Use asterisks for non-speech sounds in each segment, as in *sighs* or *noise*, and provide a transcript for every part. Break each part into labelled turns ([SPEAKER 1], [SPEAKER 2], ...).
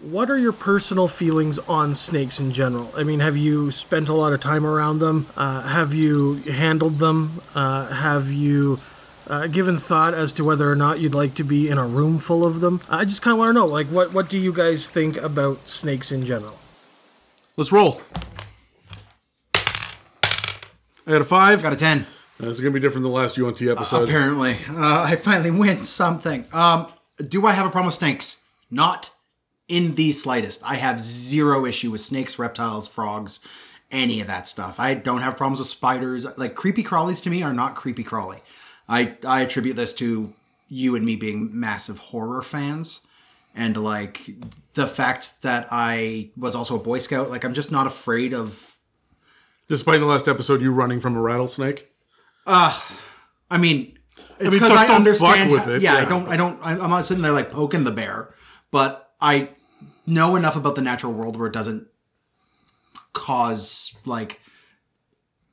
[SPEAKER 1] what are your personal feelings on snakes in general? I mean, have you spent a lot of time around them? Uh, have you handled them? Uh, have you uh, given thought as to whether or not you'd like to be in a room full of them? I just kind of want to know, like, what what do you guys think about snakes in general?
[SPEAKER 2] Let's roll. I got a five.
[SPEAKER 3] Got a 10.
[SPEAKER 2] This is going to be different than the last Yuan-ti episode.
[SPEAKER 3] Apparently. Uh, I finally win something. Um, do I have a problem with snakes? Not in the slightest. I have zero issue with snakes, reptiles, frogs, any of that stuff. I don't have problems with spiders. Like creepy crawlies to me are not creepy crawly. I I attribute this to you and me being massive horror fans and like the fact that I was also a boy scout. Like I'm just not afraid of
[SPEAKER 2] Despite in the last episode you running from a rattlesnake.
[SPEAKER 3] Uh I mean, it's because I understand.
[SPEAKER 2] fuck with it,
[SPEAKER 3] yeah, I don't. I don't. I'm not sitting there like poking the bear, but I know enough about the natural world where it doesn't cause like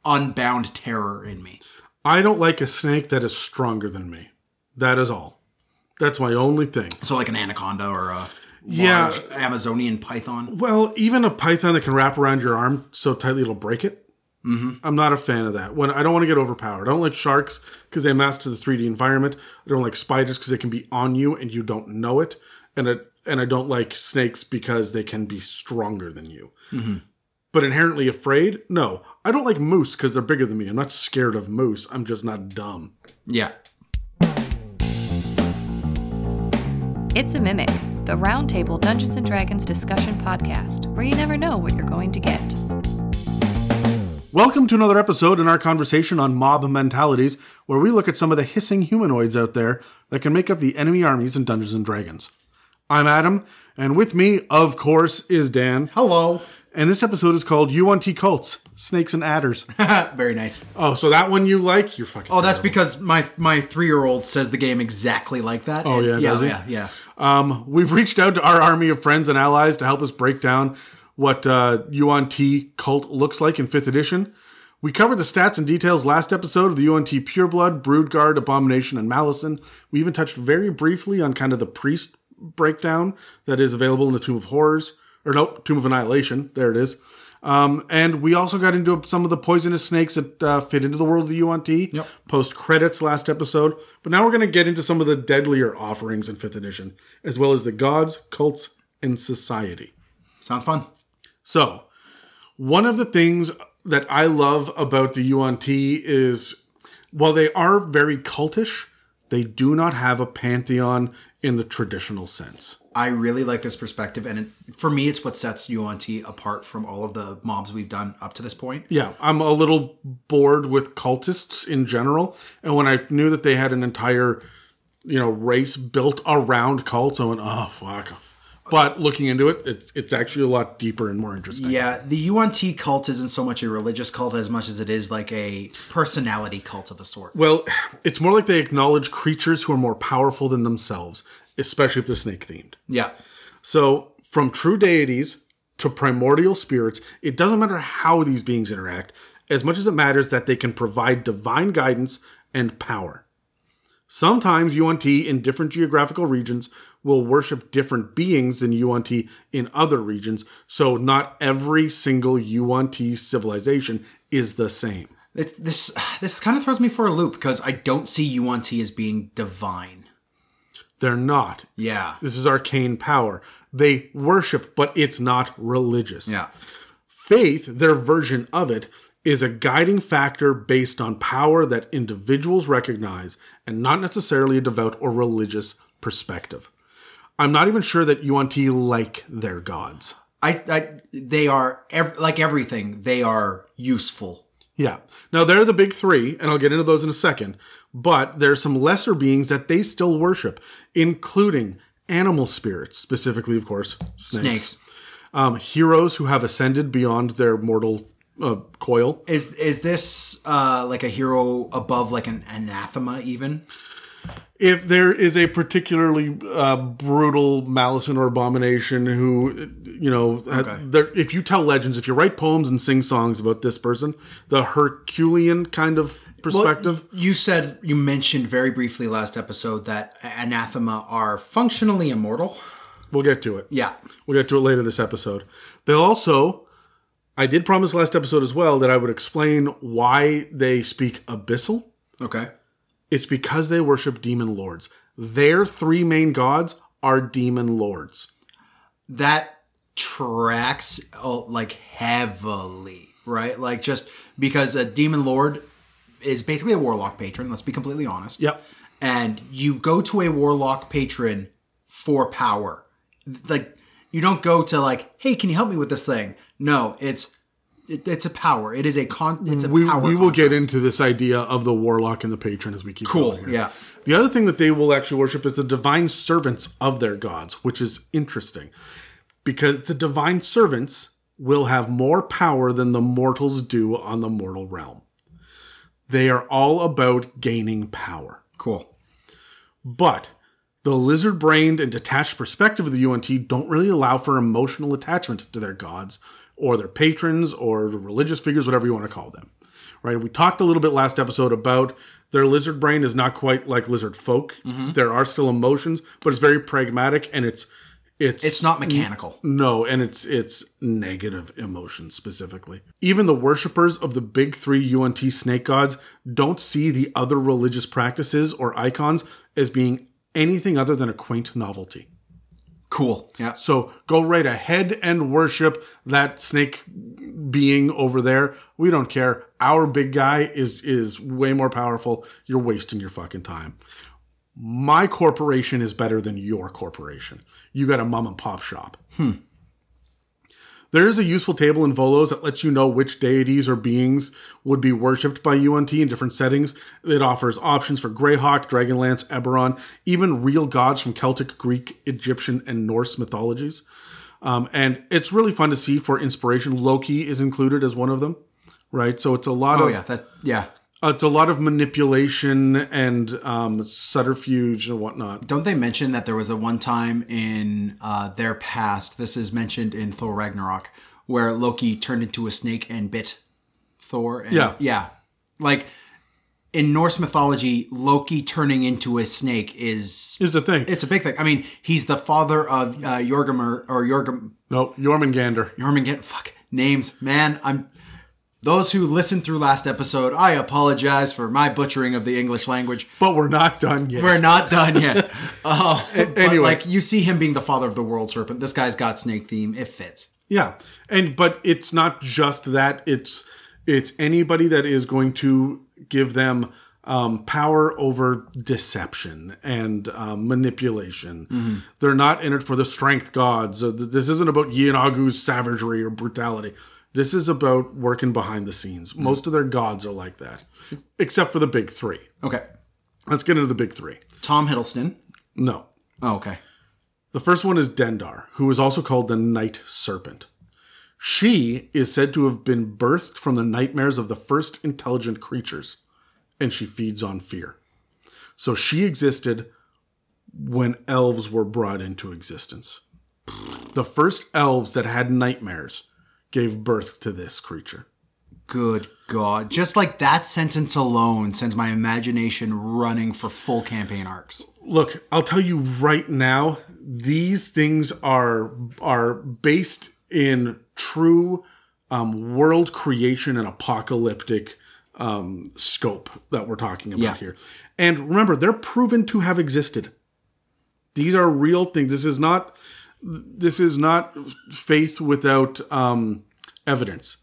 [SPEAKER 3] unbound terror in me.
[SPEAKER 2] I don't like a snake that is stronger than me. That is all. That's my only thing.
[SPEAKER 3] So like an anaconda or a
[SPEAKER 2] Yeah.
[SPEAKER 3] Amazonian python.
[SPEAKER 2] Well, even a python that can wrap around your arm so tightly it'll break it. Mm-hmm. I'm not a fan of that. When I don't want to get overpowered. I don't like sharks because they master the 3D environment. I don't like spiders because they can be on you and you don't know it. And it, and I don't like snakes because they can be stronger than you. Mm-hmm. But inherently afraid? No. I don't like moose because they're bigger than me. I'm not scared of moose. I'm just not dumb.
[SPEAKER 3] Yeah.
[SPEAKER 4] It's a Mimic, the Roundtable Dungeons and Dragons discussion podcast, where you never know what you're going to get.
[SPEAKER 2] Welcome to another episode in our conversation on mob mentalities, where we look at some of the hissing humanoids out there that can make up the enemy armies in Dungeons and Dragons. I'm Adam, and with me, of course, is Dan.
[SPEAKER 3] Hello.
[SPEAKER 2] And this episode is called Yuan-ti Cults, Snakes and Adders. *laughs*
[SPEAKER 3] Very nice.
[SPEAKER 2] oh, so that one you like? You're fucking.
[SPEAKER 3] Oh, that's
[SPEAKER 2] terrible.
[SPEAKER 3] because my my three year old says the game exactly like that.
[SPEAKER 2] Oh, yeah,
[SPEAKER 3] yeah,
[SPEAKER 2] does he?
[SPEAKER 3] yeah, yeah.
[SPEAKER 2] Um, we've reached out to our army of friends and allies to help us break down what uh, Yuan-ti cult looks like in 5th edition. We covered the stats and details last episode of the Yuan-ti Pureblood, Broodguard, Abomination, and Malison. We even touched very briefly on kind of the priest breakdown that is available in the Tomb of Horrors. Or nope, Tomb of Annihilation. There it is. Um, and we also got into some of the poisonous snakes that uh, fit into the world of the Yuan-ti
[SPEAKER 3] Yep.
[SPEAKER 2] post credits last episode. But now we're going to get into some of the deadlier offerings in 5th edition, as well as the gods, cults, and society.
[SPEAKER 3] Sounds fun.
[SPEAKER 2] So, one of the things that I love about the Yuan-ti is while they are very cultish, they do not have a pantheon in the traditional sense.
[SPEAKER 3] I really like this perspective, and it, for me, it's what sets Yuan-ti apart from all of the mobs we've done up to this point.
[SPEAKER 2] Yeah, I'm a little bored with cultists in general, and when I knew that they had an entire, you know, race built around cults, I went, "Oh fuck." But looking into it, it's it's actually a lot deeper and more interesting.
[SPEAKER 3] Yeah, the Yuan-ti cult isn't so much a religious cult as much as it is like a personality cult of a sort.
[SPEAKER 2] Well, it's more like they acknowledge creatures who are more powerful than themselves, especially if they're snake themed.
[SPEAKER 3] Yeah,
[SPEAKER 2] So, from true deities to primordial spirits, it doesn't matter how these beings interact, as much as it matters that they can provide divine guidance and power. Sometimes Yuan-ti in different geographical regions will worship different beings than Yuan-ti in other regions, so not every single Yuan-ti civilization is the same.
[SPEAKER 3] This this kind of throws me for a loop because I don't see Yuan-ti as being divine.
[SPEAKER 2] They're not.
[SPEAKER 3] Yeah,
[SPEAKER 2] This is arcane power. They worship, but it's not religious.
[SPEAKER 3] yeah,
[SPEAKER 2] Faith, their version of it, is a guiding factor based on power that individuals recognize and not necessarily a devout or religious perspective. I'm not even sure that Yuan-ti like their gods.
[SPEAKER 3] I, I they are ev- like everything. They are useful.
[SPEAKER 2] Yeah. Now they're the big three, and I'll get into those in a second. But there's some lesser beings that they still worship, including animal spirits, specifically, of course, snakes.
[SPEAKER 3] Snakes.
[SPEAKER 2] Um, heroes who have ascended beyond their mortal uh, coil.
[SPEAKER 3] Is is this uh, like a hero above like an anathema even?
[SPEAKER 2] If there is a particularly uh, brutal malison or abomination who you know
[SPEAKER 3] Okay.
[SPEAKER 2] if you tell legends if you write poems and sing songs about this person the herculean kind of perspective
[SPEAKER 3] Well, you said you mentioned very briefly last episode that anathema are functionally immortal.
[SPEAKER 2] We'll get to it.
[SPEAKER 3] Yeah.
[SPEAKER 2] We'll get to it later this episode. They'll also, I did promise last episode as well that I would explain why they speak abyssal.
[SPEAKER 3] Okay.
[SPEAKER 2] It's because they worship demon lords. Their three main gods are demon lords.
[SPEAKER 3] That tracks uh, like heavily, right? Like just because a demon lord is basically a warlock patron. Let's be completely honest.
[SPEAKER 2] Yep.
[SPEAKER 3] and you go to a warlock patron for power. Like you don't go to like, hey, can you help me with this thing? No, it's it, it's a power. It is a con. It's a
[SPEAKER 2] We,
[SPEAKER 3] power.
[SPEAKER 2] we will
[SPEAKER 3] contract.
[SPEAKER 2] get into this idea of the warlock and the patron as we keep
[SPEAKER 3] cool. Yeah.
[SPEAKER 2] The other thing that they will actually worship is the divine servants of their gods, which is interesting because the divine servants will have more power than the mortals do on the mortal realm. They are all about gaining power.
[SPEAKER 3] Cool.
[SPEAKER 2] But the lizard brained and detached perspective of the Yuan-ti don't really allow for emotional attachment to their gods or their patrons or the religious figures, whatever you want to call them. Right? We talked a little bit last episode about their lizard brain is not quite like lizard folk. Mm-hmm. There are still emotions, but it's very pragmatic and it's it's
[SPEAKER 3] It's not mechanical.
[SPEAKER 2] no, and it's it's negative emotions specifically. Even the worshippers of the big three Yuan-ti snake gods don't see the other religious practices or icons as being anything other than a quaint novelty.
[SPEAKER 3] Cool. Yeah.
[SPEAKER 2] So go right ahead and worship that snake being over there. We don't care. Our big guy is is way more powerful. You're wasting your fucking time. My corporation is better than your corporation. You got a mom and pop shop. Hmm. There is a useful table in Volo's that lets you know which deities or beings would be worshipped by Yuan-ti in different settings. It offers options for Greyhawk, Dragonlance, Eberron, even real gods from Celtic, Greek, Egyptian, and Norse mythologies. Um, and it's really fun to see for inspiration. Loki is included as one of them, right? So it's a lot
[SPEAKER 3] Oh
[SPEAKER 2] of
[SPEAKER 3] yeah. That yeah.
[SPEAKER 2] Uh, it's a lot of manipulation and um, subterfuge and whatnot.
[SPEAKER 3] Don't they mention that there was a one time in uh, their past? This is mentioned in Thor Ragnarok, where Loki turned into a snake and bit Thor. And,
[SPEAKER 2] Yeah.
[SPEAKER 3] yeah. Like in Norse mythology, Loki turning into a snake is
[SPEAKER 2] Is the thing?
[SPEAKER 3] it's a big thing. I mean, he's the father of uh, Jorgrimr or Jorgrim
[SPEAKER 2] no, Jormungandr.
[SPEAKER 3] Jormungand. Fuck names, man. I'm. Those who listened through last episode, I apologize for my butchering of the English language.
[SPEAKER 2] But we're not done yet.
[SPEAKER 3] We're not done yet. *laughs* Uh, but,
[SPEAKER 2] anyway.
[SPEAKER 3] like you see him being the father of the world serpent. This guy's got snake theme. It fits.
[SPEAKER 2] Yeah, and but it's not just that. It's it's anybody that is going to give them um, power over deception and um, manipulation. They're not in it for the strength gods. This isn't about Yeenoghu's savagery or brutality. This is about working behind the scenes. Hmm. Most of their gods are like that, except for the big three.
[SPEAKER 3] Okay.
[SPEAKER 2] Let's get into the big three.
[SPEAKER 3] Tom Hiddleston.
[SPEAKER 2] No,
[SPEAKER 3] Oh, okay.
[SPEAKER 2] The first one is Dendar, who is also called the Night Serpent. She is said to have been birthed from the nightmares of the first intelligent creatures, and she feeds on fear. So she existed when elves were brought into existence. The first elves that had nightmares gave birth to this creature.
[SPEAKER 3] Good God. Just like that sentence alone sends my imagination running for full campaign arcs.
[SPEAKER 2] Look, I'll tell you right now, these things are are based in true um, world creation and apocalyptic um, scope that we're talking about
[SPEAKER 3] Yeah.
[SPEAKER 2] here. And remember, they're proven to have existed. These are real things. This is not this is not faith without um, evidence.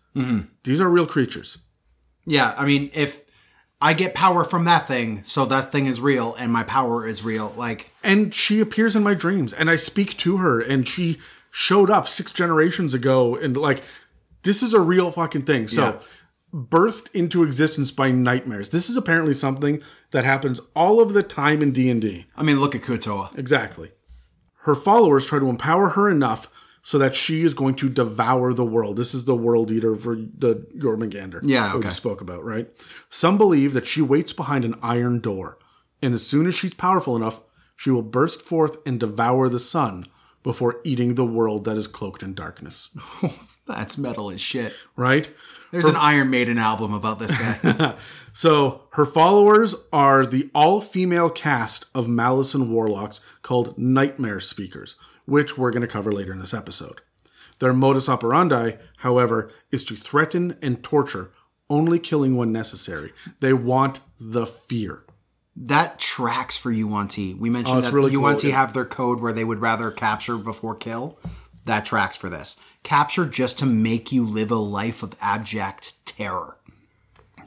[SPEAKER 2] These are real creatures.
[SPEAKER 3] Yeah, I mean, if I get power from that thing, so that thing is real and my power is real, like,
[SPEAKER 2] and she appears in my dreams and i speak to her and she showed up six generations ago and like this is a real fucking thing so
[SPEAKER 3] Yeah.
[SPEAKER 2] birthed into existence by nightmares this is apparently something that happens all of the time in d&d
[SPEAKER 3] I mean, look at Kuo-toa.
[SPEAKER 2] exactly her followers try to empower her enough so that she is going to devour the world. This is the world eater for the Jormungandr.
[SPEAKER 3] Yeah,
[SPEAKER 2] that we spoke about, right? Some believe that she waits behind an iron door, and as soon as she's powerful enough, she will burst forth and devour the sun before eating the world that is cloaked in darkness. *laughs*
[SPEAKER 3] That's metal as shit.
[SPEAKER 2] Right?
[SPEAKER 3] There's an Iron Maiden album about this guy. *laughs*
[SPEAKER 2] So her followers are the all-female cast of Malice and Warlocks called Nightmare Speakers, which we're going to cover later in this episode. Their modus operandi, however, is to threaten and torture, only killing when necessary. They want the fear.
[SPEAKER 3] That tracks for Yuan-ti. We mentioned
[SPEAKER 2] Oh,
[SPEAKER 3] that
[SPEAKER 2] really cool.
[SPEAKER 3] Yuan-ti have their code where they would rather capture before kill. That tracks for this. Capture just to make you live a life of abject terror.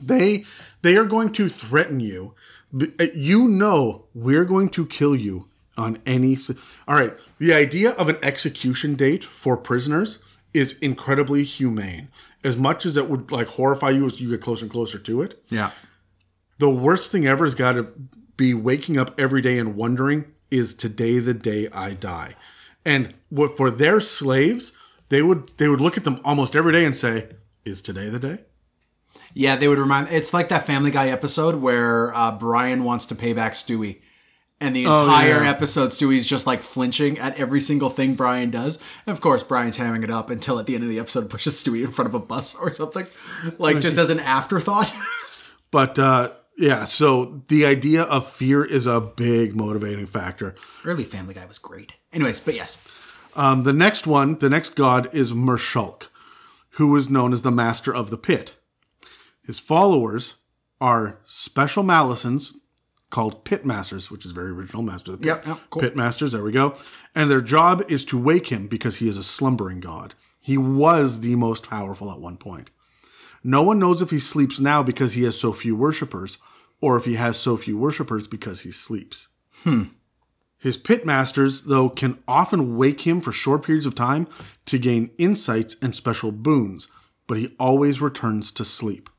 [SPEAKER 2] They they are going to threaten you. Uh, You know we're going to kill you on any. All right. The idea of an execution date for prisoners is incredibly humane. As much as it would like horrify you as you get closer and closer to it,
[SPEAKER 3] Yeah.
[SPEAKER 2] the worst thing ever has got to be waking up every day and wondering, is today the day I die? And what for their slaves, they would they would look at them almost every day and say, is today the day?
[SPEAKER 3] Yeah, they would remind. It's like that Family Guy episode where uh, Brian wants to pay back Stewie, and the entire
[SPEAKER 2] yeah.
[SPEAKER 3] episode Stewie's just like flinching at every single thing Brian does. And of course, Brian's hamming it up until at the end of the episode *laughs* pushes Stewie in front of a bus or something, like just as an afterthought. *laughs*
[SPEAKER 2] But uh, yeah, so the idea of fear is a big motivating factor.
[SPEAKER 3] Early Family Guy was great. Anyways, but yes,
[SPEAKER 2] Um, the next one, the next god is Merrshaulk, who is known as the Master of the Pit. His followers are special Malisons called pitmasters, which is very original, Master of the Pit.
[SPEAKER 3] Yep, yep, cool.
[SPEAKER 2] Pit Masters, there we go. And their job is to wake him because he is a slumbering god. He was the most powerful at one point. No one knows if he sleeps now because he has so few worshippers, or if he has so few worshippers because he sleeps. Hmm. His pitmasters, though, can often wake him for short periods of time to gain insights and special boons, but he always returns to sleep.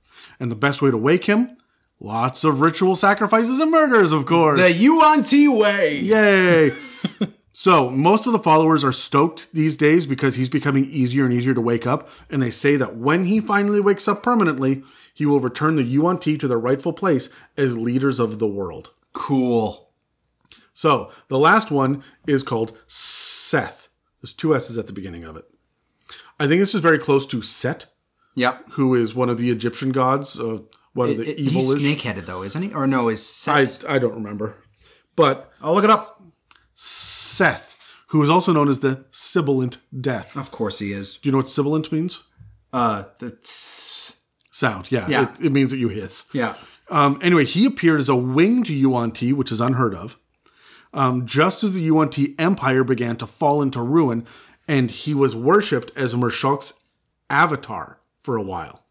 [SPEAKER 2] And the best way to wake him? Lots of ritual sacrifices and murders, of course.
[SPEAKER 3] the Yuan-ti way.
[SPEAKER 2] Yay! *laughs* so, most of the followers are stoked these days because he's becoming easier and easier to wake up, and they say that when he finally wakes up permanently, he will return the UNT to their rightful place as leaders of the world.
[SPEAKER 3] Cool.
[SPEAKER 2] So the last one is called Sseth. There's two S's at the beginning of it. I think this is very close to Set,
[SPEAKER 3] Yep.
[SPEAKER 2] who is one of the Egyptian gods, uh, one of the
[SPEAKER 3] It-
[SPEAKER 2] evil.
[SPEAKER 3] he's snake-headed though, isn't he? Or no, is Seth?
[SPEAKER 2] I I don't remember, but
[SPEAKER 3] I'll look it up.
[SPEAKER 2] Sseth, who is also known as the Sibilant Death.
[SPEAKER 3] Of course he is.
[SPEAKER 2] Do you know what sibilant means?
[SPEAKER 3] Uh, the tss.
[SPEAKER 2] Sound. Yeah.
[SPEAKER 3] Yeah.
[SPEAKER 2] It, it means that you hiss.
[SPEAKER 3] yeah.
[SPEAKER 2] Um, anyway, he appeared as a winged Yuan-ti, which is unheard of, um, just as the Yuan-ti Empire began to fall into ruin, and he was worshipped as Merrshaulk's avatar for a while.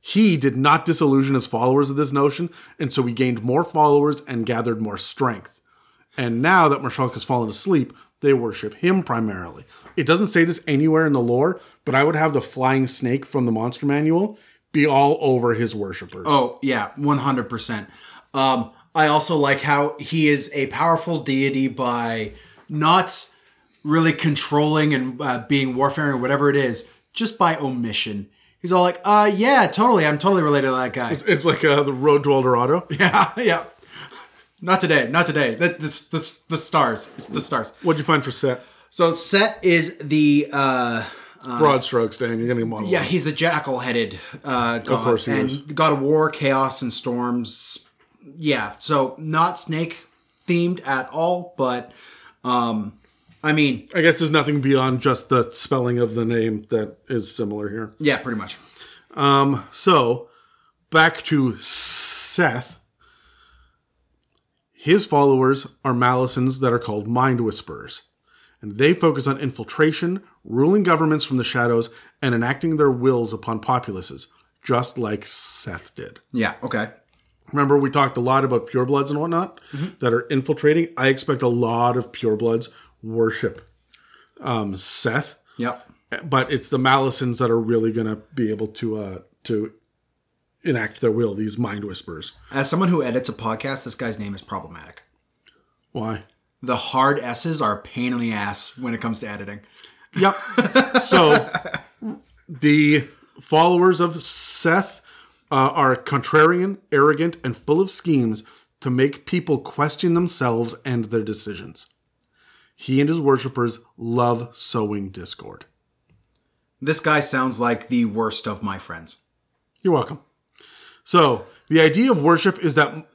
[SPEAKER 2] He did not disillusion his followers of this notion, and so he gained more followers and gathered more strength. And now that Merrshaulk has fallen asleep, they worship him primarily. It doesn't say this anywhere in the lore, but I would have the flying snake from the monster manual be all over his worshippers.
[SPEAKER 3] Oh yeah, one hundred percent. Um, I also like how he is a powerful deity by not really controlling and uh, being warfaring or whatever it is, just by omission. He's all like, "Uh, yeah, totally. I'm totally related to that guy."
[SPEAKER 2] It's like uh, the road to El Dorado. *laughs*
[SPEAKER 3] yeah, yeah. Not today. Not today. The, the, the, the stars. It's the stars.
[SPEAKER 2] What'd you find for Set?
[SPEAKER 3] So Set is the uh,
[SPEAKER 2] Broad strokes, Dan. You're getting model.
[SPEAKER 3] Yeah, he's the jackal-headed uh, god,
[SPEAKER 2] course he
[SPEAKER 3] and
[SPEAKER 2] is.
[SPEAKER 3] god of war, chaos, and storms. Yeah, so not snake themed at all, but um, I mean,
[SPEAKER 2] I guess there's nothing beyond just the spelling of the name that is similar here.
[SPEAKER 3] yeah, pretty much.
[SPEAKER 2] Um, so, back to Sseth. His followers are Malisons that are called Mind Whisperers. And they focus on infiltration, ruling governments from the shadows, and enacting their wills upon populaces, just like Sseth did.
[SPEAKER 3] Yeah, okay.
[SPEAKER 2] Remember, we talked a lot about purebloods and whatnot mm-hmm. that are infiltrating. I expect a lot of purebloods worship um, Sseth,
[SPEAKER 3] Yep.
[SPEAKER 2] but it's the Malisons that are really going to be able to uh, to enact their will. These mind whispers.
[SPEAKER 3] As someone who edits a podcast, this guy's name is problematic.
[SPEAKER 2] Why?
[SPEAKER 3] The hard S's are a pain in the ass when it comes to editing.
[SPEAKER 2] Yep. *laughs* so the followers of Sseth uh, are contrarian, arrogant, and full of schemes to make people question themselves and their decisions. He and his worshippers love sowing discord.
[SPEAKER 3] This guy sounds like the worst of my friends.
[SPEAKER 2] You're welcome. So, the idea of worship is that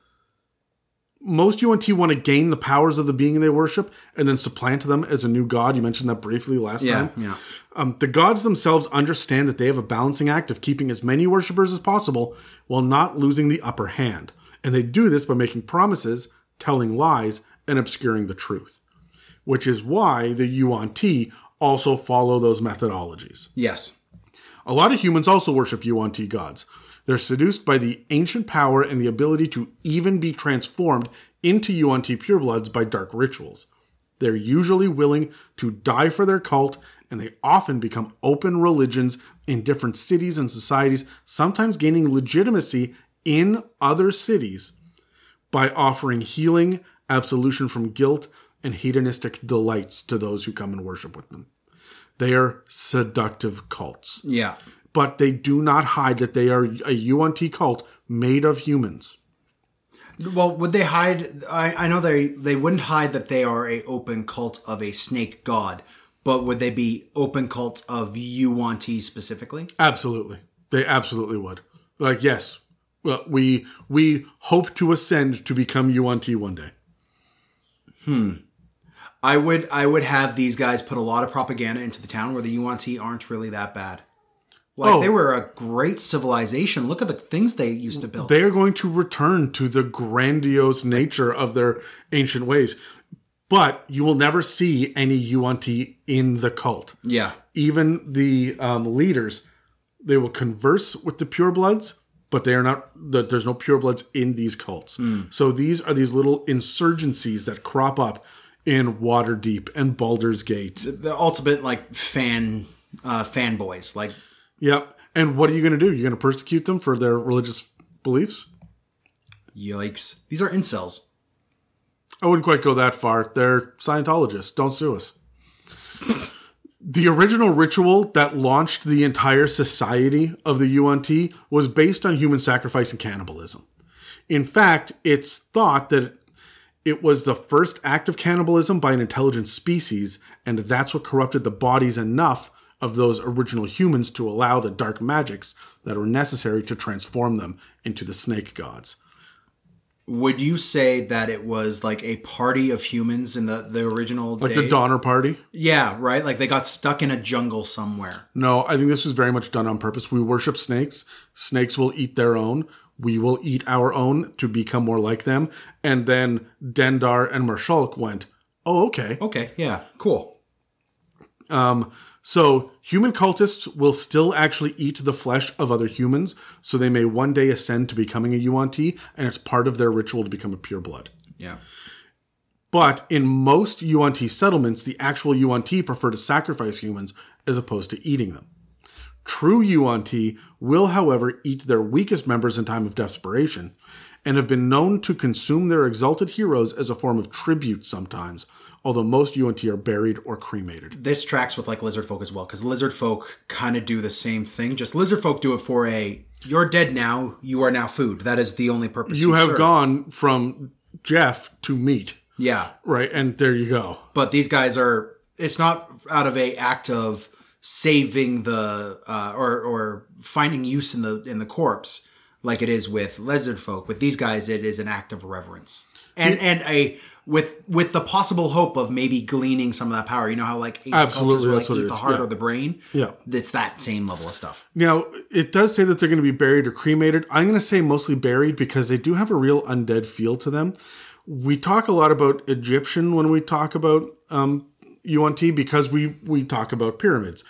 [SPEAKER 2] most Yuan-ti want to gain the powers of the being they worship and then supplant them as a new god. You mentioned that briefly last
[SPEAKER 3] Yeah,
[SPEAKER 2] time.
[SPEAKER 3] yeah.
[SPEAKER 2] Um, the gods themselves understand that they have a balancing act of keeping as many worshippers as possible while not losing the upper hand. And they do this by making promises, telling lies, and obscuring the truth. Which is why the Yuan-ti also follow those methodologies.
[SPEAKER 3] Yes.
[SPEAKER 2] A lot of humans also worship Yuan-ti gods. They're seduced by the ancient power and the ability to even be transformed into Yuan-ti purebloods by dark rituals. They're usually willing to die for their cult, and they often become open religions in different cities and societies, sometimes gaining legitimacy in other cities by offering healing, absolution from guilt, and hedonistic delights to those who come and worship with them. They are seductive cults
[SPEAKER 3] Yeah.
[SPEAKER 2] but they do not hide that they are a Yuan-ti cult made of humans.
[SPEAKER 3] Well, would they hide? I, I know they they wouldn't hide that they are a open cult of a snake god, but would they be open cults of Yuan-ti specifically?
[SPEAKER 2] Absolutely, they absolutely would. Like, yes, well, we we hope to ascend to become Yuan-ti one day. Hmm.
[SPEAKER 3] I would I would have these guys put a lot of propaganda into the town where the Yuan-ti aren't really that bad. Like
[SPEAKER 2] Oh.
[SPEAKER 3] they were a great civilization. Look at the things they used to build.
[SPEAKER 2] They are going to return to the grandiose nature of their ancient ways, but you will never see any Yuan-ti in the cult.
[SPEAKER 3] yeah.
[SPEAKER 2] even the um, leaders, they will converse with the purebloods, but they are not. The, there's no purebloods in these cults. So these are these little insurgencies that crop up in Waterdeep and Baldur's Gate.
[SPEAKER 3] The ultimate like fan uh fanboys. Like
[SPEAKER 2] Yep. And what are you going to do? You're going to persecute them for their religious beliefs?
[SPEAKER 3] yikes. These are incels.
[SPEAKER 2] I wouldn't quite go that far. They're Scientologists. Don't sue us. *laughs* the original ritual that launched the entire society of the Yuan-ti was based on human sacrifice and cannibalism. In fact, it's thought that it was the first act of cannibalism by an intelligent species, and that's what corrupted the bodies enough of those original humans to allow the dark magics that were necessary to transform them into the snake gods.
[SPEAKER 3] Would you say that it was like a party of humans in the the original
[SPEAKER 2] Like
[SPEAKER 3] day?
[SPEAKER 2] the Donner Party.
[SPEAKER 3] Yeah, right? Like they got stuck in a jungle somewhere.
[SPEAKER 2] No, I think this was very much done on purpose. We worship snakes. Snakes will eat their own. We will eat our own to become more like them. And then Dendar and Merrshaulk went, oh, okay.
[SPEAKER 3] Okay, yeah, cool.
[SPEAKER 2] Um, so human cultists will still actually eat the flesh of other humans, so they may one day ascend to becoming a Yuan-ti, and it's part of their ritual to become a pureblood.
[SPEAKER 3] Yeah.
[SPEAKER 2] But in most Yuan-ti settlements, the actual Yuan-ti prefer to sacrifice humans as opposed to eating them. True Yuan-ti will, however, eat their weakest members in time of desperation, and have been known to consume their exalted heroes as a form of tribute sometimes, although most Yuan-ti are buried or cremated.
[SPEAKER 3] This tracks with like lizard folk as well, because lizard folk kind of do the same thing. Just lizard folk do it for a you're dead now, you are now food. That is the only purpose.
[SPEAKER 2] You have
[SPEAKER 3] serve.
[SPEAKER 2] gone from Jeff to meat,
[SPEAKER 3] Yeah.
[SPEAKER 2] right? And there you go.
[SPEAKER 3] But these guys are it's not out of a act of saving the uh, or or finding use in the in the corpse like it is with lizard folk. With these guys it is an act of reverence. And and a with with the possible hope of maybe gleaning some of that power. You know how like ancient
[SPEAKER 2] Absolutely,
[SPEAKER 3] cultures will, like eat the heart
[SPEAKER 2] yeah.
[SPEAKER 3] or the brain.
[SPEAKER 2] Yeah.
[SPEAKER 3] It's that same level of stuff.
[SPEAKER 2] Now, it does say that they're going to be buried or cremated. I'm going to say mostly buried because they do have a real undead feel to them. We talk a lot about Egyptian when we talk about um, Yuan-ti because we, we talk about pyramids.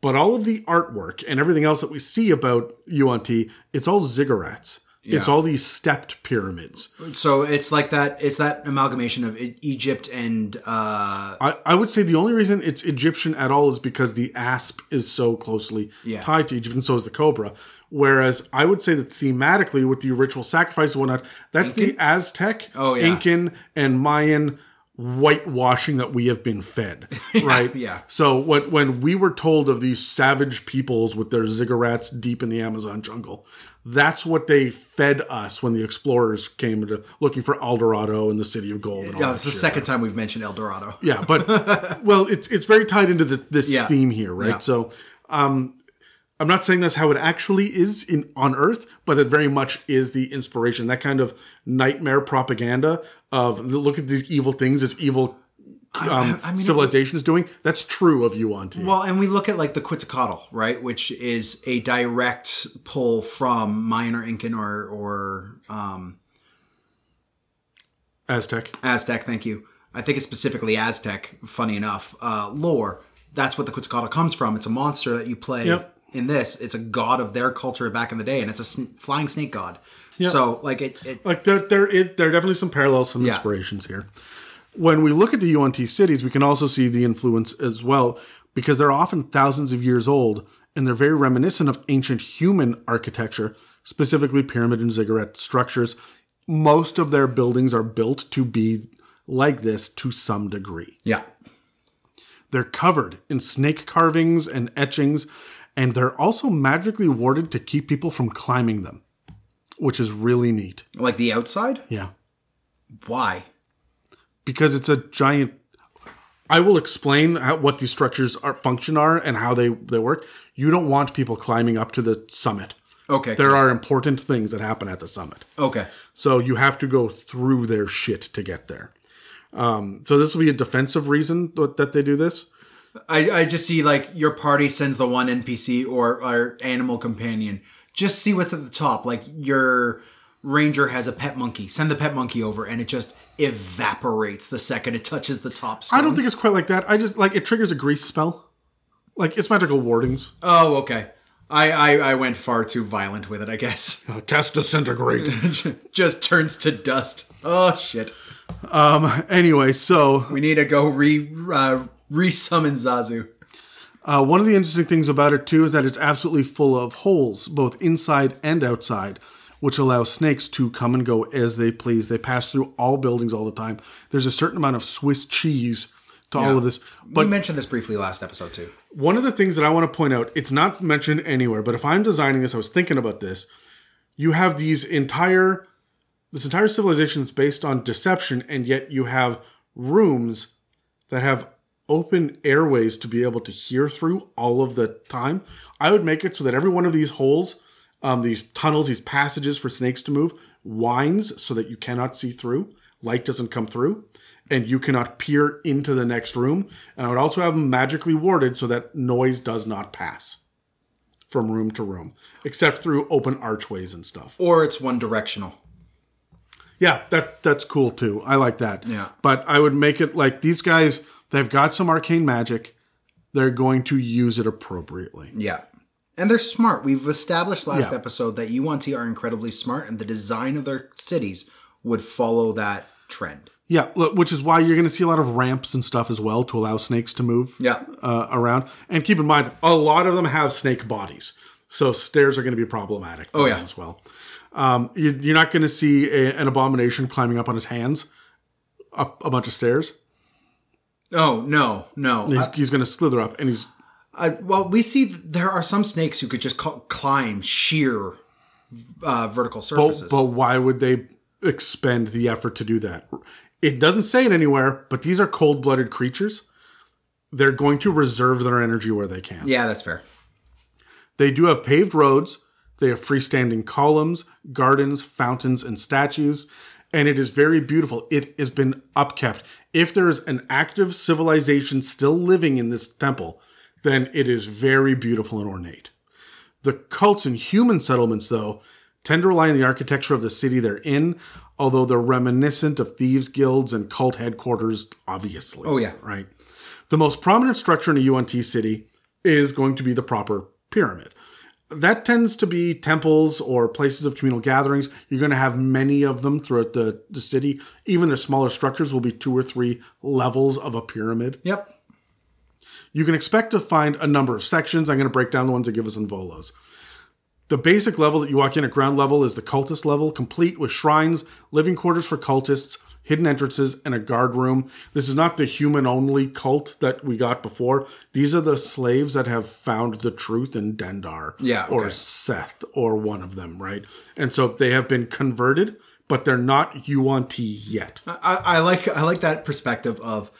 [SPEAKER 2] But all of the artwork and everything else that we see about Yuan-ti, it's all ziggurats. It's all these stepped pyramids.
[SPEAKER 3] So it's like that. It's that amalgamation of Egypt and uh,
[SPEAKER 2] I, I would say the only reason it's Egyptian at all is because the asp is so closely
[SPEAKER 3] Yeah.
[SPEAKER 2] tied to Egypt, and so is the cobra. Whereas I would say that thematically, with the ritual sacrifice and whatnot, that's the Aztec,
[SPEAKER 3] Oh, yeah.
[SPEAKER 2] Incan, and Mayan whitewashing that we have been fed, *laughs* right?
[SPEAKER 3] yeah.
[SPEAKER 2] So when when we were told of these savage peoples with their ziggurats deep in the Amazon jungle, that's what they fed us when the explorers came into looking for El Dorado and the City of Gold. And
[SPEAKER 3] yeah, it's the
[SPEAKER 2] shit.
[SPEAKER 3] second time we've mentioned El Dorado.
[SPEAKER 2] Yeah, but *laughs* well, it's it's very tied into the, this
[SPEAKER 3] Yeah.
[SPEAKER 2] theme here, right?
[SPEAKER 3] Yeah.
[SPEAKER 2] So, um, I'm not saying that's how it actually is in on Earth, but it very much is the inspiration. That kind of nightmare propaganda of look at these evil things this evil um,
[SPEAKER 3] I mean,
[SPEAKER 2] civilization is doing. That's true of Yuan Ti.
[SPEAKER 3] Well, and we look at like the Quetzalcoatl, right, which is a direct pull from Mayan or Incan or or um,
[SPEAKER 2] Aztec.
[SPEAKER 3] Aztec. Thank you. I think it's specifically Aztec. Funny enough, uh, lore. That's what the Quetzalcoatl comes from. It's a monster that you play
[SPEAKER 2] Yep.
[SPEAKER 3] In this. It's a god of their culture back in the day, and it's a sn- flying snake god. Yeah. So, like it, it
[SPEAKER 2] Like there, there, it, there are definitely some parallels, some
[SPEAKER 3] Yeah.
[SPEAKER 2] inspirations here. When we look at the Yuan-ti cities, we can also see the influence as well because they're often thousands of years old and they're very reminiscent of ancient human architecture, specifically pyramid and ziggurat structures. Most of their buildings are built to be like this to some degree.
[SPEAKER 3] yeah,
[SPEAKER 2] They're covered in snake carvings and etchings, and they're also magically warded to keep people from climbing them, which is really neat.
[SPEAKER 3] like the outside.
[SPEAKER 2] Yeah.
[SPEAKER 3] Why?
[SPEAKER 2] because it's a giant i will explain how, what these structures are function are and how they, they work you don't want people climbing up to the summit
[SPEAKER 3] Okay.
[SPEAKER 2] there are important things that happen at the summit
[SPEAKER 3] okay.
[SPEAKER 2] so you have to go through their shit to get there um, so this will be a defensive reason that that they do this
[SPEAKER 3] I, I just see like your party sends the one NPC or or animal companion. Just see what's at the top. Like your ranger has a pet monkey. Send the pet monkey over, and it just evaporates the second it touches the top. Stones.
[SPEAKER 2] i don't think it's quite like that i just like it triggers a grease spell like it's magical wardings
[SPEAKER 3] Oh, okay. I, I I went far too violent with it. I guess. *laughs*
[SPEAKER 2] uh, cast disintegrate *laughs*
[SPEAKER 3] just turns to dust. Oh shit. Um.
[SPEAKER 2] Anyway so
[SPEAKER 3] We need to go re uh, re-summon Zazu.
[SPEAKER 2] Uh, one of the interesting things about it too is that it's absolutely full of holes, both inside and outside, which allows snakes to come and go as they please. They pass through all buildings all the time. There's a certain amount of Swiss cheese to all of this.
[SPEAKER 3] we
[SPEAKER 2] But
[SPEAKER 3] mentioned this briefly last episode too.
[SPEAKER 2] one of the things that I want to point out, it's not mentioned anywhere, but if I'm designing this, I was thinking about this. You have these entire this entire civilization is based on deception, and yet you have rooms that have open airways to be able to hear through all of the time. I would make it so that every one of these holes, um, these tunnels, these passages for snakes to move, winds so that you cannot see through. Light doesn't come through, and you cannot peer into the next room. And I would also have them magically warded so that noise does not pass from room to room, except through open archways and stuff.
[SPEAKER 3] Or it's one directional.
[SPEAKER 2] Yeah, that that's cool too. I like that.
[SPEAKER 3] Yeah.
[SPEAKER 2] But I would make it like these guys, they've got some arcane magic. They're going to use it appropriately.
[SPEAKER 3] Yeah. And they're smart. We've established last
[SPEAKER 2] Yeah.
[SPEAKER 3] episode that Yuan-ti are incredibly smart, and the design of their cities would follow that trend.
[SPEAKER 2] Yeah, look, which is why you're going to see a lot of ramps and stuff as well to allow snakes to move
[SPEAKER 3] Yeah.
[SPEAKER 2] uh, around. And keep in mind, a lot of them have snake bodies, so stairs are going to be problematic.
[SPEAKER 3] Oh, yeah.
[SPEAKER 2] as well. Um, you, you're not going to see a, an abomination climbing up on his hands up a bunch of stairs.
[SPEAKER 3] Oh no, no.
[SPEAKER 2] He's, he's going to slither up, and he's
[SPEAKER 3] I, well, we see there are some snakes who could just ca- climb sheer uh, vertical
[SPEAKER 2] But,
[SPEAKER 3] surfaces.
[SPEAKER 2] but why would they expend the effort to do that? It doesn't say it anywhere, but these are cold blooded creatures. They're going to reserve their energy where they can.
[SPEAKER 3] yeah, that's fair.
[SPEAKER 2] They do have paved roads, they have freestanding columns, gardens, fountains, and statues, and it is very beautiful. It has been upkept. If there is an active civilization still living in this temple, then it is very beautiful and ornate. The cults and human settlements, though, tend to rely on the architecture of the city they're in, although they're reminiscent of thieves' guilds and cult headquarters, obviously.
[SPEAKER 3] Oh, yeah.
[SPEAKER 2] Right. The most prominent structure in a Yuan-ti city is going to be the proper pyramid. That tends to be temples or places of communal gatherings. You're going to have many of them throughout the, the city. Even their smaller structures will be two or three levels of a pyramid.
[SPEAKER 3] Yep.
[SPEAKER 2] You can expect to find a number of sections. I'm going to break down the ones that give us in Volo's. The basic level that you walk in at ground level is the cultist level, complete with shrines, living quarters for cultists, hidden entrances, and a guard room. This is not the human only cult that we got before. These are the slaves that have found the truth in Dendar.
[SPEAKER 3] Yeah,
[SPEAKER 2] Or. Sseth, or one of them, right? And so they have been converted, but they're not Yuan-ti yet.
[SPEAKER 3] I, I like I like that perspective of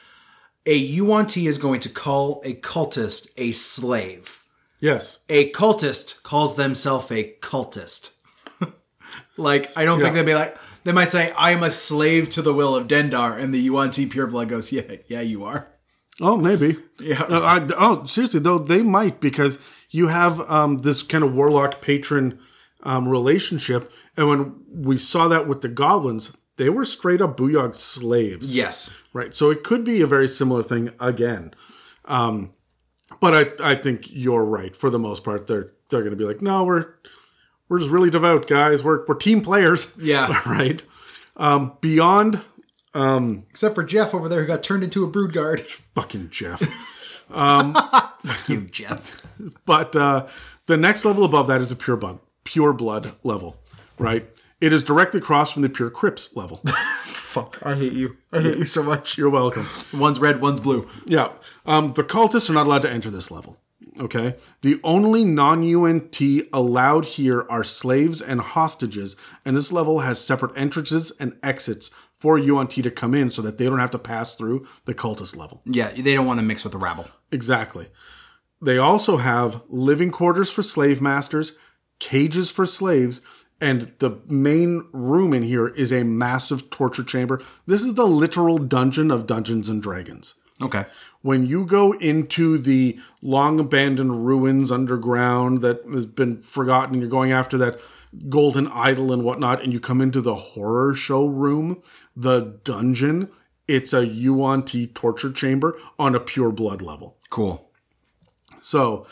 [SPEAKER 3] a Yuan-ti is going to call a cultist a slave.
[SPEAKER 2] Yes.
[SPEAKER 3] A cultist calls themselves a cultist. *laughs* like, I don't think they'd be like, they might say, I am a slave to the will of Dendar. And the Yuan Ti pureblood goes, yeah, yeah, you are.
[SPEAKER 2] Oh, maybe.
[SPEAKER 3] Yeah.
[SPEAKER 2] Uh, I, oh, seriously though, they might because you have um, this kind of warlock patron um, relationship, and when we saw that with the goblins, they were straight up Booyog slaves.
[SPEAKER 3] Yes.
[SPEAKER 2] Right. So it could be a very similar thing again. Um, but I, I think you're right. For the most part, they're they're going to be like, no, we're we're just really devout guys. We're we're team players.
[SPEAKER 3] Yeah. *laughs*
[SPEAKER 2] right. Um, beyond
[SPEAKER 3] Except for Jeff over there who got turned into a brood guard. *laughs*
[SPEAKER 2] fucking Jeff. *laughs*
[SPEAKER 3] you, Jeff.
[SPEAKER 2] But uh, the next level above that is a pure blood, pure blood level, right? It is directly across from the pure crypts level.
[SPEAKER 3] Fuck, I hate you. I hate you so much.
[SPEAKER 2] You're welcome.
[SPEAKER 3] One's red, one's blue.
[SPEAKER 2] Yeah, um, the cultists are not allowed to enter this level. Okay, the only non-Yuan-ti allowed here are slaves and hostages, and this level has separate entrances and exits for Yuan-ti to come in, so that they don't have to pass through the cultist level.
[SPEAKER 3] Yeah, they don't want to mix with the rabble.
[SPEAKER 2] Exactly. They also have living quarters for slave masters, cages for slaves, and the main room in here is a massive torture chamber. This is the literal dungeon of Dungeons and Dragons.
[SPEAKER 3] Okay.
[SPEAKER 2] When you go into the long abandoned ruins underground that has been forgotten, you're going after that golden idol and whatnot, and you come into the horror showroom, the dungeon, it's a Yuan-ti torture chamber on a pure blood level.
[SPEAKER 3] Cool.
[SPEAKER 2] So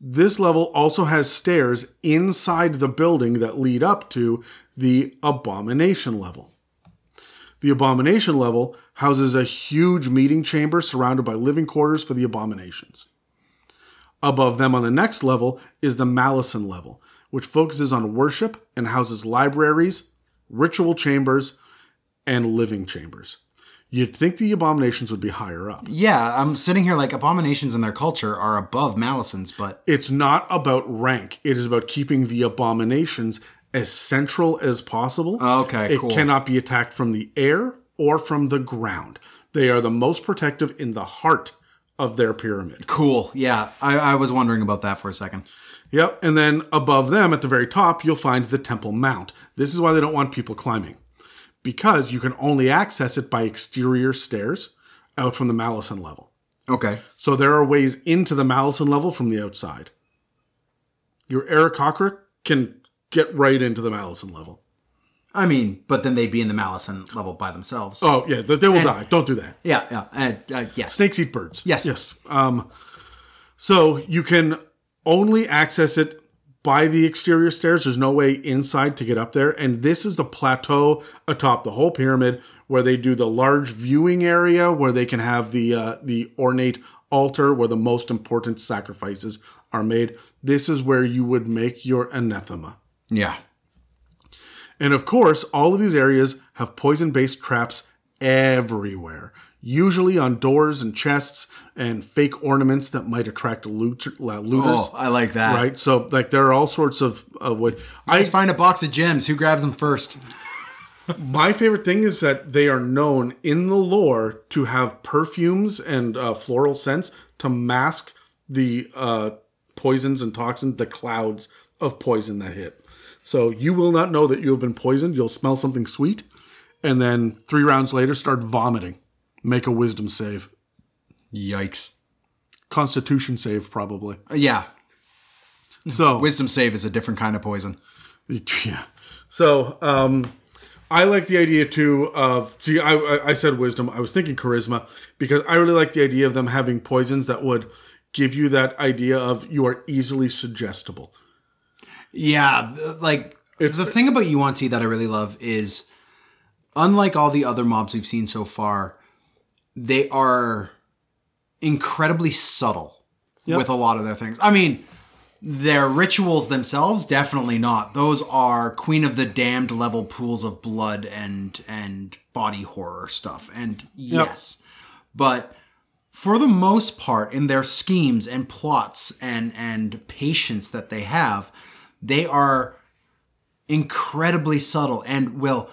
[SPEAKER 2] this level also has stairs inside the building that lead up to the abomination level. The abomination level houses a huge meeting chamber surrounded by living quarters for the abominations. Above them on the next level is the Malison level, which focuses on worship and houses libraries, ritual chambers, and living chambers. You'd think the abominations would be higher up.
[SPEAKER 3] Yeah, I'm sitting here like abominations in their culture are above Malisons, but
[SPEAKER 2] it's not about rank. It is about keeping the abominations as central as possible.
[SPEAKER 3] Okay,
[SPEAKER 2] it
[SPEAKER 3] cool.
[SPEAKER 2] cannot be attacked from the air or from the ground. They are the most protective in the heart of their pyramid.
[SPEAKER 3] cool. Yeah, I, I was wondering about that for a second.
[SPEAKER 2] Yep. And then above them at the very top, you'll find the Temple Mount. This is why they don't want people climbing, because you can only access it by exterior stairs out from the Malison level.
[SPEAKER 3] Okay.
[SPEAKER 2] So there are ways into the Malison level from the outside. Your Eric can get right into the Malison level.
[SPEAKER 3] I mean, but then they'd be in the Malison level by themselves.
[SPEAKER 2] Oh yeah, they, they will die. Don't do that.
[SPEAKER 3] Yeah, yeah, and uh, yes.
[SPEAKER 2] Snakes eat birds.
[SPEAKER 3] Yes.
[SPEAKER 2] Yes. Um, so you can only access it by the exterior stairs. There's no way inside to get up there. And this is the plateau atop the whole pyramid where they do the large viewing area where they can have the uh, the ornate altar where the most important sacrifices are made. This is where you would make your anathema.
[SPEAKER 3] Yeah.
[SPEAKER 2] And of course, all of these areas have poison based traps everywhere, usually on doors and chests and fake ornaments that might attract loot- uh, looters.
[SPEAKER 3] Oh, I like that.
[SPEAKER 2] Right, so like there are all sorts of of what I
[SPEAKER 3] Let's find a box of gems. Who grabs them first? *laughs*
[SPEAKER 2] my favorite thing is that they are known in the lore to have perfumes and uh, floral scents to mask the uh, poisons and toxins, the clouds of poison that hit. So you will not know that you have been poisoned. You'll smell something sweet, and then three rounds later, start vomiting. Make a wisdom save,
[SPEAKER 3] Yikes.
[SPEAKER 2] Constitution save, probably.
[SPEAKER 3] Uh, yeah.
[SPEAKER 2] So *laughs*
[SPEAKER 3] Wisdom save is a different kind of poison. *laughs*
[SPEAKER 2] Yeah. So um, I like the idea too of see. I I- I said wisdom. I was thinking charisma because I really like the idea of them having poisons that would give you that idea of you are easily suggestible.
[SPEAKER 3] Yeah, like the thing about Yuan-Ti that I really love is unlike all the other mobs we've seen so far, they are incredibly subtle with a lot of their things. I mean, their rituals themselves definitely not. Those are Queen of the Damned level pools of blood and and body horror stuff. And yes. But for the most part in their schemes and plots and and patience that they have they are incredibly subtle and will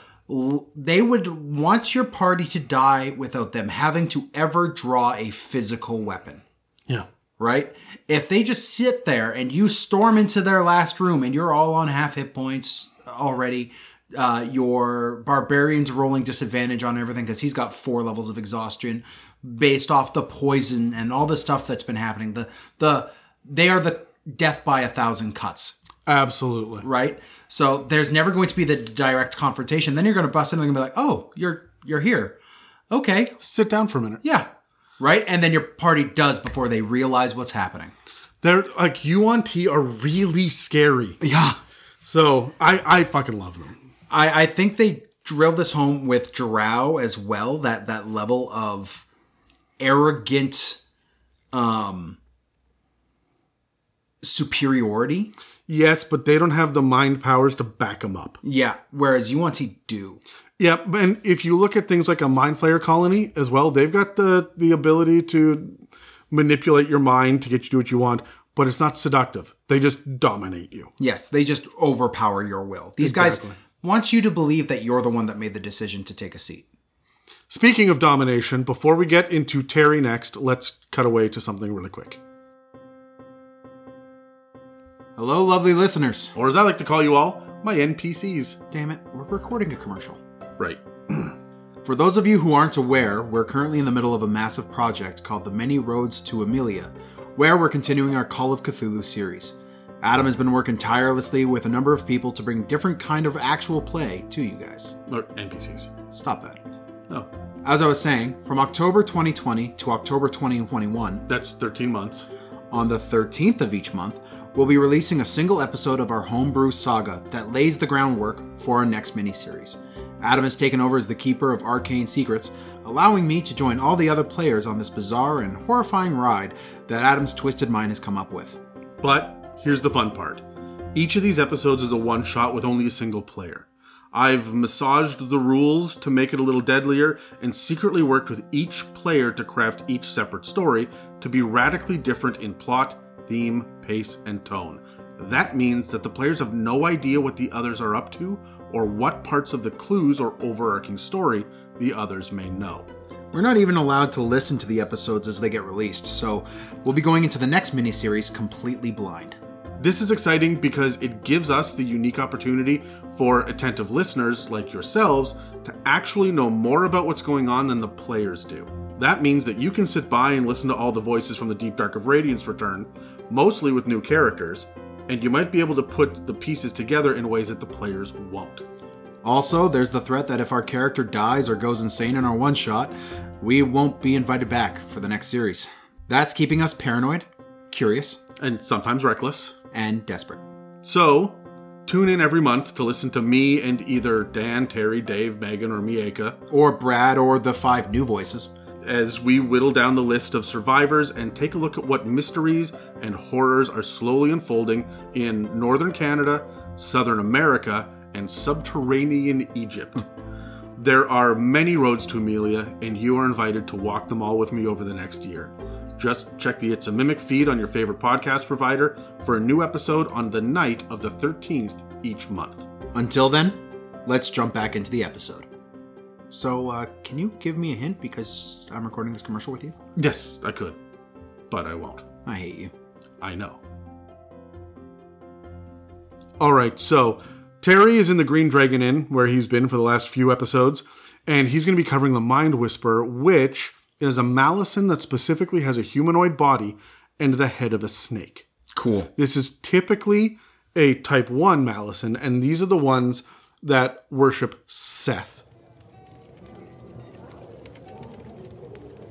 [SPEAKER 3] they would want your party to die without them having to ever draw a physical weapon
[SPEAKER 2] Yeah.
[SPEAKER 3] right? If they just sit there and you storm into their last room and you're all on half hit points already, uh, your barbarian's rolling disadvantage on everything because he's got four levels of exhaustion based off the poison and all the stuff that's been happening. The the they are the death by a thousand cuts,
[SPEAKER 2] Absolutely.
[SPEAKER 3] right? So there's never going to be the direct confrontation. Then you're going to bust in and be like, "Oh, you're you're here." Okay,
[SPEAKER 2] Sit down for a minute.
[SPEAKER 3] yeah, right. And then your party does before they realize what's happening.
[SPEAKER 2] They're like Yuan-ti are really scary.
[SPEAKER 3] Yeah,
[SPEAKER 2] So I I fucking love them.
[SPEAKER 3] I, I think they drilled this home with Jarrao as well. That that level of arrogant um superiority.
[SPEAKER 2] Yes, but they don't have the mind powers to back them up.
[SPEAKER 3] Yeah, whereas Yuan-Ti do.
[SPEAKER 2] Yeah, and if you look at things like a mind flayer colony as well, they've got the the ability to manipulate your mind to get you to do what you want, but it's not seductive. They just dominate you.
[SPEAKER 3] Yes, they just overpower your will. These
[SPEAKER 2] Exactly.
[SPEAKER 3] guys want you to believe that you're the one that made the decision to take a seat.
[SPEAKER 2] Speaking of domination, before we get into Terry next, let's cut away to something really quick.
[SPEAKER 3] Hello, lovely listeners.
[SPEAKER 2] Or as I like to call you all, my NPCs.
[SPEAKER 3] Damn it, we're recording a commercial.
[SPEAKER 2] Right. *clears throat*
[SPEAKER 3] For those of you who aren't aware, we're currently in the middle of a massive project called The Many Roads to Amelia, where we're continuing our Call of Cthulhu series. Adam has been working tirelessly with a number of people to bring different kind of actual play to you guys.
[SPEAKER 2] Or NPCs.
[SPEAKER 3] Stop that.
[SPEAKER 2] Oh,
[SPEAKER 3] As I was saying, from October 2020 to October 2021,
[SPEAKER 2] that's 13 months.
[SPEAKER 3] on the 13th of each month, we'll be releasing a single episode of our homebrew saga that lays the groundwork for our next miniseries. Adam has taken over as the keeper of arcane secrets, allowing me to join all the other players on this bizarre and horrifying ride that Adam's twisted mind has come up with.
[SPEAKER 2] But here's the fun part each of these episodes is a one shot with only a single player. I've massaged the rules to make it a little deadlier and secretly worked with each player to craft each separate story to be radically different in plot, theme, pace, and tone. That means that the players have no idea what the others are up to or what parts of the clues or overarching story the others may know.
[SPEAKER 3] We're not even allowed to listen to the episodes as they get released, so we'll be going into the next miniseries completely blind.
[SPEAKER 2] This is exciting because it gives us the unique opportunity for attentive listeners like yourselves to actually know more about what's going on than the players do. That means that you can sit by and listen to all the voices from the Deep Dark of Radiance return, mostly with new characters, and you might be able to put the pieces together in ways that the players won't.
[SPEAKER 3] Also, there's the threat that if our character dies or goes insane in our one shot, we won't be invited back for the next series. That's keeping us paranoid, curious,
[SPEAKER 2] And sometimes reckless.
[SPEAKER 3] and desperate.
[SPEAKER 2] So, tune in every month to listen to me and either Dan, Terry, Dave, Megan, or Mieka
[SPEAKER 3] Or Brad or the five new voices.
[SPEAKER 2] As we whittle down the list of survivors and take a look at what mysteries and horrors are slowly unfolding in northern Canada, southern America, and subterranean Egypt. *laughs* There are many roads to Amelia, and you are invited to walk them all with me over the next year. Just check the It's a Mimic feed on your favorite podcast provider for a new episode on the night of the 13th each month.
[SPEAKER 3] Until then, let's jump back into the episode. So, uh, can you give me a hint because I'm recording this commercial with you?
[SPEAKER 2] Yes, I could, but I won't.
[SPEAKER 3] I hate you.
[SPEAKER 2] I know. All right, so Terry is in the Green Dragon Inn where he's been for the last few episodes, and he's going to be covering the Mind Whisper, which is a Malison that specifically has a humanoid body and the head of a snake.
[SPEAKER 3] Cool.
[SPEAKER 2] This is typically a Type 1 Malison, and these are the ones that worship Sseth.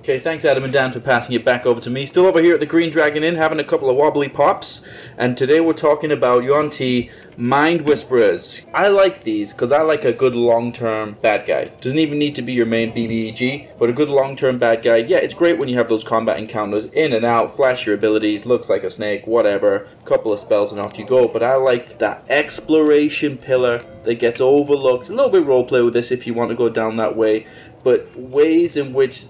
[SPEAKER 5] Okay, thanks Adam and Dan for passing it back over to me. Still over here at the Green Dragon Inn having a couple of wobbly pops, and today we're talking about Yuan Ti Mind Whisperers. I like these because I like a good long term bad guy. Doesn't even need to be your main BBEG, but a good long term bad guy. Yeah, it's great when you have those combat encounters in and out, flash your abilities, looks like a snake, whatever, couple of spells and off you go. But I like that exploration pillar that gets overlooked. A little bit roleplay with this if you want to go down that way, but ways in which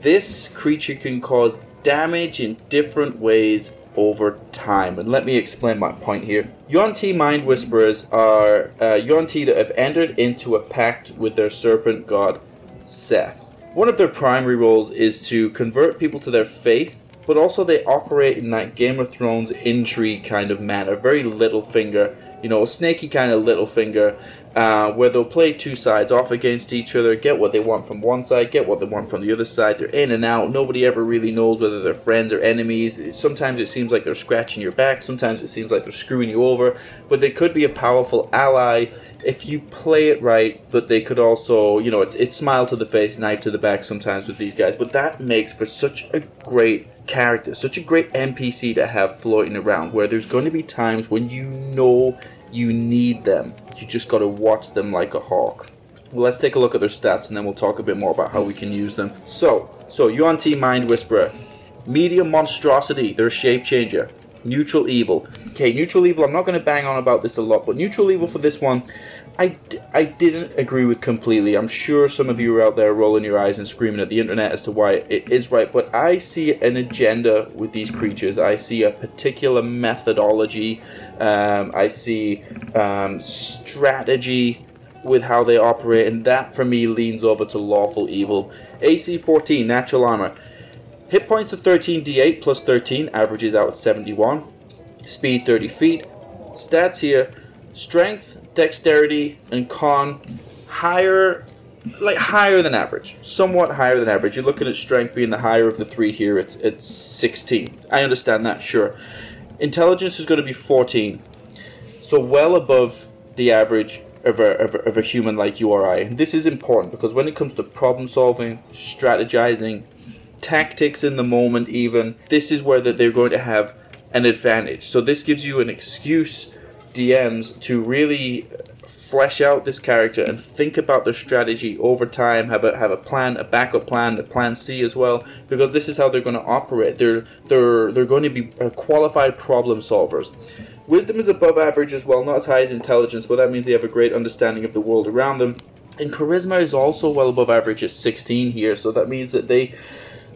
[SPEAKER 5] this creature can cause damage in different ways over time. And let me explain my point here. Yuan-Ti Mind Whisperers are uh, Yuan-Ti that have entered into a pact with their serpent god, Sseth. One of their primary roles is to convert people to their faith but also they operate in that Game of Thrones intrigue kind of manner, very little finger, you know, a snaky kind of Littlefinger, uh, where they'll play two sides off against each other, get what they want from one side, get what they want from the other side. They're in and out. Nobody ever really knows whether they're friends or enemies. Sometimes it seems like they're scratching your back. Sometimes it seems like they're screwing you over. But they could be a powerful ally if you play it right. But they could also, you know, it's it's smile to the face, knife to the back sometimes with these guys. But that makes for such a great character, such a great NPC to have floating around. Where there's going to be times when you know you need them. You just got to watch them like a hawk. Well, let's take a look at their stats and then we'll talk a bit more about how we can use them. So, so Yuan Ti Mind Whisperer, medium monstrosity, they're a shape changer. Neutral evil. Okay, neutral evil. I'm not going to bang on about this a lot, but neutral evil for this one, I, d- I didn't agree with completely. I'm sure some of you are out there rolling your eyes and screaming at the internet as to why it is right, but I see an agenda with these creatures. I see a particular methodology. Um, I see um, strategy with how they operate, and that for me leans over to lawful evil. AC 14, natural armor. Hit points of 13 d8 plus 13 averages out at 71. Speed 30 feet. Stats here strength, dexterity, and con higher, like higher than average. Somewhat higher than average. You're looking at strength being the higher of the three here. It's, it's 16. I understand that, sure. Intelligence is going to be 14. So well above the average of a, of a, of a human like you or I. And this is important because when it comes to problem solving, strategizing, tactics in the moment, even, this is where that they're going to have an advantage. So this gives you an excuse, DMs, to really flesh out this character and think about their strategy over time. Have a have a plan, a backup plan, a plan C as well, because this is how they're going to operate. They're they're they're going to be uh, qualified problem solvers. Wisdom is above average as well, not as high as intelligence, but that means they have a great understanding of the world around them. And charisma is also well above average at 16 here, so that means that they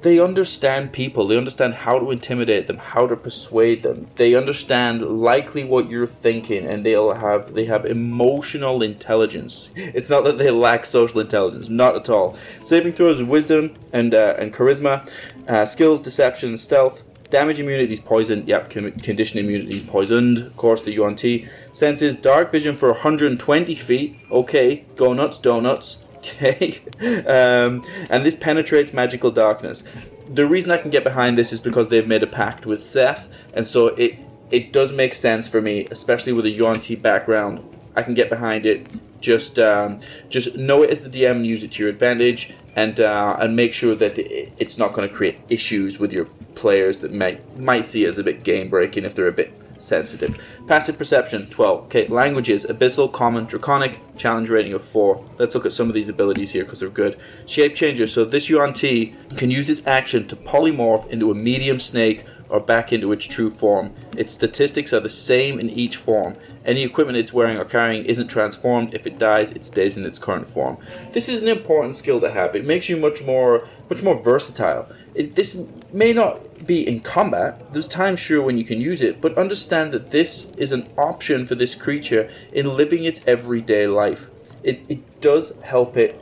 [SPEAKER 5] they understand people. They understand how to intimidate them, how to persuade them. They understand likely what you're thinking, and they'll have they have emotional intelligence. It's not that they lack social intelligence, not at all. Saving throws, wisdom and uh, and charisma, uh, skills, deception, stealth. Damage immunity is poisoned. Yep, con- condition immunity is poisoned. Of course, the Yuan-ti senses dark vision for 120 feet. Okay, go nuts, donuts. Okay, *laughs* um, and this penetrates magical darkness. The reason I can get behind this is because they've made a pact with Sseth, and so it it does make sense for me, especially with a Yuan Ti background. I can get behind it. Just um, just know it as the DM and use it to your advantage, and uh, and make sure that it, it's not going to create issues with your players that might might see it as a bit game breaking if they're a bit sensitive. Passive perception, 12. Okay, languages, abyssal, common, draconic, challenge rating of 4. Let's look at some of these abilities here because they're good. Shape changer, so this Yuan Ti can use its action to polymorph into a medium snake or back into its true form. Its statistics are the same in each form. Any equipment it's wearing or carrying isn't transformed. If it dies, it stays in its current form. This is an important skill to have. It makes you much more much more versatile. It, this may not be in combat. There's times sure when you can use it, but understand that this is an option for this creature in living its everyday life. It, it does help it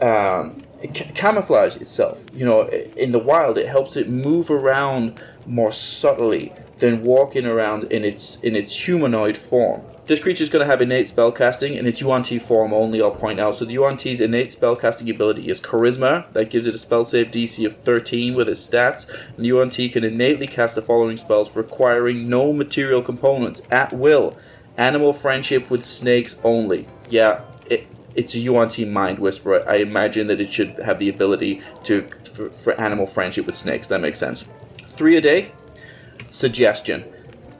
[SPEAKER 5] um, ca- camouflage itself. You know, in the wild, it helps it move around more subtly than walking around in its in its humanoid form. This creature is going to have innate spellcasting in its Yuan Ti form only, I'll point out. So the Yuan Ti's innate spellcasting ability is Charisma, that gives it a spell save DC of 13 with its stats. And the Yuan Ti can innately cast the following spells requiring no material components at will. Animal friendship with snakes only. Yeah, it, it's a Yuan Ti Mind Whisperer. I imagine that it should have the ability to for, for animal friendship with snakes. That makes sense. Three a day. Suggestion.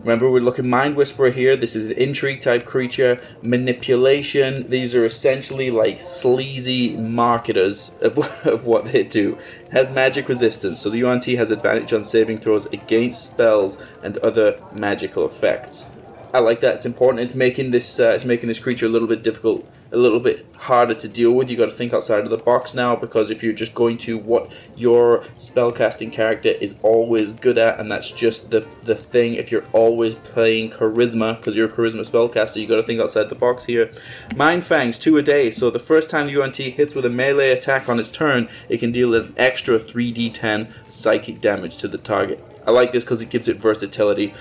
[SPEAKER 5] Remember, we're looking Mind Whisperer here. This is an intrigue type creature. Manipulation. These are essentially like sleazy marketers of, *laughs* of what they do. Has magic resistance, so the Yuan Ti has advantage on saving throws against spells and other magical effects. I like that. It's important. It's making this uh, it's making this creature a little bit difficult, a little bit harder to deal with. You got to think outside of the box now because if you're just going to what your spellcasting character is always good at, and that's just the the thing. If you're always playing charisma because you're a charisma spellcaster, you got to think outside the box here. Mind Fangs two a day. So the first time the Yuan-ti hits with a melee attack on its turn, it can deal an extra 3d10 psychic damage to the target. I like this because it gives it versatility.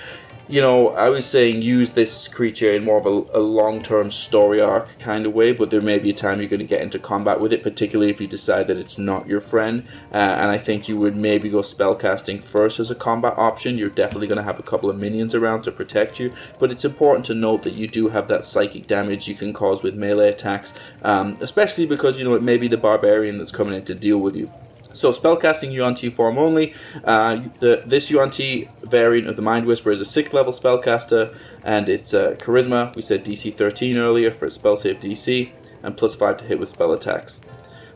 [SPEAKER 5] You know, I was saying use this creature in more of a, a long term story arc kind of way, but there may be a time you're going to get into combat with it, particularly if you decide that it's not your friend. Uh, and I think you would maybe go spellcasting first as a combat option. You're definitely going to have a couple of minions around to protect you, but it's important to note that you do have that psychic damage you can cause with melee attacks, um, especially because, you know, it may be the barbarian that's coming in to deal with you. So spellcasting Yuan-ti form only. Uh, the, this Yuan-ti variant of the Mind Whisper is a 6th level spellcaster, and it's uh, Charisma. We said DC 13 earlier for its spell save DC, and plus 5 to hit with spell attacks.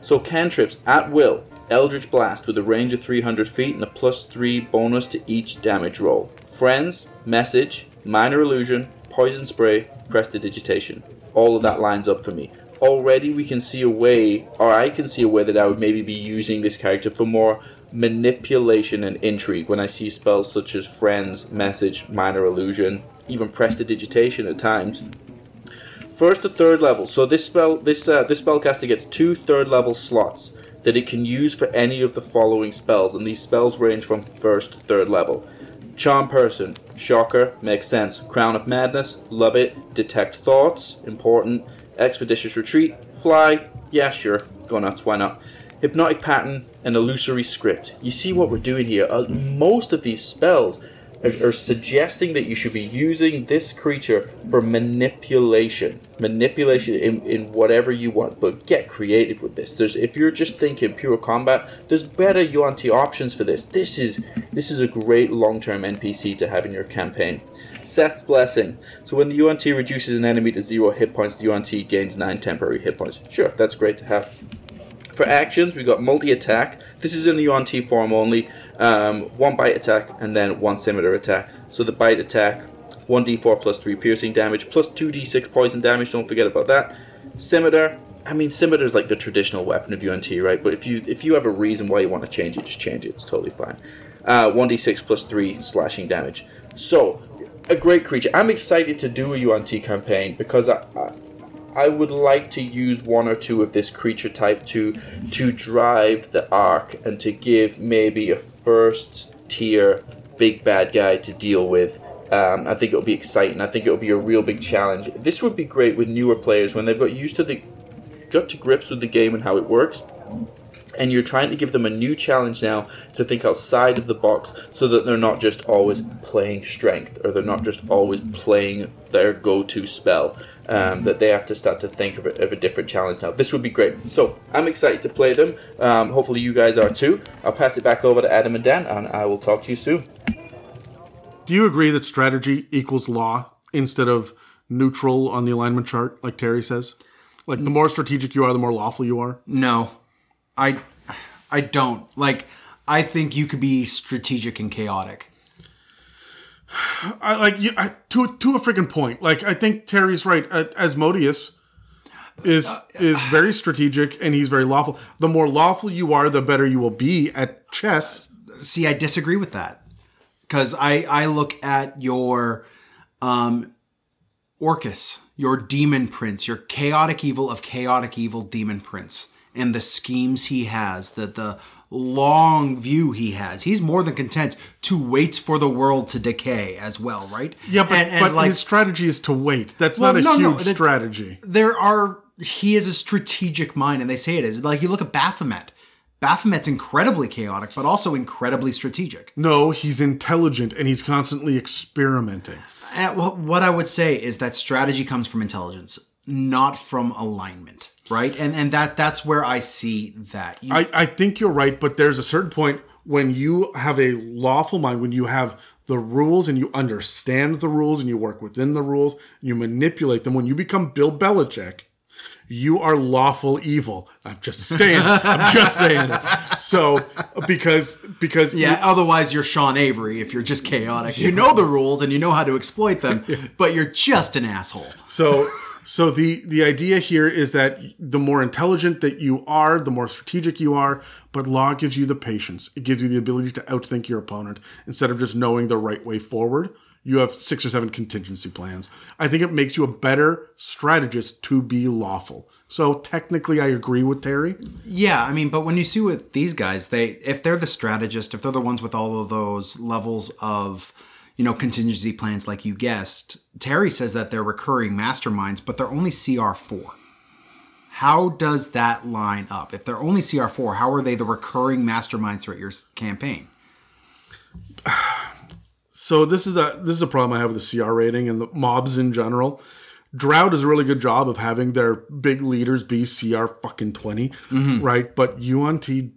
[SPEAKER 5] So cantrips at will. Eldritch Blast with a range of 300 feet and a plus 3 bonus to each damage roll. Friends, Message, Minor Illusion, Poison Spray, Prestidigitation. All of that lines up for me already we can see a way, or I can see a way that I would maybe be using this character for more manipulation and intrigue when I see spells such as Friends, Message, Minor Illusion, even Prestidigitation at times. First to third level. So this spell, this uh, this spellcaster gets two third level slots that it can use for any of the following spells, and these spells range from first to third level. Charm Person, Shocker, makes sense. Crown of Madness, love it. Detect Thoughts, important. Expeditious Retreat, Fly, yeah, sure, go nuts, why not? Hypnotic Pattern, and Illusory Script. You see what we're doing here? Uh, most of these spells are, are, suggesting that you should be using this creature for manipulation. Manipulation in, in whatever you want, but get creative with this. There's if you're just thinking pure combat, there's better Yuan-ti options for this. This is this is a great long-term NPC to have in your campaign. Sseth's Blessing. So when the Yuan-ti reduces an enemy to zero hit points, the Yuan-ti gains 9 temporary hit points. Sure, that's great to have. For actions, we got multi attack. This is in the Yuan-ti form only. Um, one bite attack and then one scimitar attack. So the bite attack, 1d4 plus 3 piercing damage, plus 2d6 poison damage. Don't forget about that. Scimitar, I mean, scimitar is like the traditional weapon of Yuan-ti, right? But if you if you have a reason why you want to change it, just change it. It's totally fine. Uh, 1d6 plus 3 slashing damage. So, a great creature. I'm excited to do a Yuan-ti campaign because I, I, I would like to use one or two of this creature type to to drive the arc and to give maybe a first tier big bad guy to deal with. Um, I think it'll be exciting. I think it'll be a real big challenge. This would be great with newer players when they've got used to the got to grips with the game and how it works and you're trying to give them a new challenge now to think outside of the box so that they're not just always playing strength or they're not just always playing their go-to spell um, that they have to start to think of a, of a, different challenge now. This would be great. So i'm excited to play them. Um, hopefully you guys are too. I'll pass it back over to adam and dan and i will talk to you soon.
[SPEAKER 2] Do you agree that strategy equals law instead of neutral on the alignment chart like terry says? Like the more strategic you are the more lawful you are?
[SPEAKER 3] No I I don't like. I think you could be strategic and chaotic.
[SPEAKER 2] I like you I, to to a freaking point. Like I think Terry's right. Uh, Asmodeus is is very strategic and he's very lawful. The more lawful you are, the better you will be at chess.
[SPEAKER 3] See, I disagree with that because I I look at your um Orcus, your demon prince, your chaotic evil of chaotic evil demon prince and the schemes he has, the the long view he has. He's more than content to wait for the world to decay as well, right?
[SPEAKER 2] Yeah, but, and, and but like, his strategy is to wait. That's well, not a no, huge no, strategy.
[SPEAKER 3] There are he is a strategic mind, and they say it is. Like you look at Baphomet. Baphomet's incredibly chaotic, but also incredibly strategic.
[SPEAKER 2] No, he's intelligent and he's constantly experimenting.
[SPEAKER 3] Uh, well, what I would say is that strategy comes from intelligence, not from alignment right? And and that that's where i see that.
[SPEAKER 2] You- I, I think you're right but there's a certain point when you have a lawful mind when you have the rules and you understand the rules and you work within the rules you manipulate them. When you become bill belichick you are lawful evil. I'm just saying i'm just saying. It so because because
[SPEAKER 3] yeah you, otherwise you're sean avery if you're just chaotic. You know the rules and you know how to exploit them *laughs* but you're just an asshole.
[SPEAKER 2] So so the the idea here is that the more intelligent that you are, the more strategic you are, but law gives you the patience. It gives you the ability to outthink your opponent instead of just knowing the right way forward. you have six or seven contingency plans. I think it makes you a better strategist to be lawful. So technically, I agree with Terry.
[SPEAKER 3] Yeah, I mean, but when you see with these guys, they if they're the strategist, if they're the ones with all of those levels of you know contingency plans, like you guessed, Terry says that they're recurring masterminds, but they're only CR four. How does that line up? If they're only CR four, how are they the recurring masterminds throughout your campaign?
[SPEAKER 2] So this is a this is a problem I have with the CR rating and the mobs in general. Drow does a really good job of having their big leaders be CR fucking 20, mm-hmm. right? But Yuan-ti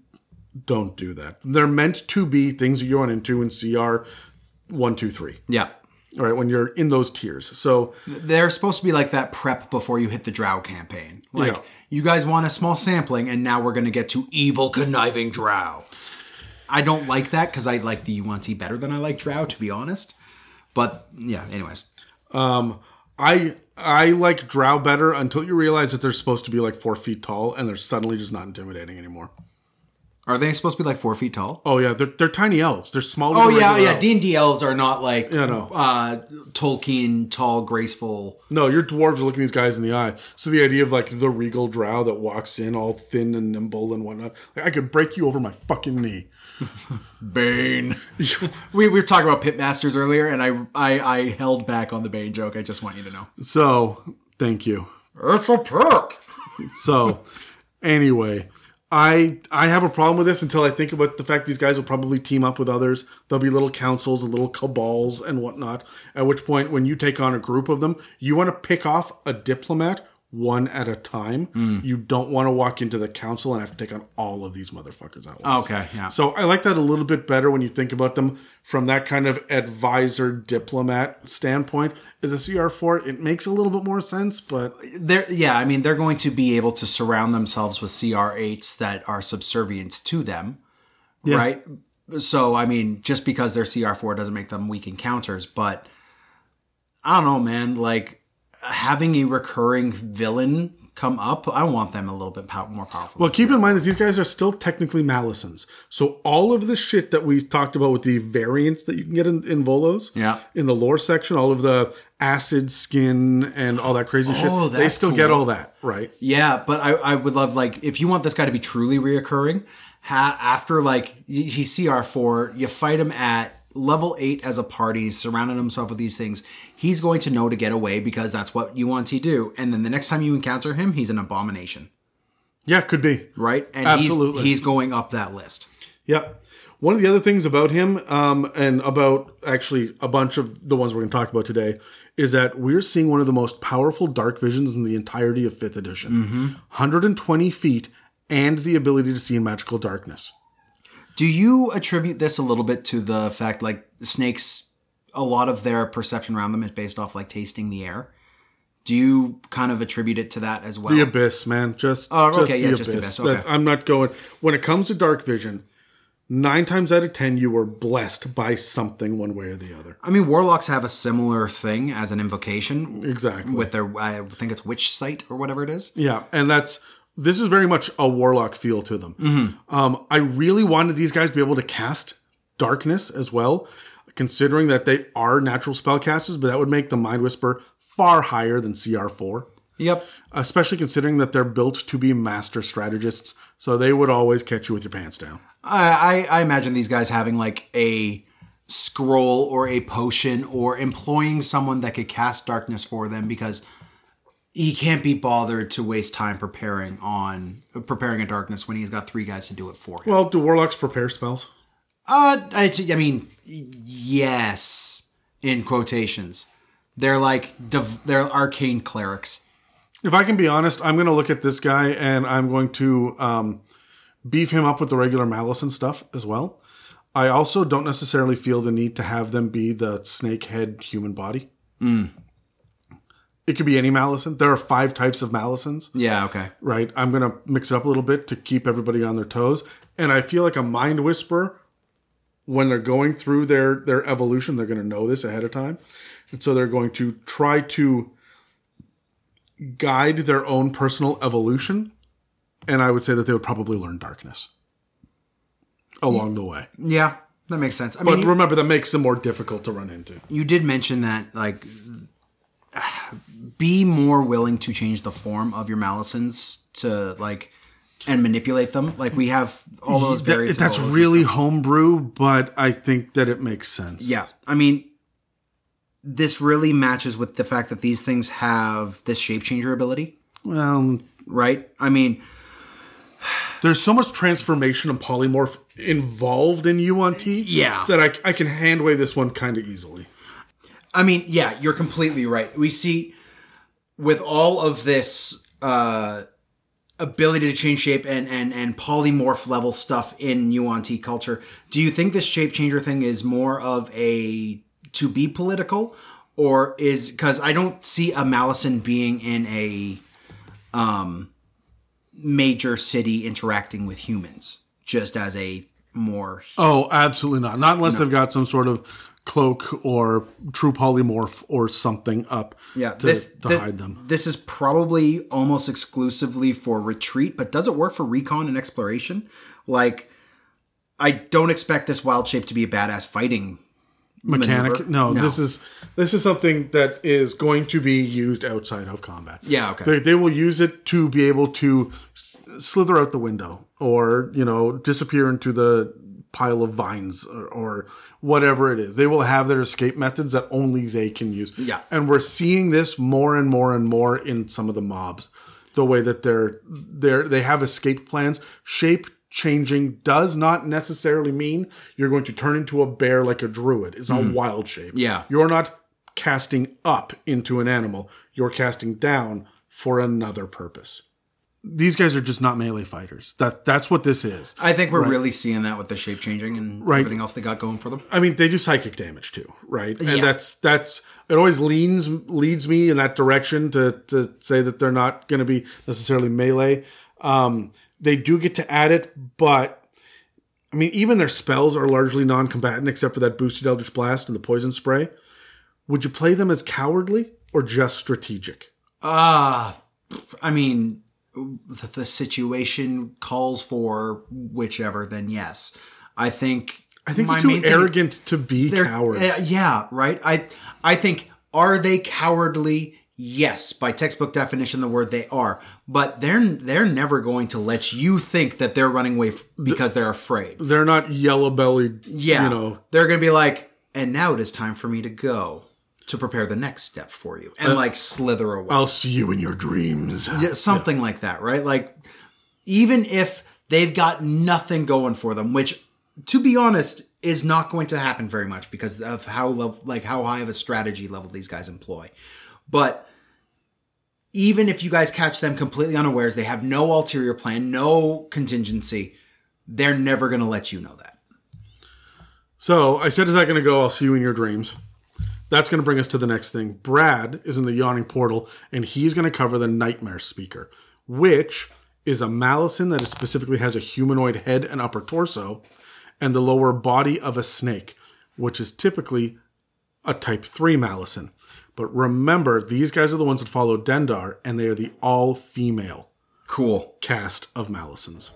[SPEAKER 2] don't do that. They're meant to be things that you run into in CR one, two, three.
[SPEAKER 3] Yeah,
[SPEAKER 2] All right, when you're in those tiers. So
[SPEAKER 3] they're supposed to be like that prep before you hit the Drow campaign. Like
[SPEAKER 2] Yeah.
[SPEAKER 3] you guys want a small sampling, and now we're gonna get to evil conniving Drow. I don't like that because I like the Yuan-ti better than I like Drow, to be honest. But yeah, anyways.
[SPEAKER 2] Um I I like Drow better until you realize that they're supposed to be like four feet tall and they're suddenly just not intimidating anymore.
[SPEAKER 3] Are they supposed to be like four feet tall?
[SPEAKER 2] Oh yeah, they're they're tiny elves. They're smaller.
[SPEAKER 3] Oh
[SPEAKER 2] than
[SPEAKER 3] yeah, yeah. D and D elves are not like
[SPEAKER 2] Yeah, no.
[SPEAKER 3] uh, Tolkien tall, graceful.
[SPEAKER 2] No, your dwarves are looking these guys in the eye. So the idea of like the regal drow that walks in all thin and nimble and whatnot, like I could break you over my fucking knee. *laughs*
[SPEAKER 3] Bane. *laughs* we, we were talking about pitmasters earlier, and I, I I held back on the Bane joke. I just want you to know.
[SPEAKER 2] So thank you.
[SPEAKER 3] It's a perk.
[SPEAKER 2] So anyway, I I have a problem with this until I think about the fact these guys will probably team up with others. There'll be little councils and little cabals and whatnot. At which point, when you take on a group of them, you want to pick off a diplomat one at a time. Hmm. You don't want to walk into the council and have to take on all of these motherfuckers at once.
[SPEAKER 3] Okay, yeah.
[SPEAKER 2] So I like that a little bit better when you think about them from that kind of advisor diplomat standpoint. As a CR4, it makes a little bit more sense, but
[SPEAKER 3] They're yeah. I mean, they're going to be able to surround themselves with CR eights that are subservient to them, right? So I mean, just because they're CR four doesn't make them weak encounters, but I don't know, man. Like having a recurring villain come up, I want them a little bit more powerful.
[SPEAKER 2] Well, keep in mind that these guys are still technically Malisons. So all of the shit that we talked about with the variants that you can get in, in Volo's,
[SPEAKER 3] Yeah.
[SPEAKER 2] in the lore section, all of the acid skin and all that crazy
[SPEAKER 3] Oh,
[SPEAKER 2] shit, they still get all that, right?
[SPEAKER 3] Yeah, but I, I would love like if you want this guy to be truly reoccurring, ha- after like he's CR four, you fight him at level eight as a party, he's surrounding himself with these things. He's going to know to get away because that's what you want to do. And then the next time you encounter him, he's an abomination,
[SPEAKER 2] Yeah, could be.
[SPEAKER 3] right? And
[SPEAKER 2] Absolutely.
[SPEAKER 3] he's he's going up that list.
[SPEAKER 2] Yep. One of the other things about him, um, and about actually a bunch of the ones we're going to talk about today, is that we're seeing one of the most powerful dark visions in the entirety of 5th edition 120 feet and the ability to see in magical darkness.
[SPEAKER 3] Do you attribute this a little bit to the fact like snakes? A lot of their perception around them is based off like tasting the air. Do you kind of attribute it to that as well?
[SPEAKER 2] The abyss, man. Just,
[SPEAKER 3] Oh,
[SPEAKER 2] just
[SPEAKER 3] okay, yeah,
[SPEAKER 2] abyss.
[SPEAKER 3] just Abyss, okay.
[SPEAKER 2] I'm not going. When it comes to dark vision, nine times out of ten, you were blessed by something one way or the other.
[SPEAKER 3] I mean, warlocks have a similar thing as an invocation
[SPEAKER 2] Exactly.
[SPEAKER 3] with their, I think it's witch sight or whatever it is.
[SPEAKER 2] Yeah, and that's this is very much a warlock feel to them. Um, I really wanted these guys to be able to cast darkness as well, considering that they are natural spellcasters, but that would make the Mind Whisper far higher than CR4.
[SPEAKER 3] Yep.
[SPEAKER 2] Especially considering that they're built to be master strategists, so they would always catch you with your pants down.
[SPEAKER 3] I, I, I imagine these guys having like a scroll or a potion or employing someone that could cast darkness for them because he can't be bothered to waste time preparing on preparing a darkness when he's got three guys to do it for him.
[SPEAKER 2] Well, do warlocks prepare spells?
[SPEAKER 3] Uh, I, I mean, yes, in quotations. They're like div- they're arcane clerics.
[SPEAKER 2] If I can be honest, I'm going to look at this guy and I'm going to um, beef him up with the regular malice and stuff as well. I also don't necessarily feel the need to have them be the snake head human body. It could be any Malison. There are five types of Malisons,
[SPEAKER 3] Yeah. Okay.
[SPEAKER 2] right? I'm going to mix it up a little bit to keep everybody on their toes. And I feel like a mind whisper, when they're going through their, their evolution, they're going to know this ahead of time. And so they're going to try to guide their own personal evolution. And I would say that they would probably learn darkness along the way.
[SPEAKER 3] Yeah. That makes sense. I
[SPEAKER 2] But
[SPEAKER 3] mean,
[SPEAKER 2] remember, that makes them more difficult to run into.
[SPEAKER 3] you did mention that like be more willing to change the form of your Malisons to like and manipulate them. Like we have all those variants. of
[SPEAKER 2] that's really homebrew, but I think that it makes sense.
[SPEAKER 3] yeah. I mean, this really matches with the fact that these things have this shape changer ability,
[SPEAKER 2] Well,
[SPEAKER 3] right? I mean,
[SPEAKER 2] there's so much transformation and polymorph involved in Yuan-ti
[SPEAKER 3] Yeah.
[SPEAKER 2] that I, I can handwave this one kind of easily.
[SPEAKER 3] I mean, yeah, you're completely right. We see with all of this uh, ability to change shape and, and, and polymorph level stuff in Yuan-ti culture, do you think this shape changer thing is more of a to be political? Or is because I don't see a Malison being in a um, major city interacting with humans just as a more
[SPEAKER 2] Oh, absolutely not. Not unless they've got some sort of cloak or true polymorph or something up
[SPEAKER 3] Yeah,
[SPEAKER 2] to,
[SPEAKER 3] this
[SPEAKER 2] to
[SPEAKER 3] this,
[SPEAKER 2] hide them.
[SPEAKER 3] This is probably almost exclusively for retreat, but does it work for recon and exploration? Like, I don't expect this wild shape to be a badass fighting
[SPEAKER 2] Mechanic? No,
[SPEAKER 3] No.
[SPEAKER 2] this is this is something that is going to be used outside of combat.
[SPEAKER 3] Yeah, okay.
[SPEAKER 2] They, they will use it to be able to s- slither out the window or you know disappear into the pile of vines or, or whatever it is. They will have their escape methods that only they can use.
[SPEAKER 3] Yeah.
[SPEAKER 2] and we're seeing this more and more and more in some of the mobs. The way that they're they're they have escape plans. Shape changing does not necessarily mean you're going to turn into a bear like a druid. It's not hmm. wild shape.
[SPEAKER 3] Yeah.
[SPEAKER 2] You're not casting up into an animal. You're casting down for another purpose. These guys are just not melee fighters. That that's what this is.
[SPEAKER 3] I think we're really seeing that with the shape changing and
[SPEAKER 2] Right.
[SPEAKER 3] everything else they got going for them.
[SPEAKER 2] I mean, they do psychic damage too, right? And
[SPEAKER 3] Yeah.
[SPEAKER 2] that's that's it. Always leans leads me in that direction to to say that they're not going to be necessarily melee. Um, they do get to add it, but I mean, even their spells are largely non-combatant, except for that boosted Eldritch Blast and the Poison Spray. Would you play them as cowardly or just strategic?
[SPEAKER 3] Ah, I mean, the, the situation calls for whichever. Then yes, I think.
[SPEAKER 2] I think they're too
[SPEAKER 3] thing-
[SPEAKER 2] arrogant to be
[SPEAKER 3] They're-
[SPEAKER 2] cowards.
[SPEAKER 3] uh, yeah, right. I I think are they cowardly? Yes, by textbook definition, the word they are. But they're they're never going to let you think that they're running away f- because they're afraid.
[SPEAKER 2] they're not yellow bellied.
[SPEAKER 3] Yeah,
[SPEAKER 2] you know.
[SPEAKER 3] they're going to be like, and now it is time for me to go to prepare the next step for you, and uh, like slither away.
[SPEAKER 2] I'll see you in your dreams.
[SPEAKER 3] Yeah, something like that, right? Like, even if they've got nothing going for them, which, to be honest, is not going to happen very much because of how like how high of a strategy level these guys employ. But even if you guys catch them completely unawares, they have no ulterior plan, no contingency. They're never going to let you know that.
[SPEAKER 2] So I said, is that going to go? I'll see you in your dreams. That's going to bring us to the next thing. Brad is in the yawning portal, and he's going to cover the nightmare speaker, which is a malison that specifically has a humanoid head and upper torso, and the lower body of a snake, which is typically a type 3 malison. But remember, these guys are the ones that follow Dendar, and they are the all female
[SPEAKER 3] Cool.
[SPEAKER 2] cast of malisons.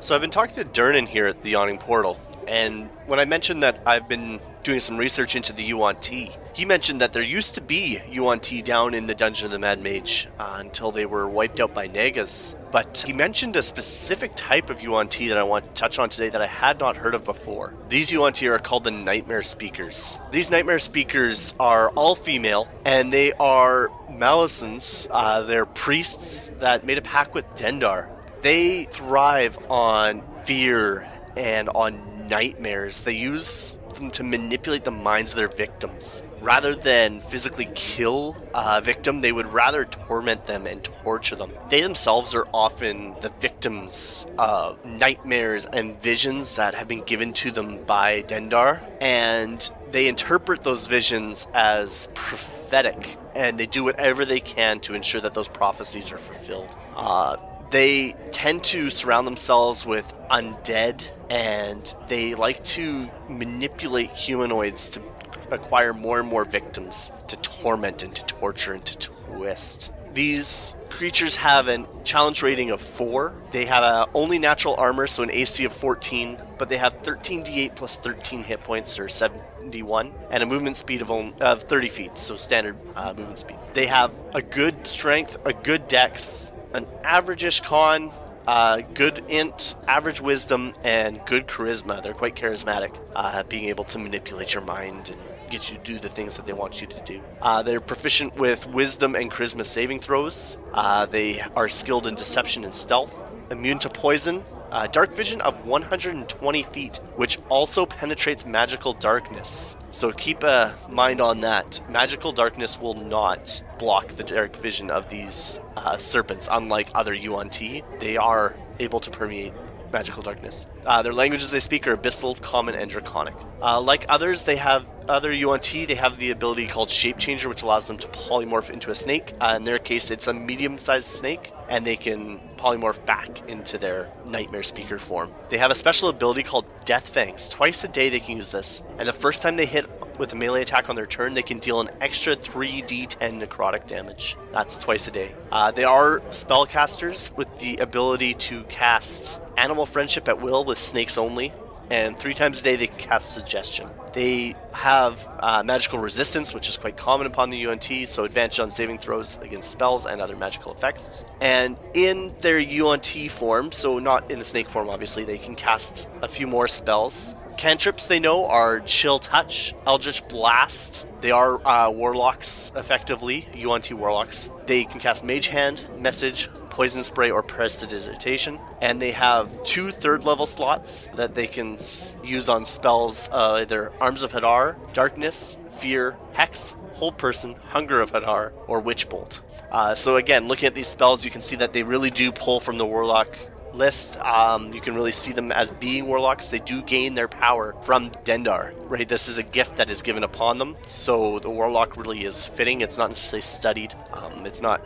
[SPEAKER 6] So I've been talking to Durnan here at the Yawning Portal, and when I mentioned that I've been doing some research into the Yuan-ti, he mentioned that there used to be Yuan-ti down in the Dungeon of the Mad Mage uh, until they were wiped out by Nagas. But he mentioned a specific type of Yuan-ti that I want to touch on today that I had not heard of before. These Yuan-ti are called the Nightmare Speakers. These Nightmare Speakers are all female, and they are Malisons. Uh, they're priests that made a pact with Dendar they thrive on fear and on nightmares. They use them to manipulate the minds of their victims. Rather than physically kill a victim, they would rather torment them and torture them. They themselves are often the victims of nightmares and visions that have been given to them by Dendar, and they interpret those visions as prophetic, and they do whatever they can to ensure that those prophecies are fulfilled. Uh, they tend to surround themselves with undead and they like to manipulate humanoids to acquire more and more victims to torment and to torture and to twist. These creatures have a challenge rating of 4. They have a only natural armor, so an AC of 14, but they have 13d8 plus 13 hit points, or 71, and a movement speed of, only, of 30 feet, so standard uh, movement speed. They have a good strength, a good dex, an average-ish con, uh, good int, average wisdom, and good charisma. They're quite charismatic, uh, being able to manipulate your mind and get you to do the things that they want you to do. Uh, they're proficient with wisdom and charisma saving throws. Uh, they are skilled in deception and stealth, immune to poison. Uh, dark vision of 120 feet, which also penetrates magical darkness. So keep a mind on that. Magical darkness will not block the dark vision of these uh, serpents, unlike other Yuan-ti. They are able to permeate magical darkness. Uh, their languages they speak are Abyssal, Common, and Draconic. Uh, like others, they have other Yuan-ti. They have the ability called Shape Changer, which allows them to polymorph into a snake. Uh, in their case, it's a medium-sized snake, and they can polymorph back into their Nightmare Speaker form. They have a special ability called Death Fangs. Twice a day they can use this, and the first time they hit with a melee attack on their turn, they can deal an extra 3d10 necrotic damage. That's twice a day. Uh, they are spellcasters with the ability to cast Animal Friendship at will with snakes only, and three times a day they can cast Suggestion. They have uh, magical resistance, which is quite common upon the Yuan-ti, so advantage on saving throws against spells and other magical effects. And in their Yuan-ti form, so not in the snake form, obviously, they can cast a few more spells. Cantrips they know are Chill Touch, Eldritch Blast. They are uh, warlocks, effectively, Yuan-ti warlocks. They can cast Mage Hand, Message, Poison Spray, or Prestidigitation. And they have two third level slots that they can use on spells uh, either Arms of Hadar, Darkness, Fear, Hex, Hold Person, Hunger of Hadar, or Witch Bolt. Uh, so again, looking at these spells, you can see that they really do pull from the Warlock list. Um, you can really see them as being warlocks. They do gain their power from Dendar, right? This is a gift that is given upon them. So the warlock really is fitting. It's not necessarily studied. Um, it's not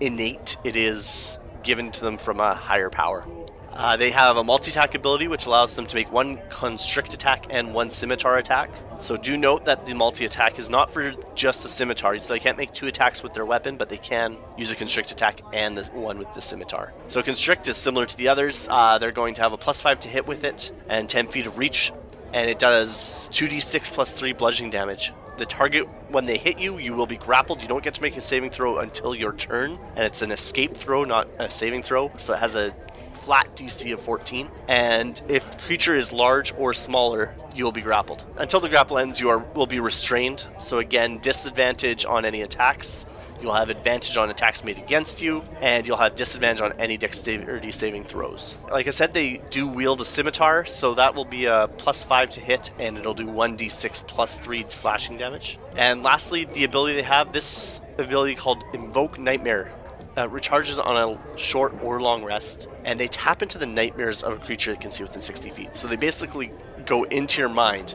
[SPEAKER 6] innate. It is given to them from a higher power. Uh, they have a multi-attack ability, which allows them to make one constrict attack and one scimitar attack. So do note that the multi-attack is not for just the scimitar. So they can't make two attacks with their weapon, but they can use a constrict attack and the one with the scimitar. So constrict is similar to the others. Uh, they're going to have a plus five to hit with it and 10 feet of reach, and it does 2d6 plus three bludgeoning damage. The target, when they hit you, you will be grappled. You don't get to make a saving throw until your turn, and it's an escape throw, not a saving throw. So it has a flat DC of 14. And if creature is large or smaller, you will be grappled. Until the grapple ends, you are will be restrained. So again, disadvantage on any attacks. You'll have advantage on attacks made against you, and you'll have disadvantage on any dexterity saving throws. Like I said, they do wield a scimitar, so that will be a plus 5 to hit, and it'll do 1d6 plus 3 slashing damage. And lastly, the ability they have this ability called Invoke Nightmare uh, recharges on a short or long rest, and they tap into the nightmares of a creature that can see within 60 feet. So they basically go into your mind.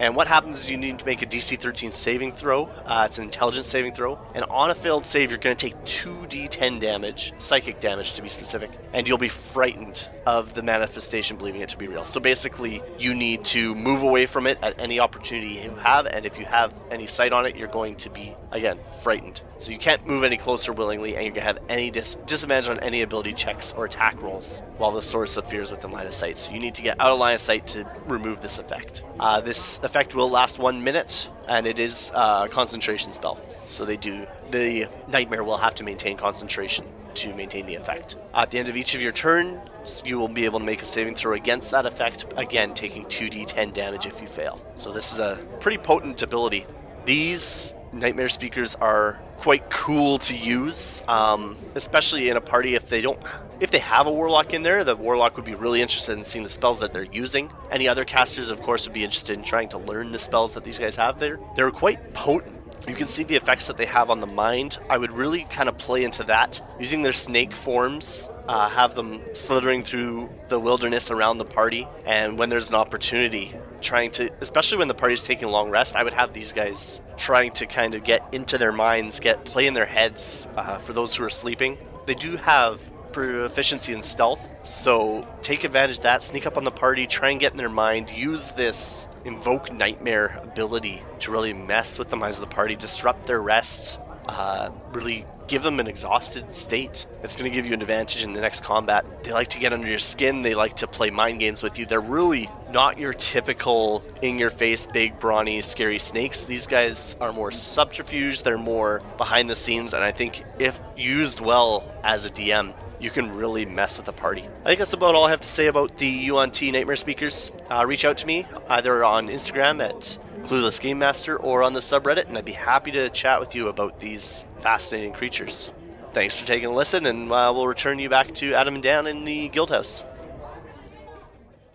[SPEAKER 6] And what happens is you need to make a DC 13 saving throw. Uh, it's an intelligence saving throw. And on a failed save, you're going to take 2d10 damage, psychic damage to be specific, and you'll be frightened of the manifestation, believing it to be real. So basically, you need to move away from it at any opportunity you have, and if you have any sight on it, you're going to be, again, frightened. So you can't move any closer willingly, and you're going to have any dis- disadvantage on any ability checks or attack rolls while the source of fear is within line of sight. So you need to get out of line of sight to remove this effect. Uh, this effect will last one minute, and it is a concentration spell. So they do. The nightmare will have to maintain concentration to maintain the effect. At the end of each of your turns, you will be able to make a saving throw against that effect, again taking 2d10 damage if you fail. So this is a pretty potent ability. These nightmare speakers are quite cool to use, um, especially in a party if they don't. If they have a warlock in there, the warlock would be really interested in seeing the spells that they're using. Any other casters, of course, would be interested in trying to learn the spells that these guys have there. They're quite potent. You can see the effects that they have on the mind. I would really kind of play into that. Using their snake forms, uh, have them slithering through the wilderness around the party, and when there's an opportunity, trying to, especially when the party's taking a long rest, I would have these guys trying to kind of get into their minds, get play in their heads uh, for those who are sleeping. They do have proficiency in stealth, so take advantage of that, sneak up on the party, try and get in their mind, use this invoke nightmare ability to really mess with the minds of the party, disrupt their rests, uh, really give them an exhausted state. It's going to give you an advantage in the next combat. They like to get under your skin, they like to play mind games with you. They're really not your typical in your face, big, brawny, scary snakes. These guys are more subterfuge, they're more behind the scenes, and I think if used well as a DM, you can really mess with the party. I think that's about all I have to say about the Yuan-ti Nightmare Speakers. Uh, reach out to me either on Instagram at Clueless Game Master or on the subreddit, and I'd be happy to chat with you about these fascinating creatures. Thanks for taking a listen, and uh, we'll return you back to Adam and Dan in the guild house.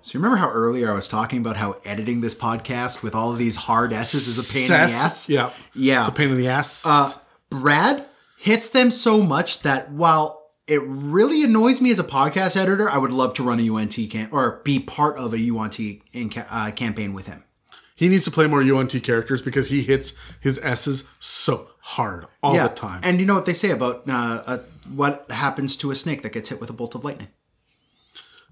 [SPEAKER 3] So you remember how earlier I was talking about how editing this podcast with all of these hard S's is a pain in the ass?
[SPEAKER 2] Yeah.
[SPEAKER 3] Yeah.
[SPEAKER 2] It's a pain in the ass.
[SPEAKER 3] Uh, Brad hits them so much that while it really annoys me as a podcast editor, I would love to run a Yuan-ti camp or be part of a Yuan-ti in ca- uh, campaign with him.
[SPEAKER 2] he needs to play more Yuan-ti characters because he hits his S's so hard all the time.
[SPEAKER 3] And you know what they say about uh, uh, what happens to a snake that gets hit with a bolt of lightning?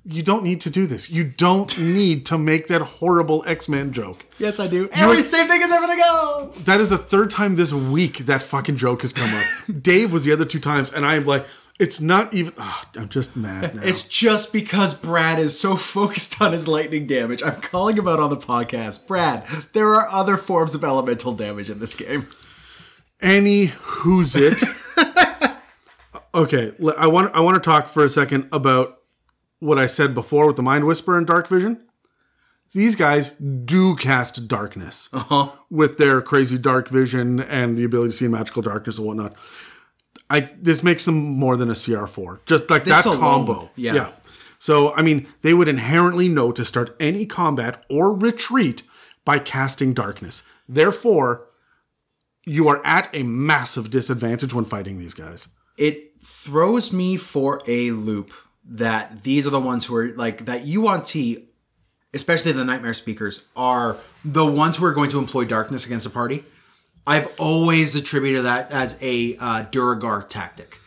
[SPEAKER 2] you don't need to do this. You don't *laughs* need to make that horrible X Men joke.
[SPEAKER 3] Yes, I do. Every same thing as everything else.
[SPEAKER 2] That is the third time this week that fucking joke has come up. *laughs* Dave was the other two times, and I am like, it's not even. ah, I'm just mad now.
[SPEAKER 3] It's just because Brad is so *laughs* focused on his lightning damage. I'm calling him out on the podcast. Brad, there are other forms of elemental damage in this game.
[SPEAKER 2] Any who's it? *laughs* okay, I want I want to talk for a second about what I said before with the Mind Whisper and Dark Vision. These guys do cast darkness with their crazy dark vision and the ability to see magical darkness and whatnot. I this makes them more than a CR4. Just like
[SPEAKER 3] This
[SPEAKER 2] that
[SPEAKER 3] alone,
[SPEAKER 2] combo.
[SPEAKER 3] yeah. yeah.
[SPEAKER 2] So I mean, they would inherently know to start any combat or retreat by casting darkness. Therefore, you are at a massive disadvantage when fighting these guys.
[SPEAKER 3] It throws me for a loop that these are the ones who are like that Yuan-ti, especially the Nightmare Speakers, are the ones who are going to employ darkness against a party. I've always attributed that as a uh, Duergar tactic.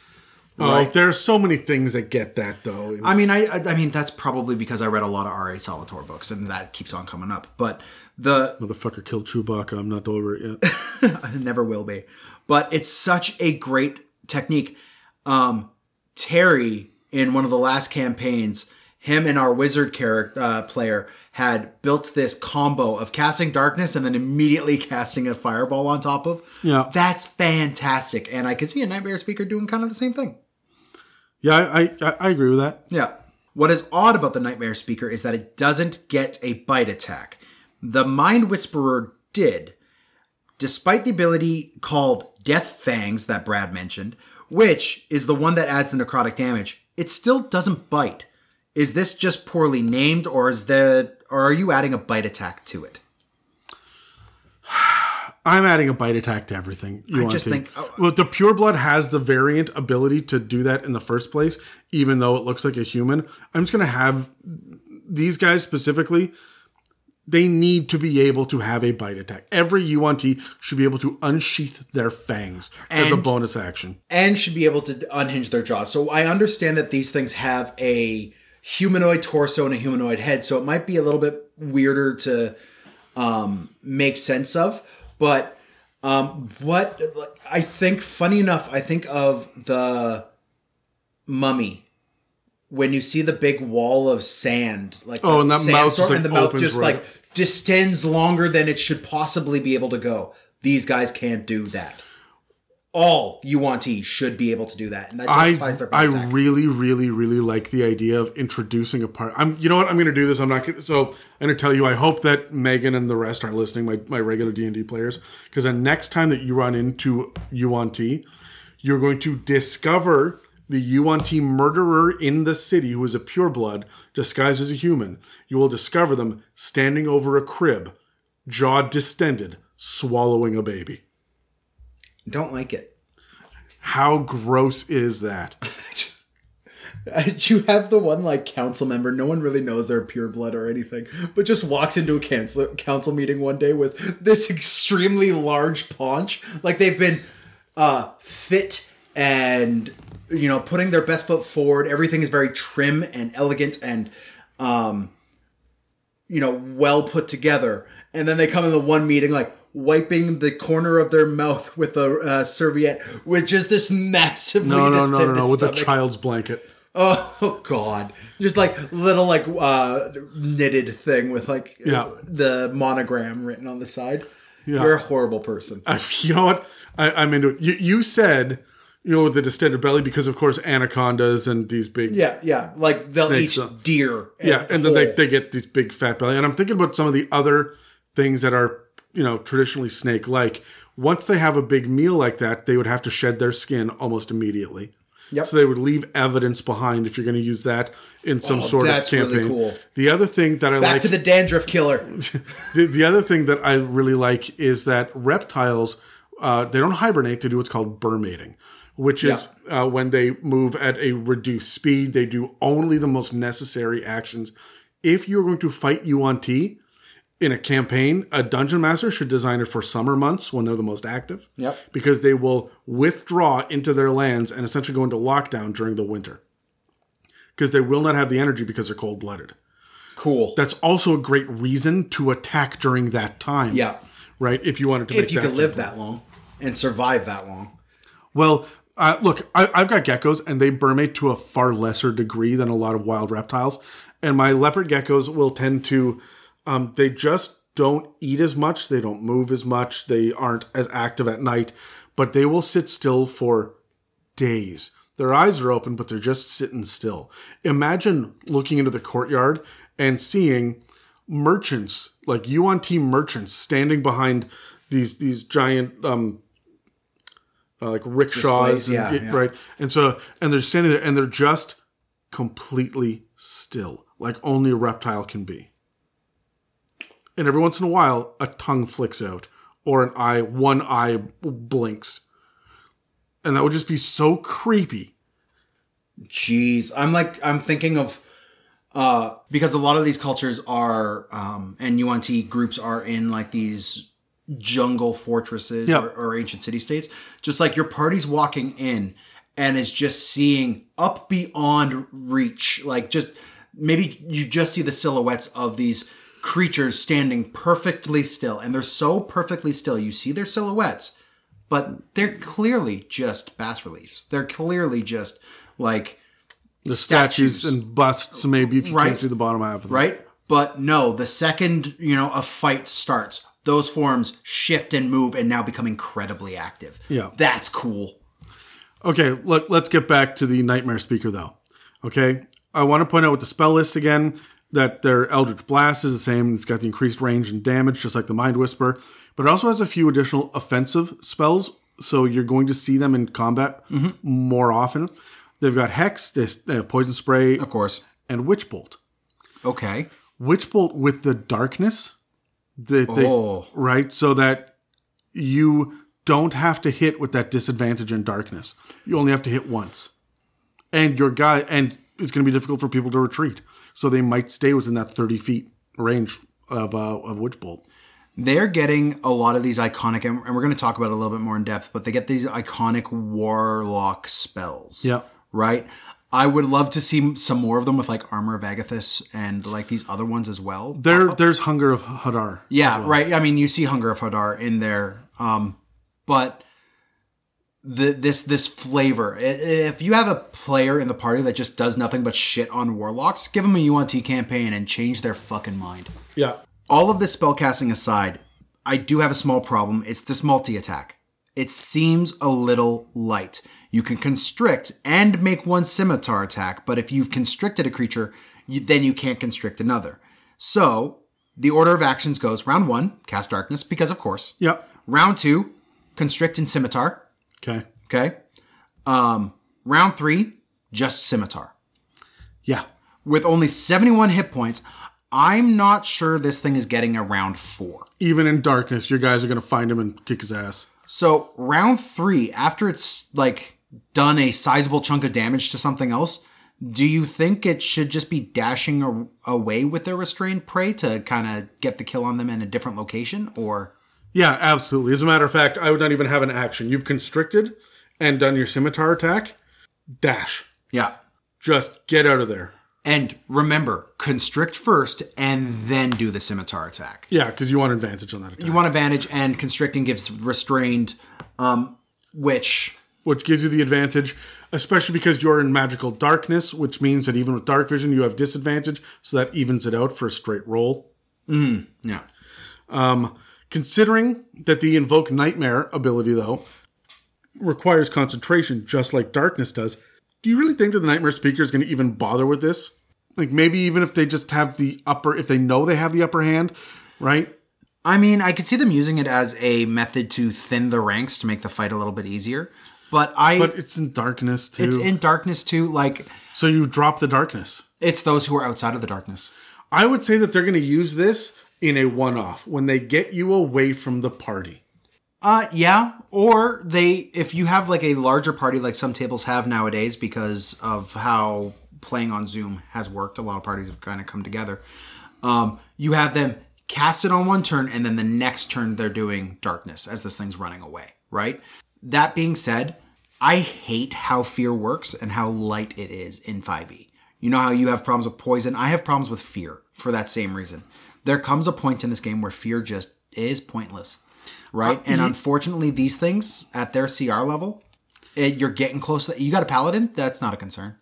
[SPEAKER 2] Oh, there are so many things that get that though.
[SPEAKER 3] I mean, I I I mean that's probably because I read a lot of R.A. Salvatore books, and that keeps on coming up. But the
[SPEAKER 2] Motherfucker killed Chewbacca. I'm not over it yet. *laughs*
[SPEAKER 3] I never will be. But it's such a great technique. Um, Terry in one of the last campaigns, him and our wizard character uh, player had built this combo of casting darkness and then immediately *laughs* casting a fireball on top of.
[SPEAKER 2] Yeah.
[SPEAKER 3] that's fantastic, and I could see a nightmare speaker doing kind of the same thing.
[SPEAKER 2] yeah, I, I I agree with that.
[SPEAKER 3] Yeah. What is odd about the Nightmare Speaker is that it doesn't get a bite attack. The Mind Whisperer did, despite the ability called Death Fangs that Brad mentioned, which is the one that adds the necrotic damage. It still doesn't bite. Is this just poorly named, or is there, or are you adding a bite attack to it? *sighs*
[SPEAKER 2] I'm adding a bite attack to everything. You
[SPEAKER 3] I
[SPEAKER 2] want
[SPEAKER 3] just
[SPEAKER 2] to.
[SPEAKER 3] think- oh,
[SPEAKER 2] well, the pure blood has the variant ability to do that in the first place, even though it looks like a human. I'm just gonna have these guys specifically. They need to be able to have a bite attack. Every Yuan-ti should be able to unsheath their fangs as a bonus action.
[SPEAKER 3] and should be able to unhinge their jaws. So I understand that these things have a humanoid torso and a humanoid head, so it might be a little bit weirder to um, make sense of. But um, what I think, funny enough, I think of the mummy when you see the big wall of sand, like
[SPEAKER 2] Oh, and that mouth like,
[SPEAKER 3] and the mouth just
[SPEAKER 2] right
[SPEAKER 3] like distends longer than it should possibly be able to go. These guys can't do that. All Yuan-ti should be able to do that, and that justifies
[SPEAKER 2] I
[SPEAKER 3] their
[SPEAKER 2] I really really really like the idea of introducing a part. I'm you know what I'm going to do this. I'm not gonna, so I'm going to tell you. I hope that Megan and the rest are listening. My my regular D and D players, because the next time that you run into Yuan-ti, you're going to discover the Yuan-ti murderer in the city who is a pureblood disguised as a human. You will discover them standing over a crib, jaw distended, swallowing a baby.
[SPEAKER 3] Don't like it.
[SPEAKER 2] How gross is that? *laughs*
[SPEAKER 3] You have the one like council member. No one really knows they're pure blood or anything, but just walks into a council council meeting one day with this extremely large paunch. Like they've been uh, fit and you know putting their best foot forward. Everything is very trim and elegant and um, you know well put together. And then they come in the one meeting like, wiping the corner of their mouth with a uh, serviette with just this massively
[SPEAKER 2] No, no, no, no, no, with a child's blanket.
[SPEAKER 3] Oh god. Just like little like uh knitted thing with like
[SPEAKER 2] Yeah.
[SPEAKER 3] the monogram written on the side.
[SPEAKER 2] Yeah.
[SPEAKER 3] You're a horrible person.
[SPEAKER 2] I, you know what? I, I'm into it. You, you said, you know, the distended belly because, of course, anacondas and these big.
[SPEAKER 3] Yeah, yeah. Like they'll eat
[SPEAKER 2] uh,
[SPEAKER 3] deer.
[SPEAKER 2] Yeah, and then they, they get these big fat belly. And I'm thinking about some of the other things that are, you know, traditionally snake like. Once they have a big meal like that, they would have to shed their skin almost immediately.
[SPEAKER 3] Yep.
[SPEAKER 2] So they would leave evidence behind if you're going to use that in some
[SPEAKER 3] Oh,
[SPEAKER 2] sort
[SPEAKER 3] that's
[SPEAKER 2] of
[SPEAKER 3] really
[SPEAKER 2] campaign.
[SPEAKER 3] cool.
[SPEAKER 2] The other thing that I
[SPEAKER 3] Back
[SPEAKER 2] like
[SPEAKER 3] to the dandruff killer. *laughs*
[SPEAKER 2] the, the other thing that I really like is that reptiles uh, they don't hibernate; they do what's called brumating, which is uh, when they move at a reduced speed. They do only the most necessary actions. If you're going to fight Yuan-ti in a campaign, a dungeon master should design it for summer months when they're the most active.
[SPEAKER 3] Yep.
[SPEAKER 2] Because they will withdraw into their lands and essentially go into lockdown during the winter. Because they will not have the energy because they're cold blooded
[SPEAKER 3] Cool.
[SPEAKER 2] that's also a great reason to attack during that time.
[SPEAKER 3] Yeah.
[SPEAKER 2] Right. If you wanted to,
[SPEAKER 3] if you
[SPEAKER 2] that
[SPEAKER 3] could live that long and survive that long.
[SPEAKER 2] Well, uh, look, I, I've got geckos, and they brumate to a far lesser degree than a lot of wild reptiles. And my leopard geckos will tend to, um, they just don't eat as much. They don't move as much. They aren't as active at night, but they will sit still for days. Their eyes are open, but they're just sitting still. Imagine looking into the courtyard and seeing merchants, like Yuan-ti merchants, standing behind these these giant um, uh, like rickshaws,
[SPEAKER 3] Displays, yeah,
[SPEAKER 2] and,
[SPEAKER 3] yeah.
[SPEAKER 2] right? And so, and they're standing there, and they're just completely still, like only a reptile can be. And every once in a while, a tongue flicks out, or an eye, one eye blinks, and that would just be so creepy.
[SPEAKER 3] Jeez, I'm like I'm thinking of uh because a lot of these cultures are um and Yuan-ti groups are in like these jungle fortresses
[SPEAKER 2] Yeah.
[SPEAKER 3] or, or ancient city states. Just like your party's walking in and is just seeing up beyond reach, like just maybe you just see the silhouettes of these creatures standing perfectly still, and they're so perfectly still. You see their silhouettes, but they're clearly just bas reliefs. They're clearly just like
[SPEAKER 2] The statues,
[SPEAKER 3] Statues.
[SPEAKER 2] and busts, maybe if you
[SPEAKER 3] Right.
[SPEAKER 2] can't see the bottom half of them.
[SPEAKER 3] right? But no, the second, you know, a fight starts, those forms shift and move and now become incredibly active.
[SPEAKER 2] Yeah.
[SPEAKER 3] That's cool.
[SPEAKER 2] Okay, look, let's get back to the Nightmare Speaker, though. Okay, I want to point out with the spell list again that their Eldritch Blast is the same. It's got the increased range and damage, just like the Mind Whisper, but it also has a few additional offensive spells, so you're going to see them in combat mm-hmm. more often. They've got Hex, they they have Poison Spray,
[SPEAKER 3] Of course.
[SPEAKER 2] and Witch Bolt.
[SPEAKER 3] Okay.
[SPEAKER 2] Witch Bolt with the darkness, that they,
[SPEAKER 3] Oh.
[SPEAKER 2] right, so that you don't have to hit with that disadvantage in darkness. You only have to hit once, and your guy, and it's going to be difficult for people to retreat, so they might stay within that thirty feet range of uh, of Witch Bolt.
[SPEAKER 3] They're getting a lot of these iconic, and we're going to talk about it a little bit more in depth, but they get these iconic warlock spells.
[SPEAKER 2] Yeah.
[SPEAKER 3] Right? I would love to see some more of them with like Armor of Agathys and like these other ones as well.
[SPEAKER 2] There, there's Hunger of Hadar.
[SPEAKER 3] Yeah, right. I mean, you see Hunger of Hadar in there, um, but the this this flavor. If you have a player in the party that just does nothing but shit on warlocks, give them a Yuan-ti campaign and change their fucking mind.
[SPEAKER 2] Yeah,
[SPEAKER 3] All of this spellcasting aside, I do have a small problem. It's this multi attack. It seems a little light. You can constrict and make one scimitar attack, but if you've constricted a creature, you, then you can't constrict another. So the order of actions goes round one, cast darkness, because of course.
[SPEAKER 2] yeah.
[SPEAKER 3] Round two, constrict and scimitar.
[SPEAKER 2] Okay.
[SPEAKER 3] Okay. Um, round three, just scimitar.
[SPEAKER 2] Yeah.
[SPEAKER 3] With only 71 hit points, I'm not sure this thing is getting a round four.
[SPEAKER 2] Even in darkness, your guys are going to find him and kick his ass.
[SPEAKER 3] So round three, after it's like done a sizable chunk of damage to something else, do you think it should just be dashing a- away with their restrained prey to kind of get the kill on them in a different location, or
[SPEAKER 2] Yeah, absolutely. As a matter of fact, I would not even have an action. You've constricted and done your scimitar attack. Dash.
[SPEAKER 3] yeah?
[SPEAKER 2] Just get out of there.
[SPEAKER 3] And remember, constrict first and then do the scimitar attack.
[SPEAKER 2] Yeah, because you want advantage on that attack.
[SPEAKER 3] You want advantage, and constricting gives restrained, um, which
[SPEAKER 2] which gives you the advantage, especially because you're in magical darkness, which means that even with dark vision, you have disadvantage, so that evens it out for a straight roll. Mhm.
[SPEAKER 3] Yeah,
[SPEAKER 2] Considering that the invoke nightmare ability, though, requires concentration, just like darkness does, do you really think that the nightmare speaker is going to even bother with this? Like maybe even if they just have the upper, if they know they have the upper hand, right?
[SPEAKER 3] I mean, I could see them using it as a method to thin the ranks to make the fight a little bit easier. But I,
[SPEAKER 2] But it's in darkness too.
[SPEAKER 3] it's in darkness too. Like
[SPEAKER 2] so you drop the darkness.
[SPEAKER 3] it's those who are outside of the darkness.
[SPEAKER 2] I would say that they're going to use this in a one-off when they get you away from the party.
[SPEAKER 3] Uh, yeah. Or they, if you have like a larger party, like some tables have nowadays, because of how playing on Zoom has worked, a lot of parties have kind of come together. Um, you have them cast it on one turn, and then the next turn they're doing darkness as this thing's running away. Right. That being said, I hate how fear works and how light it is in 5e. You know how you have problems with poison? I have problems with fear for that same reason. There comes a point in this game where fear just is pointless, right? Uh, and unfortunately, these things at their CR level, it, you're getting close. To, you got a paladin? That's not a concern.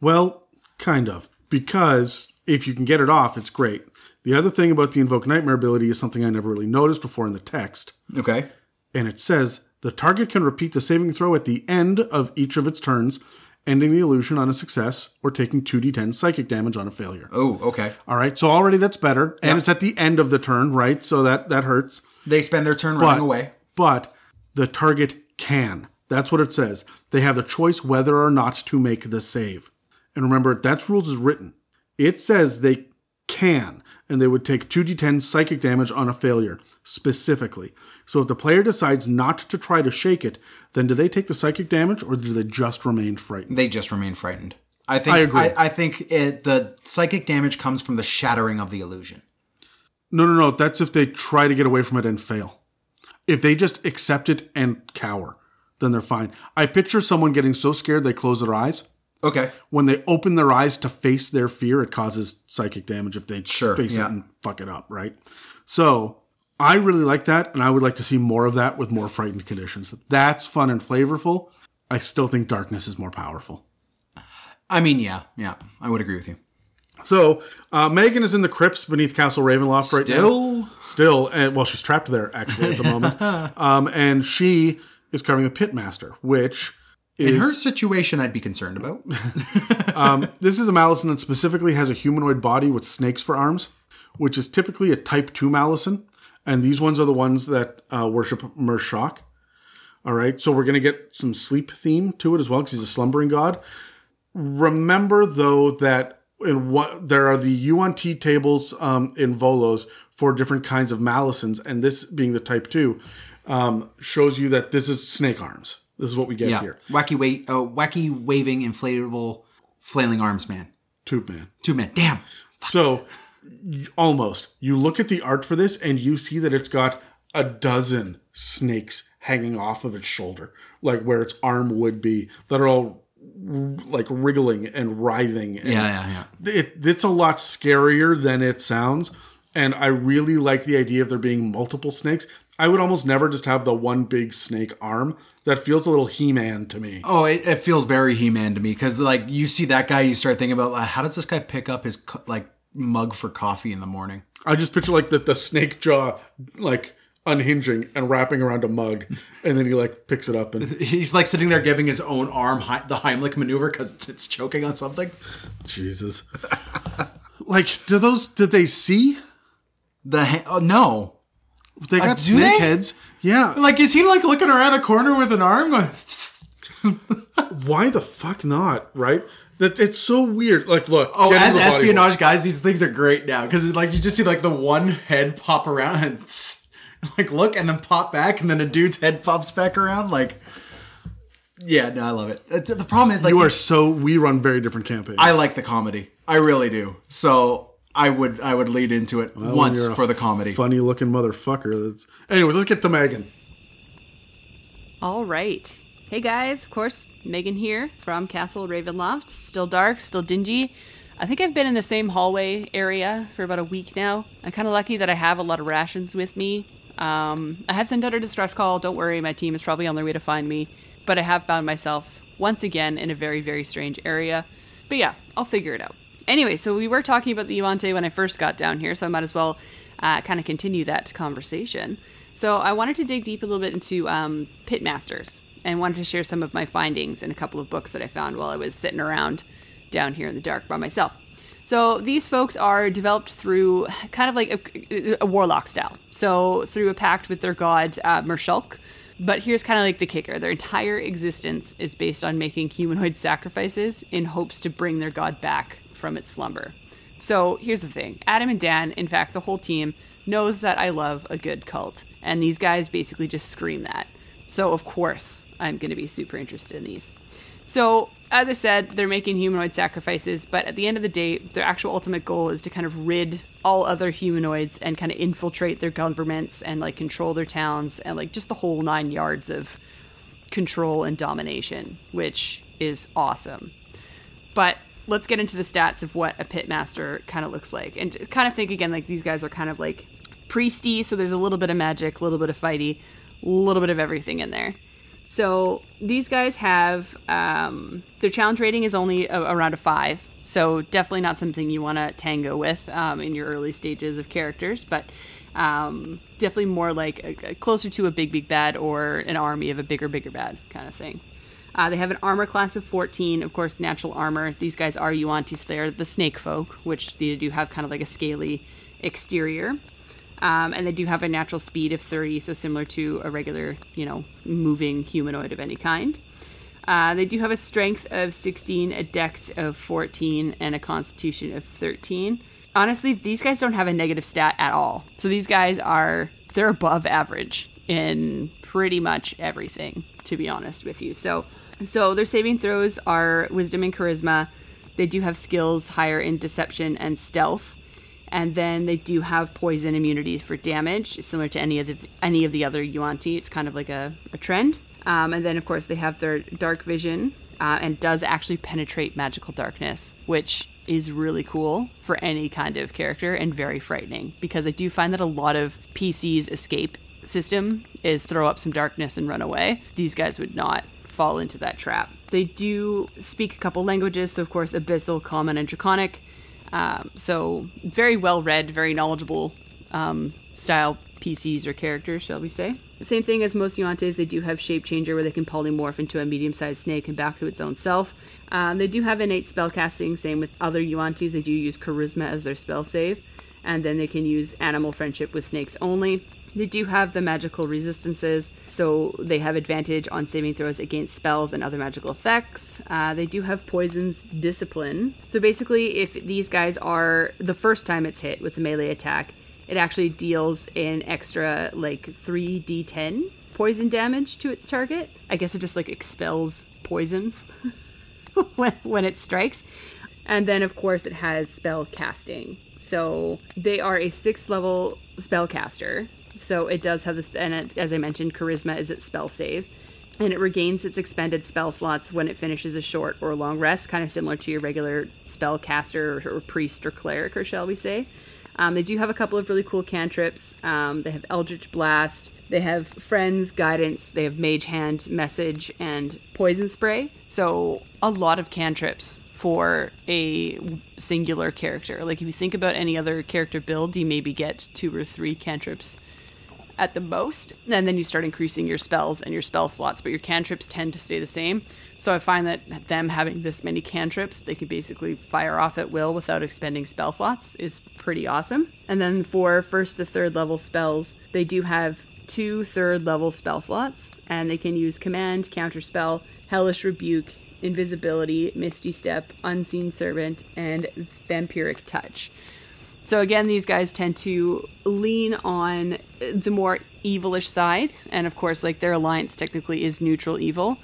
[SPEAKER 2] Well, kind of. Because if you can get it off, it's great. The other thing about the Invoke Nightmare ability is something I never really noticed before in the text.
[SPEAKER 3] Okay.
[SPEAKER 2] And it says the target can repeat the saving throw at the end of each of its turns, ending the illusion on a success or taking 2d10 psychic damage on a failure.
[SPEAKER 3] Oh, okay.
[SPEAKER 2] All right, so already that's better. And it's at the end of the turn, right? So that, that hurts.
[SPEAKER 3] They spend their turn running away.
[SPEAKER 2] but the target can. That's what it says. They have the choice whether or not to make the save. And remember, that's rules is written. It says they can, and they would take 2d10 psychic damage on a failure, specifically. So if the player decides not to try to shake it, then do they take the psychic damage or do they just remain frightened?
[SPEAKER 3] They just remain frightened. I think.
[SPEAKER 2] I agree.
[SPEAKER 3] I, I think it, the psychic damage comes from the shattering of the illusion.
[SPEAKER 2] No, no, no. That's if they try to get away from it and fail. If they just accept it and cower, then they're fine. I picture someone getting so scared they close their eyes.
[SPEAKER 3] Okay.
[SPEAKER 2] when they open their eyes to face their fear, it causes psychic damage if they
[SPEAKER 3] Sure,
[SPEAKER 2] face
[SPEAKER 3] yeah.
[SPEAKER 2] it and fuck it up, right? So I really like that, and I would like to see more of that with more frightened conditions. That's fun and flavorful. I still think darkness is more powerful.
[SPEAKER 3] I mean, yeah, yeah, I would agree with you.
[SPEAKER 2] So uh, Megan is in the crypts beneath Castle Ravenloft right now.
[SPEAKER 3] Still,
[SPEAKER 2] Still, and well, she's trapped there actually at the moment. *laughs* um, and she is covering the pitmaster, which is
[SPEAKER 3] in her situation, I'd be concerned about. *laughs*
[SPEAKER 2] This is a Malison that specifically has a humanoid body with snakes for arms, which is typically a Type 2 Malison. And these ones are the ones that uh, worship Merrshaulk. All right, so we're going to get some sleep theme to it as well because he's a slumbering god. Remember, though, that in what there are the UNT tables um, in Volo's for different kinds of Malisons, and this being the Type 2 um, shows you that this is snake arms. This is what we get
[SPEAKER 3] yeah,
[SPEAKER 2] here.
[SPEAKER 3] wacky wait, uh, wacky waving inflatable flailing arms man.
[SPEAKER 2] Tube man.
[SPEAKER 3] Two man. Damn.
[SPEAKER 2] So y- almost you look at the art for this and you see that it's got a dozen snakes hanging off of its shoulder, like where its arm would be, that are all like wriggling and writhing. And
[SPEAKER 3] Yeah, yeah, yeah.
[SPEAKER 2] It, it's a lot scarier than it sounds. And I really like the idea of there being multiple snakes. I would almost never just have the one big snake arm. That feels a little He Man to me.
[SPEAKER 3] Oh, it, it feels very He-Man to me because like you see that guy, you start thinking about like, how does this guy pick up his like mug for coffee in the morning?
[SPEAKER 2] I just picture like the, the snake jaw like unhinging and wrapping around a mug, and then he like picks it up and *laughs*
[SPEAKER 3] He's like sitting there giving his own arm Hei- the Heimlich maneuver because it's, it's choking on something.
[SPEAKER 2] Jesus. *laughs* like, do those did they see?
[SPEAKER 3] The ha- oh, no,
[SPEAKER 2] They got
[SPEAKER 3] Uh,
[SPEAKER 2] snake
[SPEAKER 3] they?
[SPEAKER 2] heads. Yeah.
[SPEAKER 3] like is he like looking around a corner with an arm? *laughs*
[SPEAKER 2] Why the fuck not? Right? That it's so weird. Like, look.
[SPEAKER 3] Oh,
[SPEAKER 2] get
[SPEAKER 3] as
[SPEAKER 2] into the body
[SPEAKER 3] espionage guys, these things are great now because like you just see like the one head pop around and *laughs* like look and then pop back and then a dude's head pops back around. Like, yeah, no, I love it. The problem is like
[SPEAKER 2] You are so. We run very different campaigns.
[SPEAKER 3] I like the comedy. I really do. So I would I would lead into it
[SPEAKER 2] Well,
[SPEAKER 3] once
[SPEAKER 2] you're a
[SPEAKER 3] for the comedy.
[SPEAKER 2] Funny looking motherfucker. That's. Anyways, let's get to Megan.
[SPEAKER 7] All right. Hey guys, of course, Megan here from Castle Ravenloft. Still dark, still dingy. I think I've been in the same hallway area for about a week now. I'm kind of lucky that I have a lot of rations with me. Um, I have sent out a distress call. Don't worry, my team is probably on their way to find me. But I have found myself once again in a very, very strange area. But yeah, I'll figure it out. Anyway, so we were talking about the Yuan-ti when I first got down here, so I might as well uh, kind of continue that conversation. So I wanted to dig deep a little bit into um, pitmasters and wanted to share some of my findings in a couple of books that I found while I was sitting around down here in the dark by myself. So these folks are developed through kind of like a, a warlock style. So through a pact with their god uh, Merrshaulk. But here's kind of like the kicker: their entire existence is based on making humanoid *laughs* sacrifices in hopes to bring their god back from its slumber. So here's the thing: Adam and Dan, in fact, the whole team knows that I love a good cult, and these guys basically just scream that. So of course I'm going to be super interested in these. So, as I said, they're making humanoid sacrifices, but at the end of the day, their actual ultimate goal is to kind of rid all other humanoids and kind of infiltrate their governments and like control their towns and like just the whole nine yards of control and domination, which is awesome. But let's get into the stats of what a pitmaster kind of looks like and kind of think again like these guys are kind of like priesty, so there's a little bit of magic, a little bit of fighty, a little bit of everything in there. So these guys have um, their challenge rating is only a, around a five, so definitely not something you want to tango with um, in your early stages of characters, but um, definitely more like a, a closer to a big big bad or an army of a bigger bigger bad kind of thing. Uh, they have an armor class of 14, of course, natural armor. These guys are Yuan-tis. They're the snake folk, which they do have kind of like a scaly exterior. Um, and they do have a natural speed of 30, so similar to a regular, you know, moving humanoid of any kind. Uh, they do have a strength of 16, a dex of 14, and a constitution of 13. Honestly, these guys don't have a negative stat at all. So these guys are, they're above average in pretty much everything, to be honest with you. So, so their saving throws are wisdom and charisma. They do have skills higher in deception and stealth and then they do have poison immunity for damage, similar to any of the any of the other Yuan-ti. It's kind of like a, a trend. Um, and then of course they have their dark vision, uh, and does actually penetrate magical darkness, which is really cool for any kind of character and very frightening because I do find that a lot of PC's escape system is throw up some darkness and run away. These guys would not fall into that trap. They do speak a couple languages, so of course Abyssal, Common, and Draconic. Um, so very well read, very knowledgeable um, style PCs or characters, shall we say. Same thing as most Yuan-tis, they do have Shape Changer where they can polymorph into a medium-sized snake and back to its own self. Um, they do have innate spellcasting, same with other Yuan-tis, they do use Charisma as their spell save. And then they can use Animal Friendship with snakes only. They do have the magical resistances, so they have advantage on saving throws against spells and other magical effects. Uh, they do have poison's disciple. So basically, if these guys are the first time it's hit with the melee attack, it actually deals an extra like 3d10 poison damage to its target. I guess it just like expels poison *laughs* when, when it strikes. And then, of course, it has spell casting. So they are a sixth level spellcaster. So it does have this, and it, as I mentioned, charisma is its spell save, and it regains its expended spell slots when it finishes a short or long rest, kind of similar to your regular spellcaster or, or priest or cleric, or shall we say. Um, they do have a couple of really cool cantrips. Um, they have Eldritch Blast. They have Friends, Guidance. They have Mage Hand, Message, and Poison Spray. So a lot of cantrips for a singular character. Like if you think about any other character build, you maybe get two or three cantrips at the most, and then you start increasing your spells and your spell slots, but your cantrips tend to stay the same. So I find that them having this many cantrips, they can basically fire off at will without expending spell slots, is pretty awesome. And then for first to third level spells, they do have two third level spell slots, and they can use command, counterspell, hellish rebuke, invisibility, misty step, unseen servant, and vampiric touch. So again, these guys tend to lean on the more evilish side, and of course, like their alliance technically is neutral evil.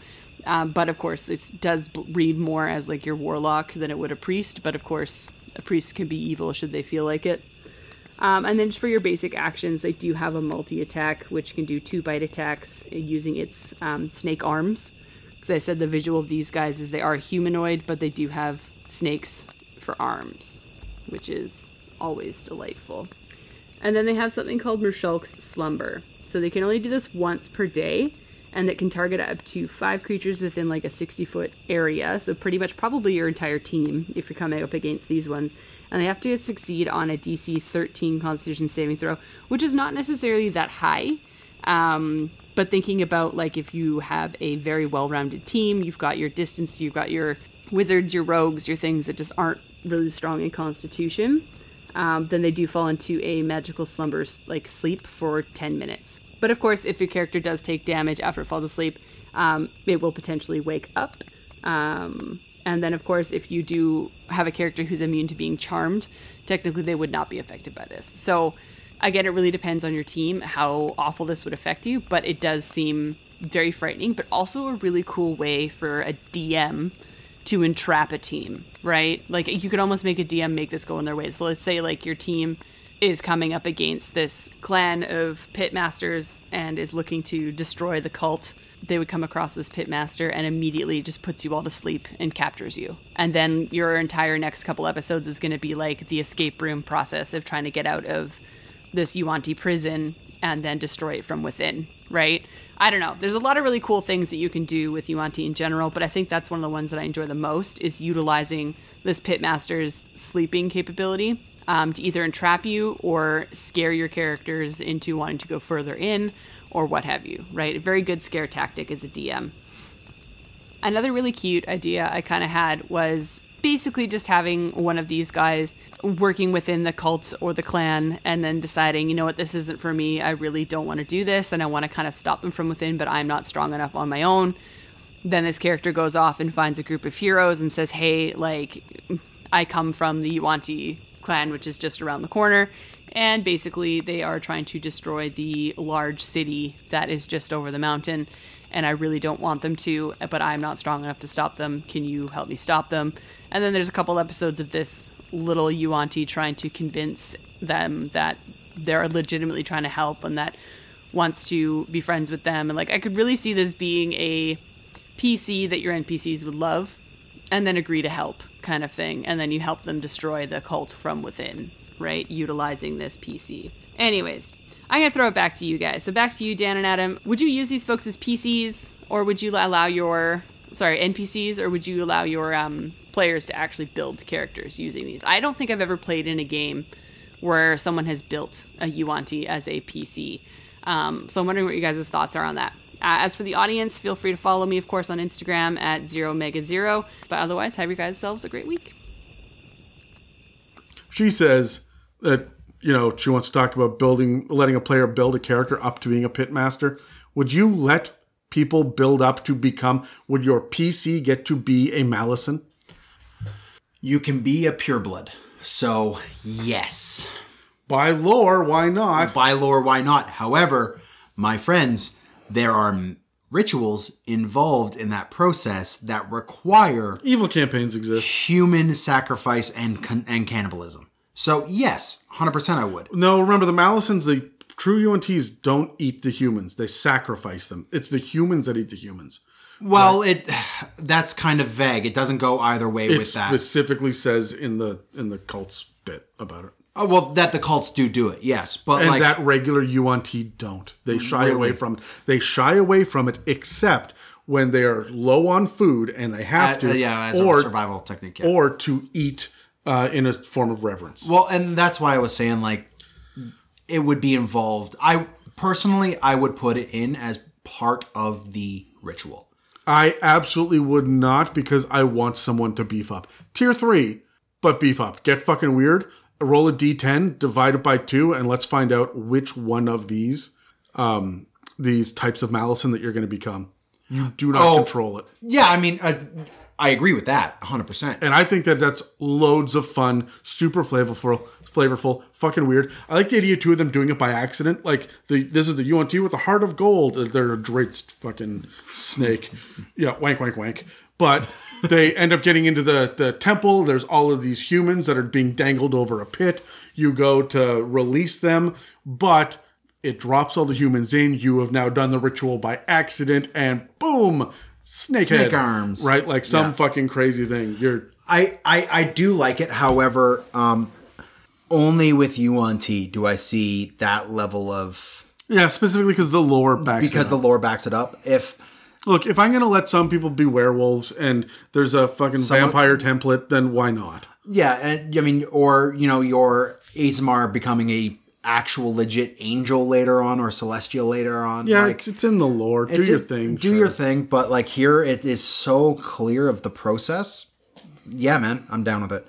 [SPEAKER 7] Um, but of course, this does read more as like your warlock than it would a priest. But of course, a priest can be evil should they feel like it. Um, and then just for your basic actions, they do have a multi attack, which can do two bite attacks using its um, snake arms. Because I said the visual of these guys is they are humanoid, but they do have snakes for arms, which is always delightful. And then they have something called Merrshaulk's Slumber. So they can only do this once per day, and it can target up to five creatures within like a 60 foot area. So pretty much probably your entire team if you're coming up against these ones. And they have to succeed on a DC 13 Constitution saving throw, which is not necessarily that high. Um, but thinking about like if you have a very well-rounded team, you've got your distance, you've got your wizards, your rogues, your things that just aren't really strong in Constitution um, then they do fall into a magical slumber like sleep for 10 minutes. But of course, if your character does take damage after it falls asleep, um, it will potentially wake up. Um, and then, of course, if you do have a character who's immune to being charmed, technically they would not be affected by this. So, again, it really depends on your team how awful this would affect you, but it does seem very frightening, but also a really cool way for a DM to entrap a team, right? Like you could almost make a DM make this go in their way. So let's say like your team is coming up against this clan of pitmasters and is looking to destroy the cult. They would come across this pitmaster and immediately just puts you all to sleep and captures you. And then your entire next couple episodes is going to be like the escape room process of trying to get out of this Yuan-ti prison and then destroy it from within, right? I don't know. There's a lot of really cool things that you can do with Yuan-ti in general, but I think that's one of the ones that I enjoy the most is utilizing this Pitmaster's sleeping capability um, to either entrap you or scare your characters into wanting to go further in or what have you, right? A very good scare tactic as a DM. Another really cute idea I kind of had was basically just having one of these guys working within the cult or the clan and then deciding, you know what, this isn't for me. I really don't want to do this and I want to kind of stop them from within, but I'm not strong enough on my own. Then this character goes off and finds a group of heroes and says, hey, like, I come from the Yuan-ti clan, which is just around the corner. And basically, they are trying to destroy the large city that is just over the mountain. And I really don't want them to, but I'm not strong enough to stop them. Can you help me stop them? And then there's a couple episodes of this little Yuan-ti trying to convince them that they're legitimately trying to help and that wants to be friends with them. And like, I could really see this being a PC that your NPCs would love and then agree to help kind of thing. And then you help them destroy the cult from within, right? Utilizing this PC. Anyways, I'm going to throw it back to you guys. So back to you, Dan and Adam. Would you use these folks as PCs or would you allow your, sorry, NPCs or would you allow your um, players to actually build characters using these. I don't think I've ever played in a game where someone has built a Yuan-ti as a PC. Um, so I'm wondering what you guys' thoughts are on that. Uh, as for the audience, feel free to follow me, of course, on Instagram at zero mega zero. But otherwise, have you guys selves a great week.
[SPEAKER 2] She says that you know she wants to talk about building, letting a player build a character up to being a pitmaster. Would you let people build up to become? Would your PC get to be a Malison?
[SPEAKER 3] You can be a pureblood. So, yes.
[SPEAKER 2] By lore, why not?
[SPEAKER 3] By lore, why not? However, my friends, there are rituals involved in that process that require
[SPEAKER 2] evil campaigns exist.
[SPEAKER 3] Human sacrifice and and cannibalism. So, yes, 100% I would.
[SPEAKER 2] No, remember the Malisons, the true Yuan-tis don't eat the humans. They sacrifice them. It's the humans that eat the humans.
[SPEAKER 3] Well, it that's kind of vague. It doesn't go either way
[SPEAKER 2] It
[SPEAKER 3] with that.
[SPEAKER 2] specifically says in the in the cults bit about it.
[SPEAKER 3] Oh, well, that the cults do do it, yes, but
[SPEAKER 2] and
[SPEAKER 3] like
[SPEAKER 2] that regular Yuan-ti don't. They shy
[SPEAKER 3] Really?
[SPEAKER 2] away from it. They shy away from it except when they are low on food and they have
[SPEAKER 3] Uh,
[SPEAKER 2] to,
[SPEAKER 3] uh, yeah, as a survival technique, yeah.
[SPEAKER 2] or to eat uh, in a form of reverence.
[SPEAKER 3] Well, and that's why I was saying like it would be involved. I personally I would put it in as part of the ritual.
[SPEAKER 2] I absolutely would not because I want someone to beef up. Tier three, but beef up. Get fucking weird. Roll a d10, divide it by two, and let's find out which one of these um, these types of Malison that you're going to become. You do not
[SPEAKER 3] Oh.
[SPEAKER 2] control it.
[SPEAKER 3] Yeah, I mean, I, I agree with that 100%.
[SPEAKER 2] And I think that that's loads of fun, super flavorful, flavorful, fucking weird. I like the idea two of them doing it by accident. Like the this is the Yuan-ti with the heart of gold. They're a great fucking snake. Yeah, wank, wank, wank. But *laughs* they end up getting into the the temple. There's all of these humans that are being dangled over a pit. You go to release them, but it drops all the humans in. You have now done the ritual by accident, and boom, snake
[SPEAKER 3] Snake
[SPEAKER 2] head.
[SPEAKER 3] arms.
[SPEAKER 2] Right, like some
[SPEAKER 3] Yeah.
[SPEAKER 2] fucking crazy thing. You're
[SPEAKER 3] I, I I do like it. However, um, only with Yuan-ti do I see that level of
[SPEAKER 2] Yeah, specifically because the lore backs
[SPEAKER 3] because the lore backs it up. If
[SPEAKER 2] Look, if I'm going to let some people be werewolves and there's a fucking
[SPEAKER 3] Someone-
[SPEAKER 2] vampire template, then why not?
[SPEAKER 3] yeah, and I mean, or you know, your Aasimar becoming a actual legit angel later on or celestial later on.
[SPEAKER 2] Yeah,
[SPEAKER 3] like,
[SPEAKER 2] it's, it's in the lore. Do
[SPEAKER 3] it's
[SPEAKER 2] your
[SPEAKER 3] a-
[SPEAKER 2] thing.
[SPEAKER 3] Do
[SPEAKER 2] sure.
[SPEAKER 3] your thing. But like here, it is so clear of the process. Yeah, man, I'm down with it.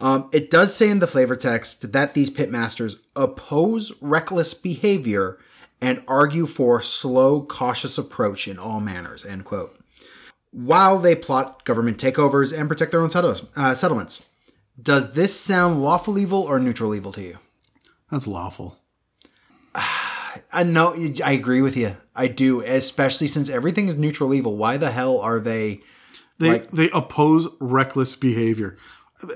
[SPEAKER 3] Um, it does say in the flavor text that these pitmasters oppose reckless behavior and argue for slow, cautious approach in all manners. End quote. While they plot government takeovers and protect their own uh, settlements, does this sound lawful evil or neutral evil to you?
[SPEAKER 2] That's lawful. *sighs*
[SPEAKER 3] I know I agree with you. I do, especially since everything is neutral evil. Why the hell are they?
[SPEAKER 2] They
[SPEAKER 3] Like-
[SPEAKER 2] they oppose reckless behavior. *sighs*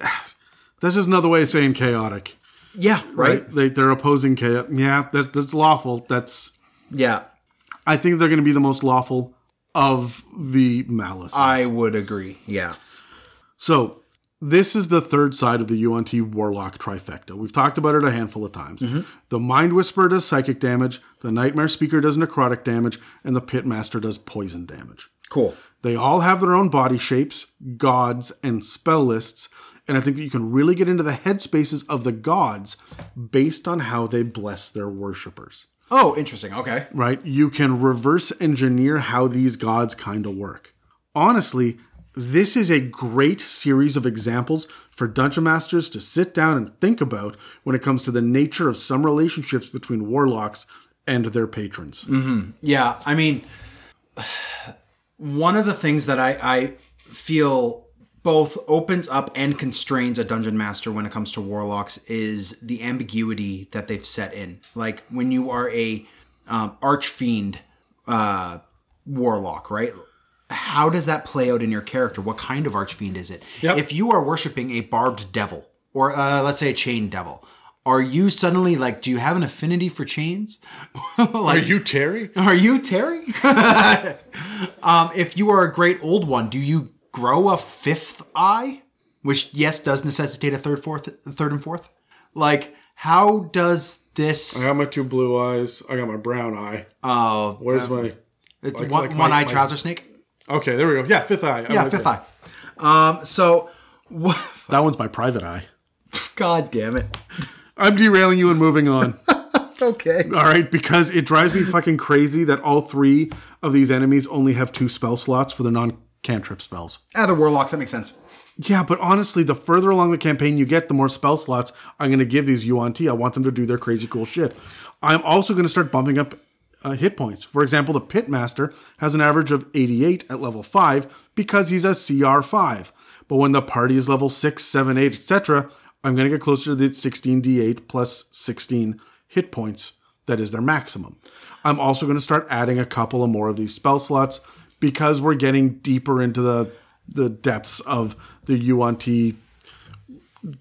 [SPEAKER 2] That's just another way of saying chaotic,
[SPEAKER 3] Yeah, right.
[SPEAKER 2] right? They they're opposing chaos. Yeah, that, that's lawful. That's
[SPEAKER 3] Yeah,
[SPEAKER 2] I think they're going to be the most lawful of the malice.
[SPEAKER 3] I would agree. Yeah,
[SPEAKER 2] So this is the third side of the Yuan-ti Warlock trifecta. We've talked about it a handful of times. Mm-hmm. The Mind Whisperer does psychic damage, the Nightmare Speaker does necrotic damage, and the Pitmaster does poison damage.
[SPEAKER 3] cool.
[SPEAKER 2] They all have their own body shapes, gods, and spell lists, and I think that you can really get into the headspaces of the gods based on how they bless their worshippers
[SPEAKER 3] Oh, interesting. Okay.
[SPEAKER 2] right? You can reverse engineer how these gods kind of work. Honestly, this is a great series of examples for dungeon masters to sit down and think about when it comes to the nature of some relationships between warlocks and their patrons. Mm-hmm.
[SPEAKER 3] Yeah, I mean, *sighs* one of the things that I, I feel both opens up and constrains a dungeon master when it comes to warlocks is the ambiguity that they've set in. Like when you are a um, archfiend uh, warlock, right? How does that play out in your character? What kind of archfiend is it?
[SPEAKER 2] Yep.
[SPEAKER 3] If you are worshiping a barbed devil, or uh, let's say a chain devil, are you suddenly like, do you have an affinity for chains? *laughs*
[SPEAKER 2] Are you Terry?
[SPEAKER 3] Are you Terry? *laughs* um, if you are a great old one, do you grow a fifth eye? Which yes, does necessitate a third, fourth, third and fourth. Like, how does this?
[SPEAKER 2] I got my two blue eyes. I got my brown eye.
[SPEAKER 3] Uh,
[SPEAKER 2] Where's my?
[SPEAKER 3] it's
[SPEAKER 2] like-
[SPEAKER 3] one,
[SPEAKER 2] like my-
[SPEAKER 3] eye
[SPEAKER 2] my-
[SPEAKER 3] trouser snake.
[SPEAKER 2] Okay, there we go. Yeah, fifth eye. I'm
[SPEAKER 3] Yeah, fifth
[SPEAKER 2] you.
[SPEAKER 3] eye. Um, so what? *laughs*
[SPEAKER 2] That one's my private eye.
[SPEAKER 3] God damn it.
[SPEAKER 2] I'm derailing you and moving on. *laughs*
[SPEAKER 3] Okay.
[SPEAKER 2] All right, because it drives me fucking crazy that all three of these enemies only have two spell slots for the non cantrip spells.
[SPEAKER 3] Ah, the warlocks. That makes sense.
[SPEAKER 2] Yeah, but honestly, the further along the campaign you get, the more spell slots I'm going to give these Yuan-ti. I want them to do their crazy cool shit. I'm also going to start bumping up uh, hit points. For example, the Pitmaster has an average of 88 at level 5 because he's a CR5. But when the party is level 6, 7, 8, etc., I'm going to get closer to the 16d8 plus 16 hit points. That is their maximum. I'm also going to start adding a couple of more of these spell slots because we're getting deeper into the the depths of the Yuan-ti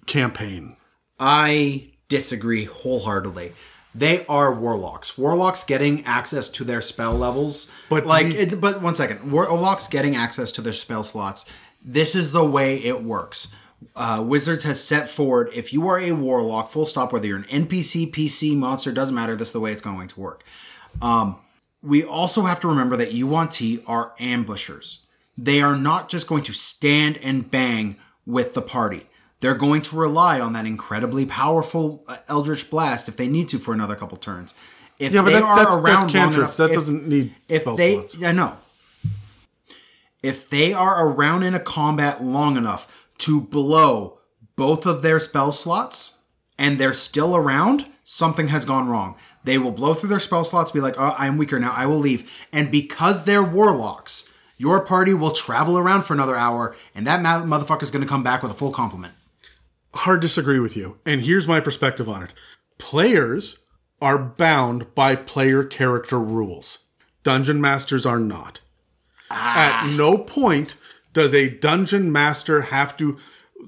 [SPEAKER 2] campaign.
[SPEAKER 3] I disagree wholeheartedly. They are warlocks. Warlocks getting access to their spell levels,
[SPEAKER 2] But
[SPEAKER 3] like,
[SPEAKER 2] the-
[SPEAKER 3] it, but one second, warlocks getting access to their spell slots. This is the way it works. Uh, Wizards has set forward if you are a warlock, full stop, whether you're an NPC, PC, monster, doesn't matter. This is the way it's going to work. Um, we also have to remember that Yuan-ti are ambushers. They are not just going to stand and bang with the party. They're going to rely on that incredibly powerful uh, Eldritch Blast if they need to for another couple turns. If
[SPEAKER 2] Yeah, but
[SPEAKER 3] they
[SPEAKER 2] that-
[SPEAKER 3] are
[SPEAKER 2] that's- that's
[SPEAKER 3] around long enough,
[SPEAKER 2] That
[SPEAKER 3] if-
[SPEAKER 2] doesn't need
[SPEAKER 3] if
[SPEAKER 2] spell
[SPEAKER 3] they,
[SPEAKER 2] slots.
[SPEAKER 3] I know. If they are around in a combat long enough to blow both of their spell slots and they're still around, something has gone wrong. They will blow through their spell slots, be like, oh, I'm weaker now, I will leave. And because they're warlocks, your party will travel around for another hour, and that ma- motherfucker's gonna come back with a full complement.
[SPEAKER 2] Hard disagree with you. And here's my perspective on it. Players are bound by player character rules. Dungeon masters are not. Ah. At no point does a dungeon master have to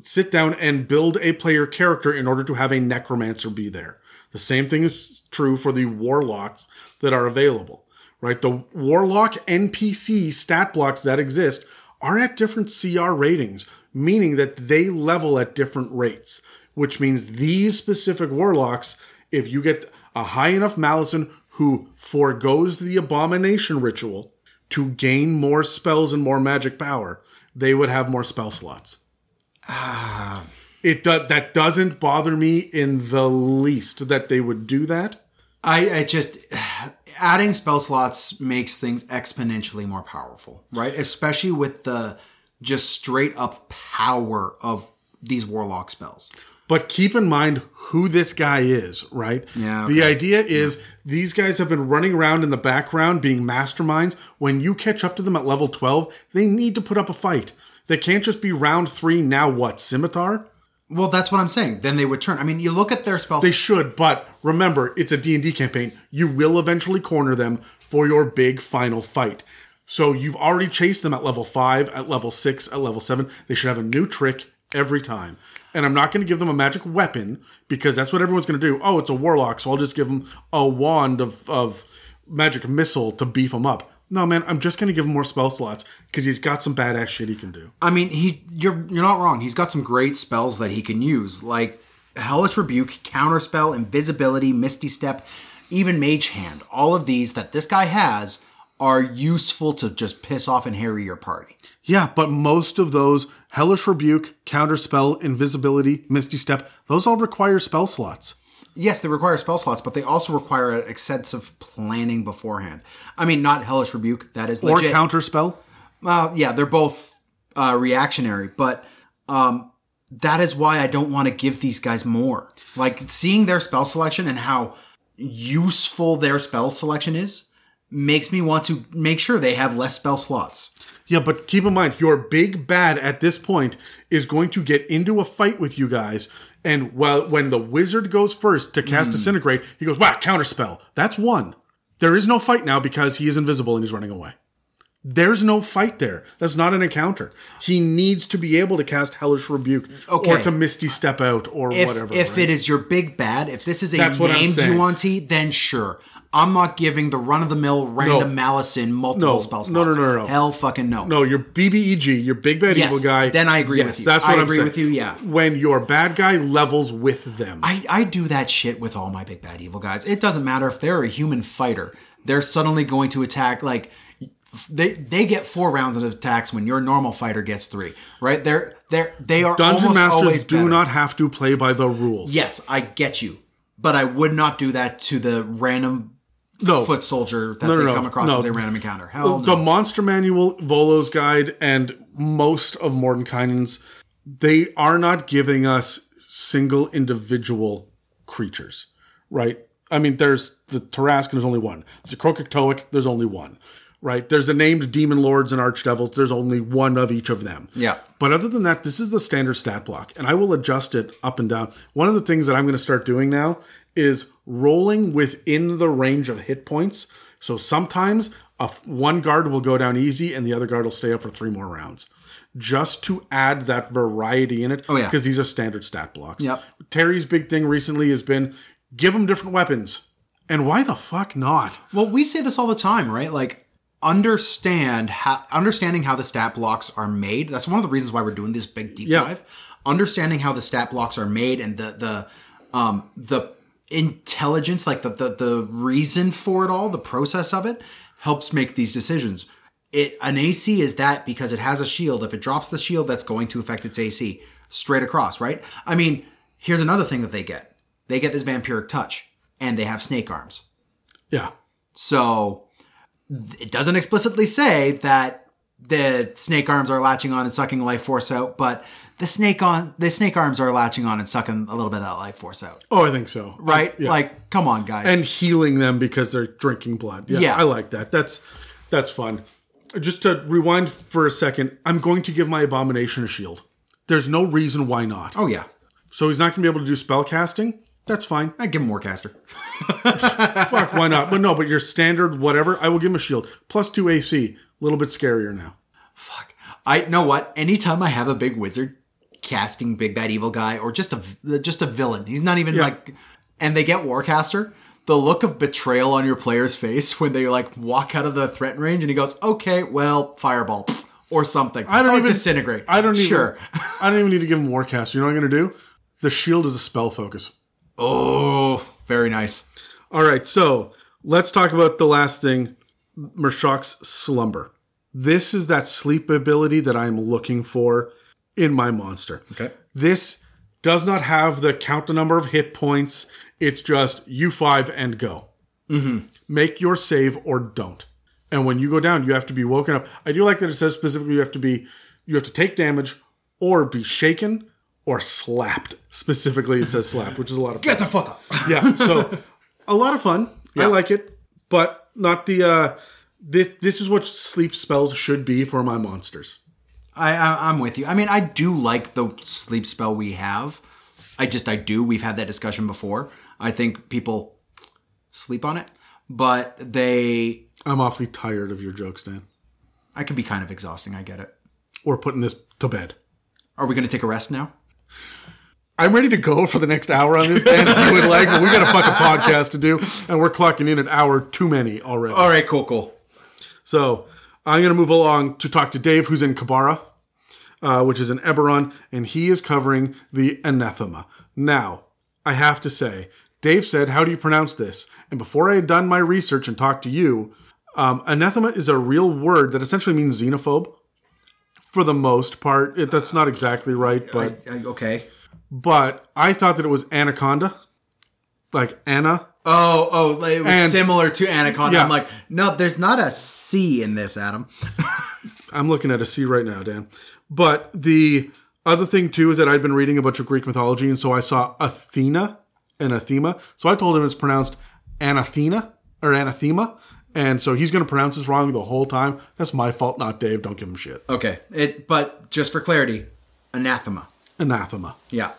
[SPEAKER 2] sit down and build a player character in order to have a necromancer be there. The same thing is true for the warlocks that are available, right? The warlock NPC stat blocks that exist are at different CR ratings, meaning that they level at different rates, which means these specific warlocks, if you get a high enough Malison who foregoes the abomination ritual to gain more spells and more magic power, they would have more spell slots. Ah. It do- that doesn't bother me in the least that they would do that.
[SPEAKER 3] I, I just *sighs* adding spell slots makes things exponentially more powerful, right? Especially with the just straight up power of these warlock spells.
[SPEAKER 2] But keep in mind who this guy is, right?
[SPEAKER 3] Yeah,
[SPEAKER 2] The idea is these guys have been running around in the background being masterminds. When you catch up to them at level 12, they need to put up a fight. They can't just be round three, now what, scimitar?
[SPEAKER 3] Well, that's what I'm saying. Then they would turn. I mean, you look at their spell.
[SPEAKER 2] They should, but remember, it's a D&D campaign. You will eventually corner them for your big final fight. So you've already chased them at level 5, at level 6, at level 7. They should have a new trick every time. And I'm not going to give them a magic weapon because that's what everyone's going to do. Oh, it's a warlock, so I'll just give them a wand of, of magic missile to beef them up. No, man, I'm just going to give him more spell slots because he's got some badass shit he can do.
[SPEAKER 3] I mean, he you're you're not wrong. He's got some great spells that he can use, like Hellish Rebuke, Counterspell, Invisibility, Misty Step, even Mage Hand. All of these that this guy has are useful to just piss off and harry your party.
[SPEAKER 2] Yeah, but most of those Hellish Rebuke, Counterspell, Invisibility, Misty Step, those all require spell slots.
[SPEAKER 3] Yes, they require spell slots, but they also require extensive planning beforehand. I mean, not Hellish Rebuke. That is
[SPEAKER 2] Or
[SPEAKER 3] legit.
[SPEAKER 2] Counterspell.
[SPEAKER 3] Well, yeah, they're both uh, reactionary, but um, that is why I don't want to give these guys more. Like seeing their spell selection and how useful their spell selection is makes me want to make sure they have less spell slots.
[SPEAKER 2] Yeah, but keep in mind, your big bad at this point is going to get into a fight with you guys. And while when the wizard goes first to cast hmm. Disintegrate, he goes, wow, counterspell. That's one. There is no fight now because he is invisible and he's running away. There's no fight there. That's not an encounter. He needs to be able to cast Hellish Rebuke or
[SPEAKER 3] Okay.
[SPEAKER 2] to Misty Step out or
[SPEAKER 3] If
[SPEAKER 2] whatever.
[SPEAKER 3] if
[SPEAKER 2] right?
[SPEAKER 3] it is your big bad, if this is a
[SPEAKER 2] That's
[SPEAKER 3] named. Yuan-ti, then sure. I'm not giving the run of the mill random
[SPEAKER 2] No.
[SPEAKER 3] malice in multiple
[SPEAKER 2] No.
[SPEAKER 3] spell slots.
[SPEAKER 2] No, no, no, no.
[SPEAKER 3] Hell fucking no.
[SPEAKER 2] No, your BBEG, your big bad
[SPEAKER 3] Yes,
[SPEAKER 2] evil guy.
[SPEAKER 3] then I agree
[SPEAKER 2] yes,
[SPEAKER 3] with you.
[SPEAKER 2] That's
[SPEAKER 3] I
[SPEAKER 2] what I'm
[SPEAKER 3] agree
[SPEAKER 2] saying.
[SPEAKER 3] with you, yeah.
[SPEAKER 2] When your bad guy levels with them.
[SPEAKER 3] I, I do that shit with all my big bad evil guys. It doesn't matter if they're a human fighter. They're suddenly going to attack like they they get four rounds of attacks when your normal fighter gets three. Right? They're they're they are
[SPEAKER 2] Dungeon masters
[SPEAKER 3] always
[SPEAKER 2] do
[SPEAKER 3] better.
[SPEAKER 2] not have to play by the rules.
[SPEAKER 3] Yes, I get you. But I would not do that to the random
[SPEAKER 2] no.
[SPEAKER 3] foot soldier that
[SPEAKER 2] No, no,
[SPEAKER 3] they come across as a random encounter. Hell
[SPEAKER 2] The. Monster Manual, Volo's Guide, and most of Mordenkainen's, they are not giving us single individual creatures, right? I mean, there's the Tarrascan, there's only one. There's a Krokiktoic, there's only one, right? There's a named Demon Lords and Archdevils, there's only one of each of them.
[SPEAKER 3] Yeah.
[SPEAKER 2] But other than that, this is the standard stat block, and I will adjust it up and down. One of the things that I'm going to start doing now is rolling within the range of hit points. So sometimes a f- one guard will go down easy, and the other guard will stay up for three more rounds, just to add that variety in it.
[SPEAKER 3] Oh, yeah.
[SPEAKER 2] because these are standard stat blocks.
[SPEAKER 3] Yep.
[SPEAKER 2] Terry's big thing recently has been give them different weapons, and why the fuck not?
[SPEAKER 3] Well, we say this all the time, right? Like understand how understanding how the stat blocks are made. That's one of the reasons why we're doing this big deep
[SPEAKER 2] Yeah.
[SPEAKER 3] dive. Understanding how the stat blocks are made and the the um the intelligence, like the the, the reason for it all, the process of it, helps make these decisions. It an AC is that because it has a shield. If it drops the shield, that's going to affect its AC straight across, right? I mean, here's another thing that they get. They get this vampiric touch, and they have snake arms.
[SPEAKER 2] Yeah.
[SPEAKER 3] So it doesn't explicitly say that the snake arms are latching on and sucking life force out, but the snake on the snake arms are latching on and sucking a little bit of that life force out.
[SPEAKER 2] Oh, I think so.
[SPEAKER 3] Right?
[SPEAKER 2] Yeah.
[SPEAKER 3] Like, come on, guys.
[SPEAKER 2] and healing them because they're drinking blood. Yeah,
[SPEAKER 3] Yeah.
[SPEAKER 2] I like that. That's that's fun. Just to rewind for a second, I'm going to give my abomination a shield. There's no reason why not.
[SPEAKER 3] oh yeah.
[SPEAKER 2] So he's not going to be able to do spell casting. That's fine.
[SPEAKER 3] I give him more caster. *laughs*
[SPEAKER 2] Fuck, why not? But no, but your standard whatever, I will give him a shield. Plus two AC. A little bit scarier now.
[SPEAKER 3] Fuck. I know what. Anytime I have a big wizard casting big bad evil guy or just a just a villain, he's not even
[SPEAKER 2] Yeah.
[SPEAKER 3] like, and they get warcaster. The look of betrayal on your player's face *laughs* when they like walk out of the threat range and he goes, "Okay, well, fireball." *laughs* Or something.
[SPEAKER 2] I don't
[SPEAKER 3] Or
[SPEAKER 2] even
[SPEAKER 3] disintegrate.
[SPEAKER 2] I don't even.
[SPEAKER 3] Sure.
[SPEAKER 2] I don't even need to give him Warcast. You know what I'm going to do? The shield is a spell focus.
[SPEAKER 3] Oh, very nice.
[SPEAKER 2] All right, so let's talk about the last thing Merrshaulk's slumber. This is that sleep ability that I'm looking for in my monster.
[SPEAKER 3] Okay.
[SPEAKER 2] This does not have the count the number of hit points. It's just you five and go. Mm-hmm. Make your save or don't. And when you go down, you have to be woken up. I do like that it says specifically you have to be you have to take damage or be shaken or slapped. Specifically, it says slapped, which is a lot of fun.
[SPEAKER 3] Get the fuck up. *laughs*
[SPEAKER 2] yeah. So a lot of fun. I like it, but not the. uh This this is what sleep spells should be for my monsters.
[SPEAKER 3] I, I I'm with you. I mean, I do like the sleep spell we have. I just I do. We've had that discussion before. I think people sleep on it, but they.
[SPEAKER 2] I'm awfully tired of your jokes, Dan.
[SPEAKER 3] I could be kind of exhausting. I get it.
[SPEAKER 2] We're putting this to bed.
[SPEAKER 3] Are we going to take a rest now?
[SPEAKER 2] I'm ready to go for the next hour on this, Dan. If you would like, but we got a fucking podcast to do, and we're clocking in an hour too many already.
[SPEAKER 3] All right, cool, cool.
[SPEAKER 2] So I'm going to move along to talk to Dave, who's in Q'barra, uh, which is in Eberron, and he is covering the anathema. Now, I have to say, Dave said, How do you pronounce this? And before I had done my research and talked to you, um, anathema is a real word that essentially means xenophobe. For the most part, it, that's not exactly uh, right, but
[SPEAKER 3] I, okay.
[SPEAKER 2] but I thought that it was anaconda, like Anna.
[SPEAKER 3] Oh, oh, it was
[SPEAKER 2] And-
[SPEAKER 3] similar to Anaconda.
[SPEAKER 2] Yeah.
[SPEAKER 3] I'm like, no, there's not a C in this, Adam. *laughs*
[SPEAKER 2] I'm looking at a C right now, Dan. But the other thing too is that I'd been reading a bunch of Greek mythology, and so I saw Athena and Athema. So I told him it's pronounced Anathema or Anathema, and so he's going to pronounce this wrong the whole time. That's my fault, not Dave. Don't give him shit.
[SPEAKER 3] Okay, it. But just for clarity, anathema.
[SPEAKER 2] Anathema.
[SPEAKER 3] Yeah.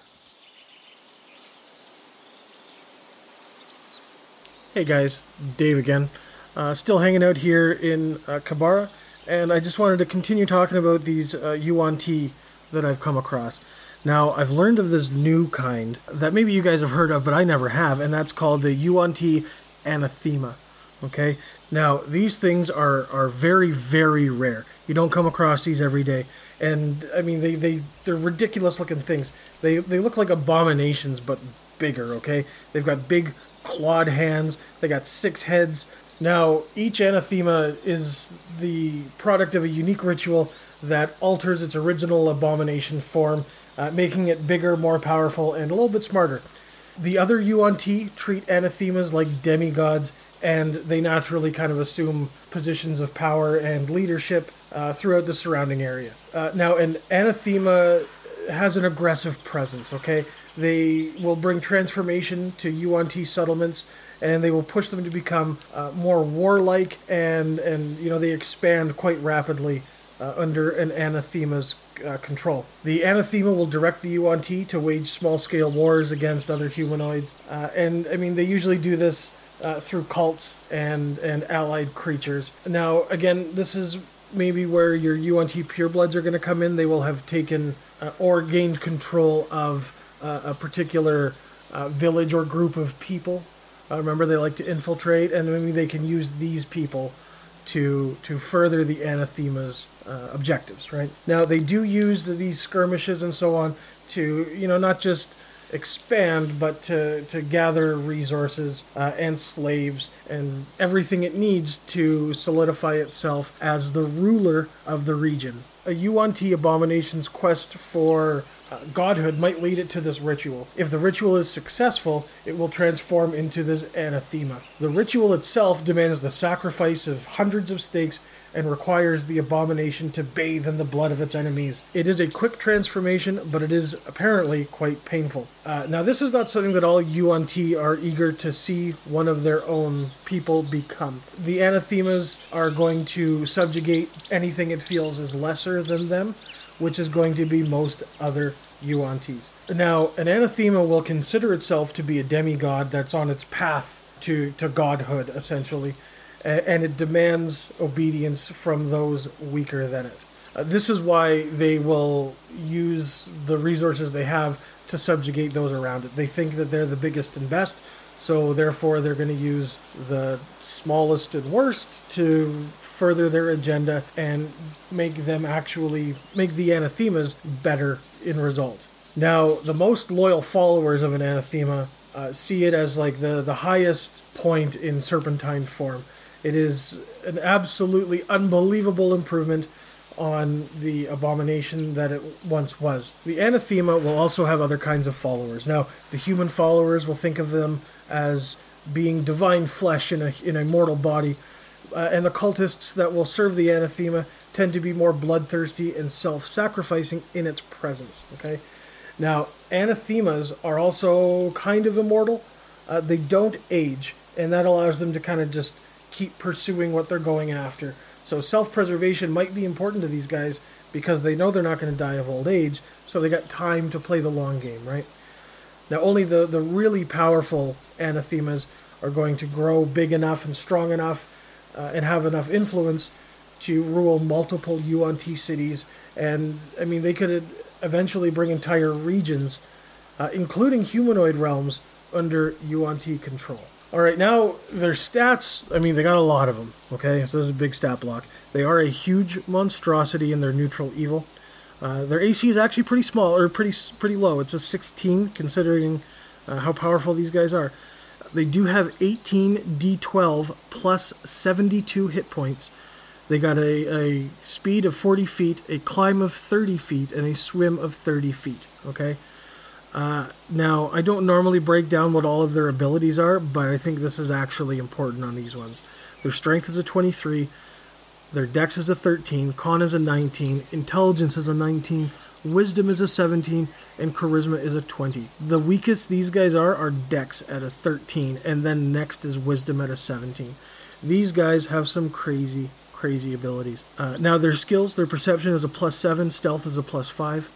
[SPEAKER 1] Hey guys, Dave again. Uh, still hanging out here in uh, Q'barra, and I just wanted to continue talking about these uh, Yuan Ti that I've come across. Now, I've learned of this new kind that maybe you guys have heard of, but I never have, and that's called the Yuan Ti Anathema. Okay? Now, these things are, are very, very rare. You don't come across these every day. And, I mean, they, they, they're ridiculous looking things. They, they look like abominations, but bigger, okay? They've got big clawed hands. They got six heads. Now, each anathema is the product of a unique ritual that alters its original abomination form, uh, making it bigger, more powerful, and a little bit smarter. The other Yuan Ti treat anathemas like demigods, and they naturally kind of assume positions of power and leadership uh, throughout the surrounding area. Uh, now, an anathema has an aggressive presence, okay? They will bring transformation to Yuan Ti settlements and they will push them to become uh, more warlike and, and, you know, they expand quite rapidly uh, under an anathema's uh, control. The anathema will direct the Yuan Ti to wage small scale wars against other humanoids. Uh, and, I mean, they usually do this uh, through cults and, and allied creatures. Now, again, this is maybe where your Yuan-ti purebloods are going to come in. They will have taken uh, or gained control of uh, a particular uh, village or group of people. Uh, remember, they like to infiltrate, and maybe they can use these people to to further the anathema's uh, objectives. Right now, they do use the, these skirmishes and so on to you know not just expand, but to, to gather resources uh, and slaves and everything it needs to solidify itself as the ruler of the region. A Yuan Ti abomination's quest for uh, godhood might lead it to this ritual. If the ritual is successful, it will transform into this anathema. The ritual itself demands the sacrifice of hundreds of snakes and requires the abomination to bathe in the blood of its enemies. It is a quick transformation, but it is apparently quite painful. Uh, now, this is not something that all Yuan Ti are eager to see one of their own people become. The anathemas are going to subjugate anything it feels is lesser than them, which is going to be most other Yuantes. Now, an anathema will consider itself to be a demigod that's on its path to, to godhood, essentially and it demands obedience from those weaker than it. Uh, this is why they will use the resources they have to subjugate those around it. They think that they're the biggest and best, So therefore, they're going to use the smallest and worst to further their agenda and make them actually make the anathemas better in result. Now, the most loyal followers of an anathema uh, see it as like the the highest point in serpentine form. It is an absolutely unbelievable improvement on the abomination that it once was. The anathema will also have other kinds of followers. Now, the human followers will think of them as being divine flesh in a in a mortal body, uh, and the cultists that will serve the anathema tend to be more bloodthirsty and self-sacrificing in its presence. Okay, now anathemas are also kind of immortal. Uh, they don't age, and that allows them to kind of just keep pursuing what they're going after. So self-preservation might be important to these guys because they know they're not going to die of old age, so they got time to play the long game, right? Now, only the, the really powerful anathemas are going to grow big enough and strong enough uh, and have enough influence to rule multiple Yuan-ti cities. And, I mean, they could eventually bring entire regions, uh, including humanoid realms, under Yuan-ti control. All right, now their stats, I mean, they got a lot of them, okay? So this is a big stat block. They are a huge monstrosity in their neutral evil. Uh, their AC is actually pretty small or pretty pretty low. It's a 16 considering uh, how powerful these guys are. They do have 18 D12 plus 72 hit points. They got a, a speed of 40 feet, a climb of 30 feet, and a swim of 30 feet. Okay. Uh, now, I don't normally break down what all of their abilities are, but I think this is actually important on these ones. Their strength is a 23, their dex is a 13, con is a 19, intelligence is a 19, wisdom is a 17, and charisma is a 20. The weakest these guys are are dex at a 13, and then next is wisdom at a 17. These guys have some crazy, crazy abilities. Uh, now, their skills, their perception is a plus 7, stealth is a plus 5.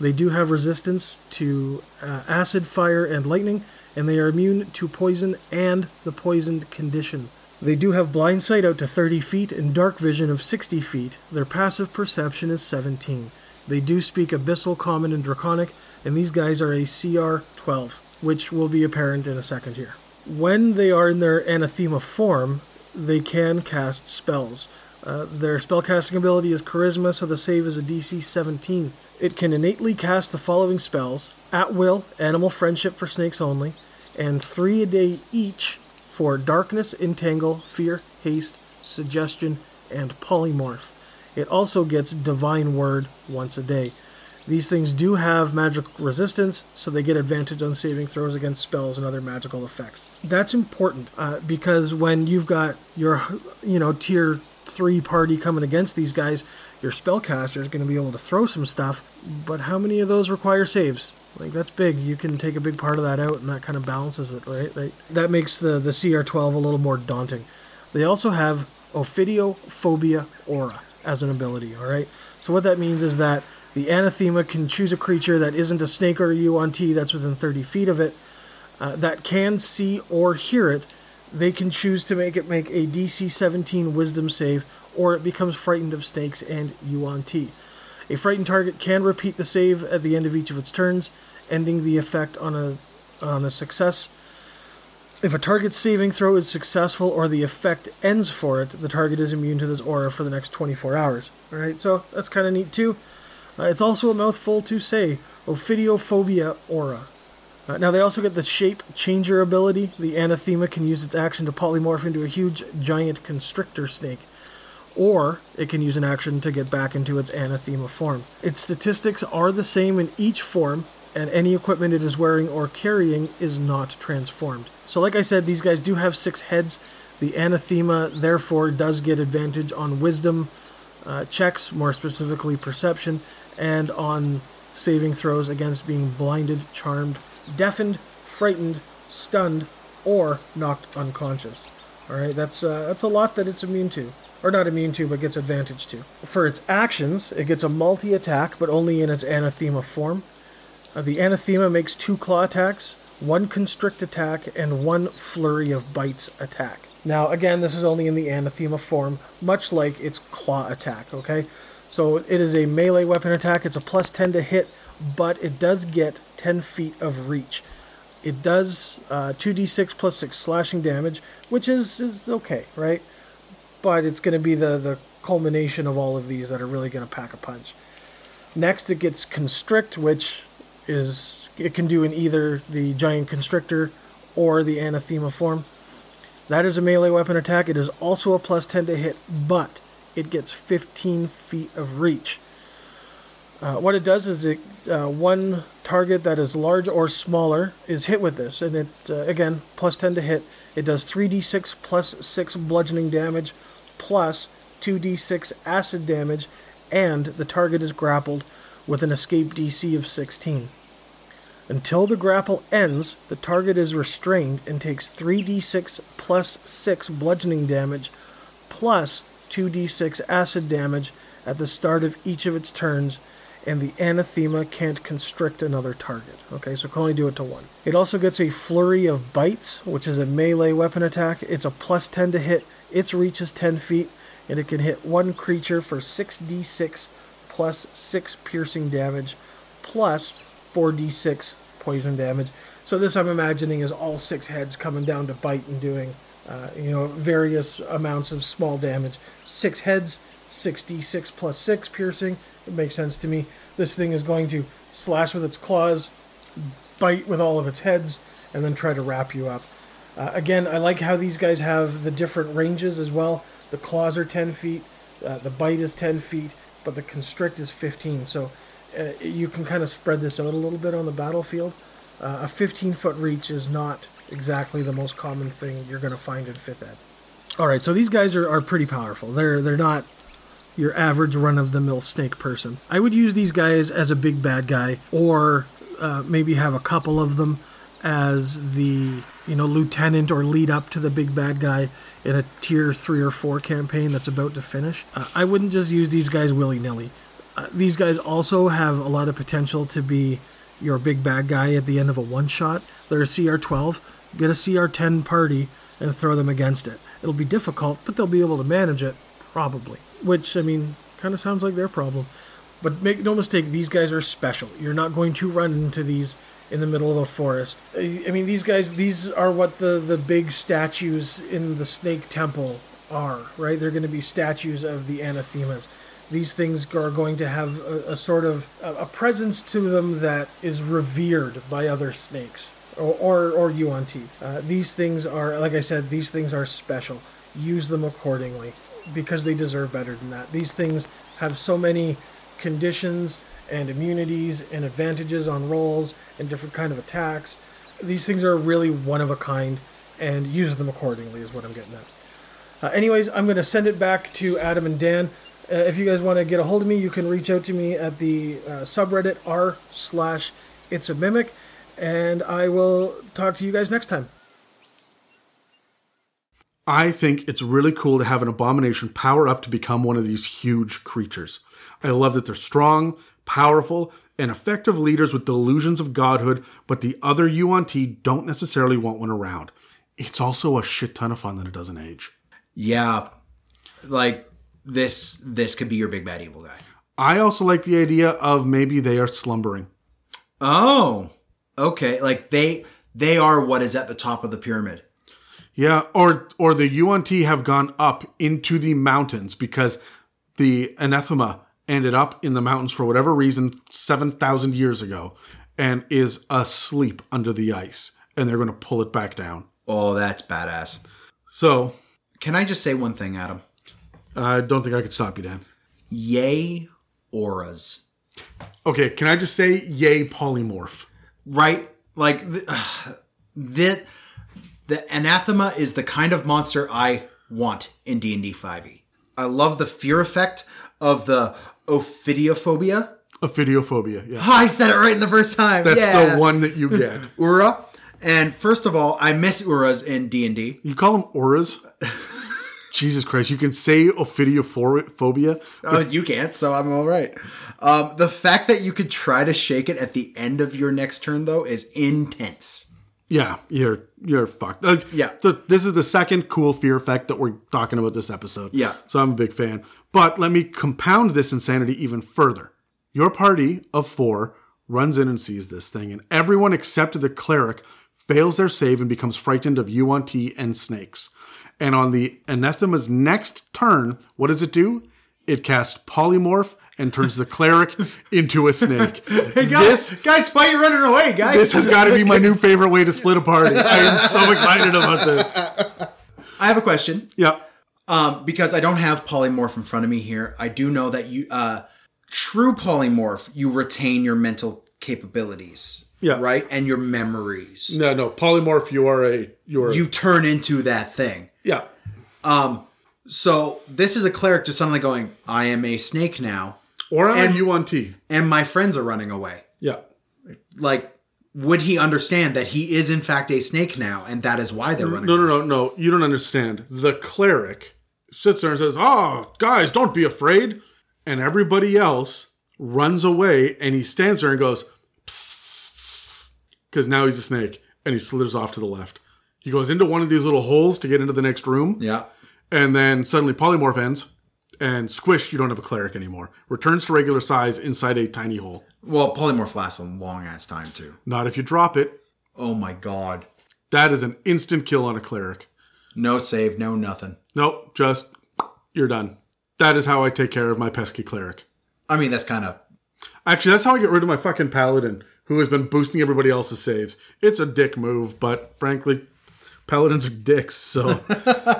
[SPEAKER 1] They do have resistance to uh, acid, fire, and lightning, and they are immune to poison and the poisoned condition. They do have blind sight out to 30 feet and dark vision of 60 feet. Their passive perception is 17. They do speak Abyssal, Common, and Draconic, and these guys are a CR 12, which will be apparent in a second here. When they are in their anathema form, they can cast spells. Uh, their spellcasting ability is Charisma, so the save is a DC 17. It can innately cast the following spells At Will, Animal Friendship for Snakes Only, and three a day each for Darkness, Entangle, Fear, Haste, Suggestion, and Polymorph. It also gets Divine Word once a day. These things do have magic resistance, so they get advantage on saving throws against spells and other magical effects. That's important uh, because when you've got your, you know, tier three party coming against these guys, your spellcaster is going to be able to throw some stuff. But how many of those require saves? Like that's big. You can take a big part of that out, and that kind of balances it, right? Right. That makes the the CR12 a little more daunting. They also have Ophidiophobia Aura as an ability. All right. So what that means is that the anathema can choose a creature that isn't a snake or a Yuan-ti that's within 30 feet of it, uh, that can see or hear it. They can choose to make it make a DC 17 Wisdom save, or it becomes frightened of snakes and Yuan-ti. A frightened target can repeat the save at the end of each of its turns, ending the effect on a on a success. If a target's saving throw is successful or the effect ends for it, the target is immune to this aura for the next 24 hours. All right, so that's kind of neat too. Uh, it's also a mouthful to say Ophidiophobia aura. Uh, now they also get the shape changer ability. The anathema can use its action to polymorph into a huge giant constrictor snake or it can use an action to get back into its anathema form. Its statistics are the same in each form, and any equipment it is wearing or carrying is not transformed. So, like I said, these guys do have six heads. The anathema, therefore, does get advantage on wisdom uh, checks, more specifically perception, and on saving throws against being blinded, charmed, deafened, frightened, stunned, or knocked unconscious. All right, that's uh, that's a lot that it's immune to or not immune to, but gets advantage to. For its actions, it gets a multi attack, but only in its anathema form. Uh, the anathema makes two claw attacks, one constrict attack, and one flurry of bites attack. Now, again, this is only in the anathema form, much like its claw attack, okay? So it is a melee weapon attack. It's a plus 10 to hit, but it does get 10 feet of reach. It does uh, 2d6 plus 6 slashing damage, which is, is okay, right? But it's going to be the, the culmination of all of these that are really going to pack a punch. Next, it gets Constrict, which is it can do in either the Giant Constrictor or the Anathema form. That is a melee weapon attack. It is also a plus 10 to hit, but it gets 15 feet of reach. Uh, what it does is it uh, one target that is large or smaller is hit with this, and it uh, again plus 10 to hit. It does 3d6 plus 6 bludgeoning damage, plus 2d6 acid damage, and the target is grappled with an escape DC of 16. Until the grapple ends, the target is restrained and takes 3d6 plus 6 bludgeoning damage, plus 2d6 acid damage at the start of each of its turns and the anathema can't constrict another target. Okay, so can only do it to one. It also gets a flurry of bites, which is a melee weapon attack. It's a plus 10 to hit. Its reach is 10 feet, and it can hit one creature for 6d6 plus 6 piercing damage, plus 4d6 poison damage. So this I'm imagining is all six heads coming down to bite and doing, uh, you know, various amounts of small damage. Six heads, 6d6 plus 6 piercing. It makes sense to me. This thing is going to slash with its claws, bite with all of its heads, and then try to wrap you up. Uh, again, I like how these guys have the different ranges as well. The claws are 10 feet, uh, the bite is 10 feet, but the constrict is 15. So uh, you can kind of spread this out a little bit on the battlefield. Uh, a 15 foot reach is not exactly the most common thing you're going to find in 5th Ed. All right, so these guys are, are pretty powerful. They're they're not your average run of the mill snake person. I would use these guys as a big bad guy, or uh, maybe have a couple of them as the you know lieutenant or lead up to the big bad guy in a tier three or four campaign that's about to finish. Uh, I wouldn't just use these guys willy nilly. Uh, these guys also have a lot of potential to be your big bad guy at the end of a one shot. They're a CR12. Get a CR10 party and throw them against it. It'll be difficult, but they'll be able to manage it, probably. Which, I mean, kind of sounds like their problem. But make no mistake, these guys are special. You're not going to run into these in the middle of a forest. I mean, these guys, these are what the, the big statues in the Snake Temple are, right? They're going to be statues of the anathemas. These things are going to have a, a sort of a, a presence to them that is revered by other snakes or or, or Yuan-ti. Uh, these things are, like I said, these things are special. Use them accordingly because they deserve better than that. These things have so many conditions and immunities and advantages on rolls and different kind of attacks. These things are really one of a kind, and use them accordingly is what I'm getting at. Uh, anyways, I'm going to send it back to Adam and Dan. Uh, if you guys want to get a hold of me, you can reach out to me at the uh, subreddit r slash it's a mimic, and I will talk to you guys next time.
[SPEAKER 2] I think it's really cool to have an abomination power up to become one of these huge creatures. I love that they're strong, powerful, and effective leaders with delusions of godhood, but the other Yuan-ti don't necessarily want one around. It's also a shit ton of fun that it doesn't age.
[SPEAKER 3] Yeah, like this. This could be your big bad evil guy.
[SPEAKER 2] I also like the idea of maybe they are slumbering.
[SPEAKER 3] Oh, okay. Like they they are what is at the top of the pyramid.
[SPEAKER 2] Yeah, or or the Yuan-ti have gone up into the mountains because the anathema ended up in the mountains for whatever reason 7,000 years ago and is asleep under the ice and they're going to pull it back down.
[SPEAKER 3] Oh, that's badass.
[SPEAKER 2] So,
[SPEAKER 3] Can I just say one thing, Adam?
[SPEAKER 2] I don't think I could stop you, Dan.
[SPEAKER 3] Yay, auras.
[SPEAKER 2] Okay, can I just say yay polymorph?
[SPEAKER 3] right? Like th- *sighs* the the anathema is the kind of monster I want in D and D five E. I love the fear effect of the ophidiophobia.
[SPEAKER 2] Ophidiophobia, yeah. *laughs*
[SPEAKER 3] I said it right in the first time.
[SPEAKER 2] That's
[SPEAKER 3] yeah.
[SPEAKER 2] the one that you get. *laughs*
[SPEAKER 3] Ura. And first of all, I miss Uras in D and D.
[SPEAKER 2] You call them auras? *laughs* Jesus Christ, you can say ophidiophobia.
[SPEAKER 3] Oh, you can't, so I'm all right. Um, the fact that you could try to shake it at the end of your next turn, though, is intense.
[SPEAKER 2] Yeah, you're you're fucked. Uh,
[SPEAKER 3] Yeah.
[SPEAKER 2] So this is the second cool fear effect that we're talking about this episode.
[SPEAKER 3] Yeah.
[SPEAKER 2] So I'm a big fan. But let me compound this insanity even further. Your party of four runs in and sees this thing, and everyone except the cleric fails their save and becomes frightened of Yuan-ti and snakes. And on the anathema's next turn, what does it do? It casts polymorph and turns the cleric into a snake. *laughs*
[SPEAKER 3] Hey guys, guys, why are you running away, guys?
[SPEAKER 2] This has got to be my new *laughs* favorite way to split a party. I am so excited about this.
[SPEAKER 3] I have a question.
[SPEAKER 2] Yeah.
[SPEAKER 3] Um, because I don't have polymorph in front of me here. I do know that you, uh, true polymorph, you retain your mental capabilities.
[SPEAKER 2] Yeah.
[SPEAKER 3] Right? And your memories.
[SPEAKER 2] No, no. Polymorph, you are a you are
[SPEAKER 3] You turn into that thing.
[SPEAKER 2] yeah.
[SPEAKER 3] Um So this is a cleric just suddenly going, I am a snake now,
[SPEAKER 2] Or I'm
[SPEAKER 3] And-
[SPEAKER 2] a Yuan-ti.
[SPEAKER 3] and my friends are running away.
[SPEAKER 2] Yeah.
[SPEAKER 3] Like, would he understand that he is in fact a snake now, and that is why they're running
[SPEAKER 2] No,
[SPEAKER 3] away?
[SPEAKER 2] no, no, no. You don't understand. The cleric sits there and says, "Oh, guys, don't be afraid," and everybody else runs away, and he stands there and goes, because now he's a snake, and he slithers off to the left. He goes into one of these little holes to get into the next room,
[SPEAKER 3] Yeah.
[SPEAKER 2] and then suddenly polymorph ends, and squish, you don't have a cleric anymore. Returns to regular size inside a tiny hole.
[SPEAKER 3] Well, polymorph lasts a long ass time too.
[SPEAKER 2] Not if you drop it.
[SPEAKER 3] Oh my god.
[SPEAKER 2] That is an instant kill on a cleric.
[SPEAKER 3] No save, no nothing.
[SPEAKER 2] Nope, just you're done. That is how I take care of my pesky cleric.
[SPEAKER 3] I mean, that's kind of
[SPEAKER 2] Actually, that's how I get rid of my fucking paladin, who has been boosting everybody else's saves. It's a dick move, but frankly, paladins are dicks. So,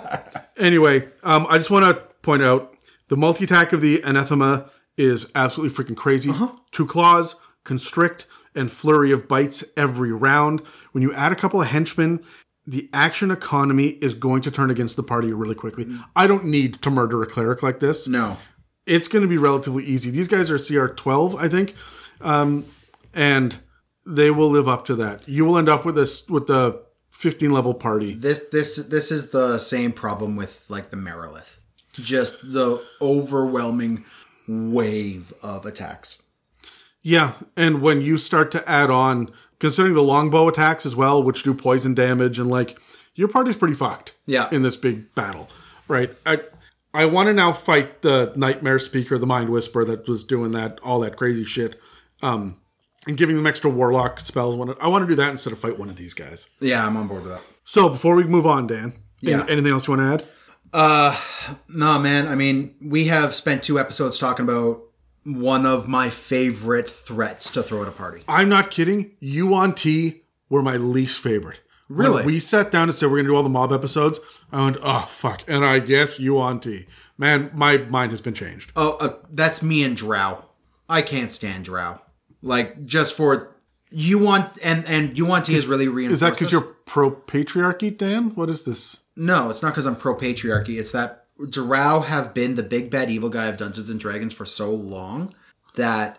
[SPEAKER 2] *laughs* anyway, um, I just want to point out the multi attack of the anathema is absolutely freaking crazy. Two claws, constrict, and flurry of bites every round. When you add a couple of henchmen, the action economy is going to turn against the party really quickly. I don't need to murder a cleric like this
[SPEAKER 3] no.
[SPEAKER 2] it's going to be relatively easy. These guys are CR 12, I think, um, and they will live up to that. You will end up with this with the 15 level party.
[SPEAKER 3] This this this is the same problem with like the Marilith. Just the overwhelming wave of attacks.
[SPEAKER 2] Yeah, and when you start to add on, considering the longbow attacks as well, which do poison damage, and like your party's pretty fucked.
[SPEAKER 3] Yeah.
[SPEAKER 2] in this big battle, right? I I want to now fight the nightmare speaker, the mind whisperer that was doing that all that crazy shit, um, and giving them extra warlock spells. When I want to do that instead of fight one of these guys.
[SPEAKER 3] Yeah, I'm on board with that.
[SPEAKER 2] So before we move on, Dan,
[SPEAKER 3] Yeah.
[SPEAKER 2] anything else you want to add?
[SPEAKER 3] No, man. I mean, we have spent two episodes talking about one of my favorite threats to throw at a party.
[SPEAKER 2] I'm not kidding. Yuan-ti were my least favorite. When
[SPEAKER 3] Really?
[SPEAKER 2] we sat down and said we're gonna do all the mob episodes. I went, oh fuck, and I guess Yuan-ti. Man, my mind has been changed.
[SPEAKER 3] Oh, uh, that's me and Drow. I can't stand Drow. Like just for you want and and you want to is really reinforced.
[SPEAKER 2] Is that because you're pro patriarchy, Dan? What is this?
[SPEAKER 3] No, it's not because I'm pro patriarchy. It's that Drow have been the big bad evil guy of Dungeons and Dragons for so long that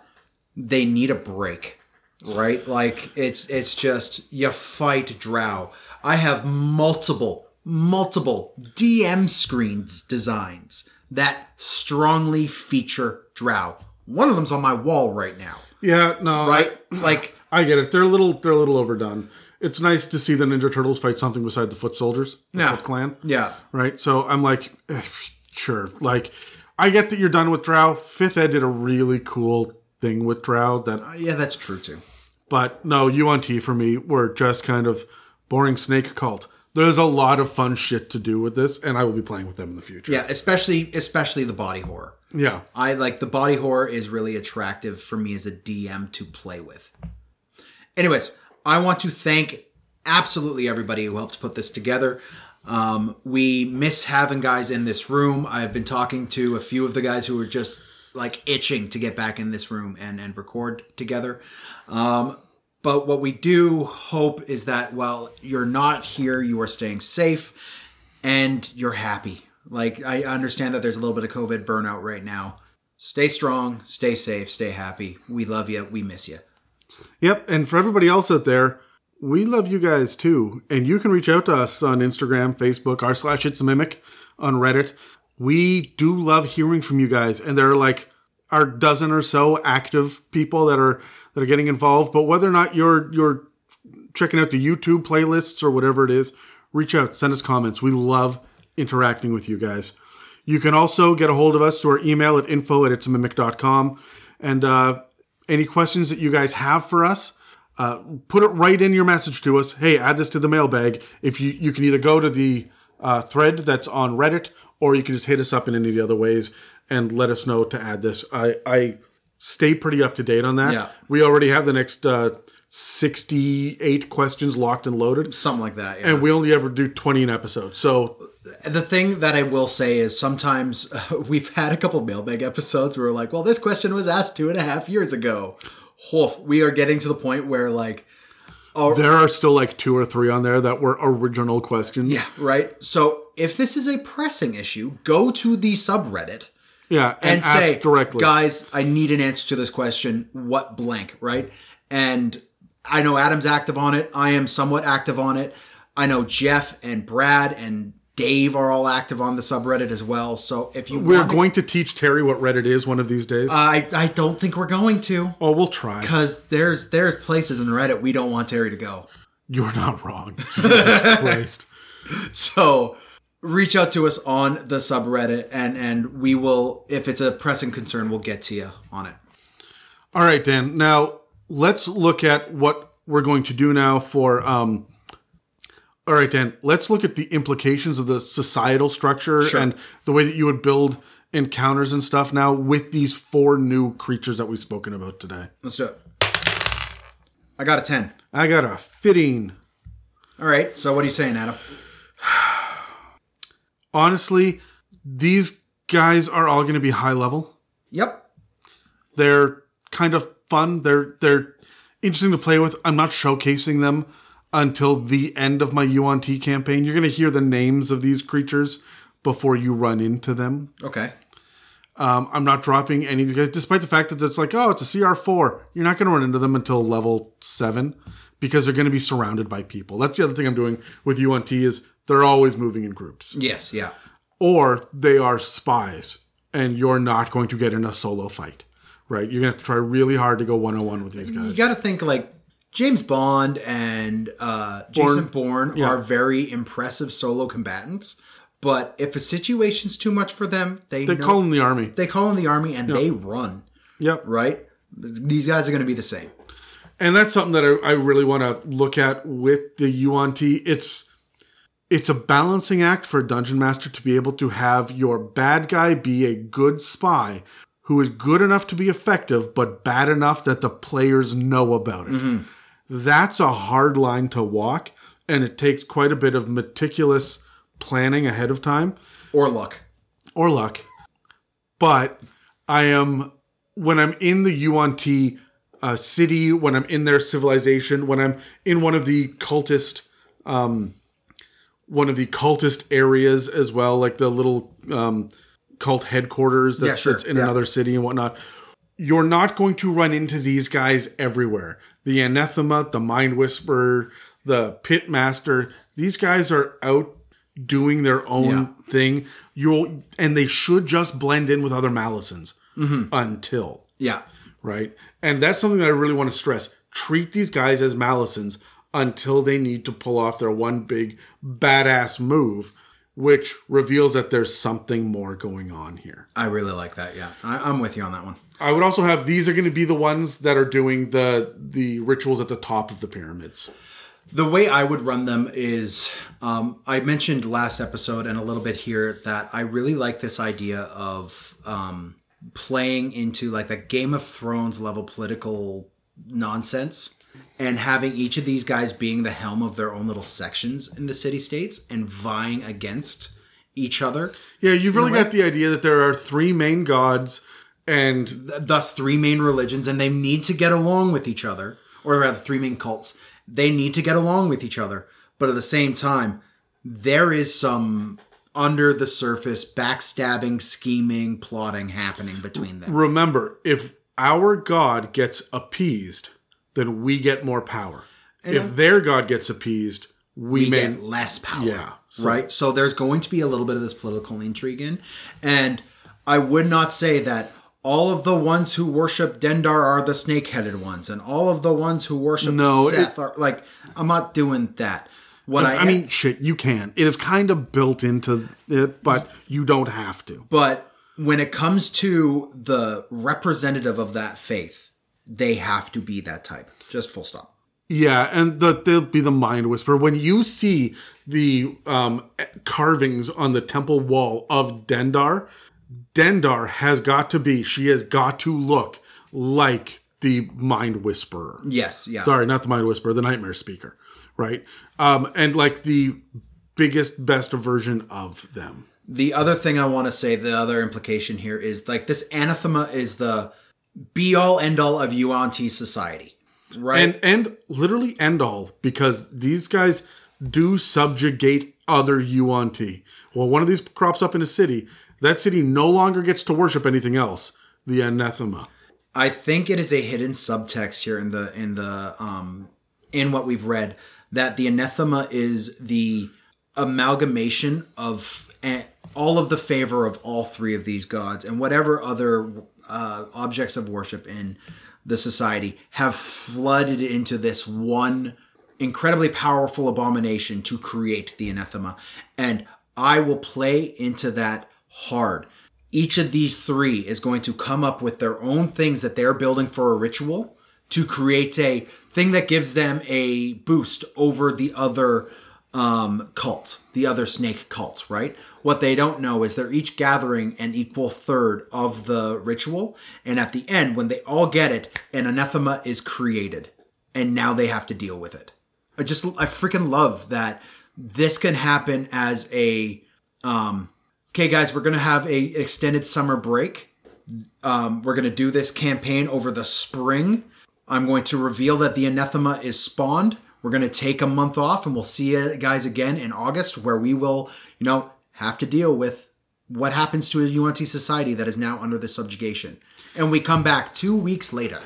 [SPEAKER 3] they need a break. Right? Like it's it's just you fight Drow. I have multiple multiple DM screens designs that strongly feature Drow. One of them's on my wall right now.
[SPEAKER 2] Yeah, no,
[SPEAKER 3] Right? Like
[SPEAKER 2] I, I get it. They're a little, they're a little overdone. It's nice to see the Ninja Turtles fight something beside the Foot Soldiers, the
[SPEAKER 3] Yeah.
[SPEAKER 2] Foot Clan.
[SPEAKER 3] yeah.
[SPEAKER 2] right? So I'm like, eh, sure. Like, I get that you're done with Drow. Fifth Ed did a really cool thing with Drow that
[SPEAKER 3] Yeah, that's true too.
[SPEAKER 2] But no, Yuan-ti for me were just kind of boring snake cult. There's a lot of fun shit to do with this, and I will be playing with them in the future.
[SPEAKER 3] Yeah, especially especially the body horror.
[SPEAKER 2] Yeah.
[SPEAKER 3] I like the body horror is really attractive for me as a DM to play with. Anyways, I want to thank absolutely everybody who helped put this together. Um, we miss having guys in this room. I've been talking to a few of the guys who are just like itching to get back in this room and, and record together. Um, but what we do hope is that while you're not here, you are staying safe and you're happy. Like I understand that there's a little bit of COVID burnout right now. Stay strong, stay safe, stay happy. We love you. We miss you.
[SPEAKER 2] Yep. And for everybody else out there, we love you guys too. And you can reach out to us on Instagram, Facebook, r slash it's a mimic on Reddit. We do love hearing from you guys. And there are like our dozen or so active people that are that are getting involved. But whether or not you're you're checking out the YouTube playlists or whatever it is, reach out, send us comments. We love interacting with you guys. You can also get a hold of us through our email at info at itsamimic.com. And uh, any questions that you guys have for us, uh, put it right in your message to us. Hey, add this to the mailbag. If you you can either go to the uh, thread that's on Reddit, or you can just hit us up in any of the other ways and let us know to add this. I I stay pretty up to date on that.
[SPEAKER 3] Yeah.
[SPEAKER 2] We already have the next uh, sixty eight questions locked and loaded,
[SPEAKER 3] Something like that. Yeah.
[SPEAKER 2] and we only ever do twenty an episode. So
[SPEAKER 3] the thing that I will say is sometimes uh, *laughs* we've had a couple mailbag episodes where we're like, well, this question was asked two and a half years ago. Woof, we are getting to the point where like,
[SPEAKER 2] there are still like two or three on there that were original questions.
[SPEAKER 3] yeah, right. So if this is a pressing issue, go to the subreddit
[SPEAKER 2] yeah, and,
[SPEAKER 3] and,
[SPEAKER 2] ask
[SPEAKER 3] say,
[SPEAKER 2] directly.
[SPEAKER 3] guys, I need an answer to this question. What blank, right? And I know Adam's active on it. I am somewhat active on it. I know Jeff and Brad and Dave are all active on the subreddit as well. So if you
[SPEAKER 2] We're going to teach Terry what Reddit is one of these days.
[SPEAKER 3] Uh, I I don't think we're going to
[SPEAKER 2] oh, we'll try.
[SPEAKER 3] because there's there's places in Reddit we don't want Terry to go.
[SPEAKER 2] You're not wrong. Jesus *laughs* Christ.
[SPEAKER 3] So reach out to us on the subreddit and and we will if it's a pressing concern we'll get to you on it.
[SPEAKER 2] All right, Dan. Now let's look at what we're going to do now for. Um, all right, Dan. Let's look at the implications of the societal structure
[SPEAKER 3] Sure.
[SPEAKER 2] and the way that you would build encounters and stuff now with these four new creatures that we've spoken about today.
[SPEAKER 3] Let's do it. I got a 10.
[SPEAKER 2] I got a fitting.
[SPEAKER 3] All right. So what are you saying, Adam? *sighs*
[SPEAKER 2] Honestly, these guys are all going to be high level.
[SPEAKER 3] Yep.
[SPEAKER 2] They're kind of fun. They're they're interesting to play with. I'm not showcasing them until the end of my Yuan-ti campaign. You're going to hear the names of these creatures before you run into them.
[SPEAKER 3] Okay.
[SPEAKER 2] Um, I'm not dropping any of these guys, despite the fact that it's like, oh, it's a CR4. You're not going to run into them until level seven because they're going to be surrounded by people. That's the other thing I'm doing with Yuan-ti is they're always moving in groups,
[SPEAKER 3] Yes. Yeah.
[SPEAKER 2] or they are spies, and you're not going to get in a solo fight. Right? You're going to have to try really hard to go one on one with these guys.
[SPEAKER 3] You got to think like James Bond and uh, Jason Bourne
[SPEAKER 2] Yeah.
[SPEAKER 3] are very impressive solo combatants. But if a situation's too much for them, they
[SPEAKER 2] They
[SPEAKER 3] know-
[SPEAKER 2] call in the army.
[SPEAKER 3] they call in the army and they run.
[SPEAKER 2] Yep.
[SPEAKER 3] Right. These guys are going to be the same.
[SPEAKER 2] and that's something that I, I really want to look at with the Yuan-ti. It's it's a balancing act for a dungeon master to be able to have your bad guy be a good spy who is good enough to be effective, but bad enough that the players know about it. That's a hard line to walk, and it takes quite a bit of meticulous planning ahead of time
[SPEAKER 3] Or luck.
[SPEAKER 2] or luck. But I am when I'm in the Yuan-ti uh, city, when I'm in their civilization, when I'm in one of the cultist, um, one of the cultist areas as well, like the little um, cult headquarters that,
[SPEAKER 3] Yeah, sure.
[SPEAKER 2] that's in
[SPEAKER 3] Yeah.
[SPEAKER 2] another city and whatnot. You're not going to run into these guys everywhere. The anathema, the mind whisperer, the pit master. These guys are out doing their own thing. You'll and they should just blend in with other Malisons mm-hmm. until
[SPEAKER 3] Yeah.
[SPEAKER 2] right. And that's something that I really want to stress. Treat these guys as Malisons until they need to pull off their one big badass move, which reveals that there's something more going on here.
[SPEAKER 3] I really like that. Yeah. I, I'm with you on that one.
[SPEAKER 2] I would also have these are going to be the ones that are doing the the rituals at the top of the pyramids.
[SPEAKER 3] The way I would run them is um, I mentioned last episode and a little bit here that I really like this idea of um, playing into like a Game of Thrones level political nonsense and having each of these guys being the helm of their own little sections in the city states and vying against each other.
[SPEAKER 2] Yeah, you've really got the idea that there are three main gods and
[SPEAKER 3] Th- thus three main religions and they need to get along with each other or rather three main cults. They need to get along with each other but at the same time there is some under the surface backstabbing scheming plotting happening between them.
[SPEAKER 2] Remember, if our god gets appeased, then we get more power. if their god gets appeased, we,
[SPEAKER 3] we
[SPEAKER 2] may
[SPEAKER 3] get less power
[SPEAKER 2] Yeah, so-
[SPEAKER 3] right so there's going to be a little bit of this political intrigue in and i would not say that all of the ones who worship Dendar are the snake-headed ones, and all of the ones who worship
[SPEAKER 2] No,
[SPEAKER 3] Sseth are like. I'm not doing that. What I,
[SPEAKER 2] I mean, shit, you can. It is kind of built into it, but you don't have to.
[SPEAKER 3] But when it comes to the representative of that faith, they have to be that type. Just full stop.
[SPEAKER 2] Yeah, and the, they'll be the Mind Whisperer. When you see the um, carvings on the temple wall of Dendar, Dendar has got to be, she has got to look like the Mind Whisperer.
[SPEAKER 3] Yes, yeah.
[SPEAKER 2] Sorry, not the Mind Whisperer, the Nightmare Speaker, right? Um, and like the biggest, best version of them.
[SPEAKER 3] The other thing I want to say, the other implication here is like this anathema is the be all end all of Yuan Ti society, right?
[SPEAKER 2] and and literally end all because these guys do subjugate other yuan Ti. Well, one of these crops up in a city. That city no longer gets to worship anything else. The anathema.
[SPEAKER 3] I think it is a hidden subtext here in the in the um in what we've read that the anathema is the amalgamation of eh, all of the favor of all three of these gods and whatever other uh, objects of worship in the society have flooded into this one incredibly powerful abomination to create the anathema. And i will play into that hard. Each of these three is going to come up with their own things that they're building for a ritual to create a thing that gives them a boost over the other um, cult, the other snake cult, right? What they don't know is they're each gathering an equal third of the ritual. And at the end, when they all get it, an anathema is created. And now they have to deal with it. I just, I freaking love that this can happen as a, um, okay, guys, we're going to have a extended summer break. Um, we're going to do this campaign over the spring. I'm going to reveal that the anathema is spawned. We're going to take a month off and we'll see you guys again in August where we will, you know, have to deal with what happens to a Yuan-ti society that is now under the subjugation. And we come back two weeks later,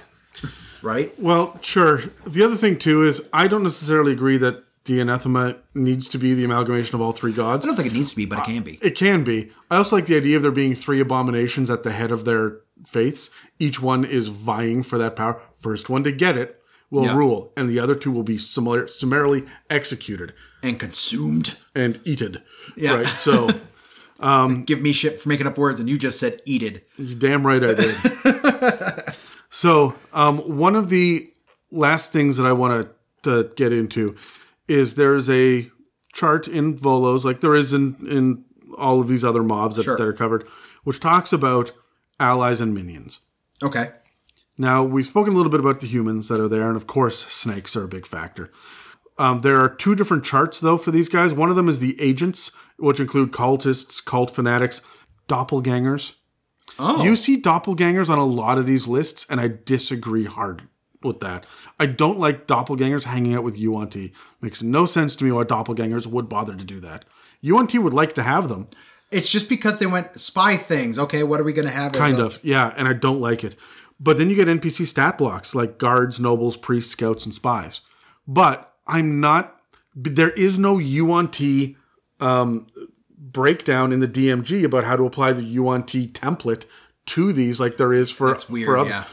[SPEAKER 3] right?
[SPEAKER 2] Well, sure. The other thing too is I don't necessarily agree that the anathema needs to be the amalgamation of all three gods.
[SPEAKER 3] I don't think it needs to be, but it can be.
[SPEAKER 2] It can be. I also like the idea of there being three abominations at the head of their faiths. Each one is vying for that power. First one to get it will
[SPEAKER 3] Yeah.
[SPEAKER 2] rule, and the other two will be summa- summarily executed
[SPEAKER 3] And consumed.
[SPEAKER 2] and eaten.
[SPEAKER 3] Yeah.
[SPEAKER 2] Right. So *laughs*
[SPEAKER 3] Give me shit for making up words, and you just said eated.
[SPEAKER 2] you damn right I did. *laughs* so um, one of the last things that I want to get into is there's a chart in Volo's, like there is in in all of these other mobs that,
[SPEAKER 3] Sure.
[SPEAKER 2] that are covered, which talks about allies and minions.
[SPEAKER 3] Okay.
[SPEAKER 2] Now, we've spoken a little bit about the humans that are there, and of course, snakes are a big factor. Um, there are two different charts, though, for these guys. One of them is the agents, which include cultists, cult fanatics, doppelgangers.
[SPEAKER 3] Oh.
[SPEAKER 2] You see doppelgangers on a lot of these lists, and I disagree hard with that. I don't like doppelgangers hanging out with Yuan-ti. Makes no sense to me why doppelgangers would bother to do that. Yuan-ti would like to have them,
[SPEAKER 3] It's just because they went spy things. Okay, what are we going to have? as
[SPEAKER 2] kind
[SPEAKER 3] a-
[SPEAKER 2] of yeah and i don't like it but then you get npc stat blocks like guards nobles priests scouts and spies. But i'm not there is no Yuan-ti um, breakdown in the dmg about how to apply the Yuan-ti template to these like there is for
[SPEAKER 3] That's weird,
[SPEAKER 2] for
[SPEAKER 3] yeah.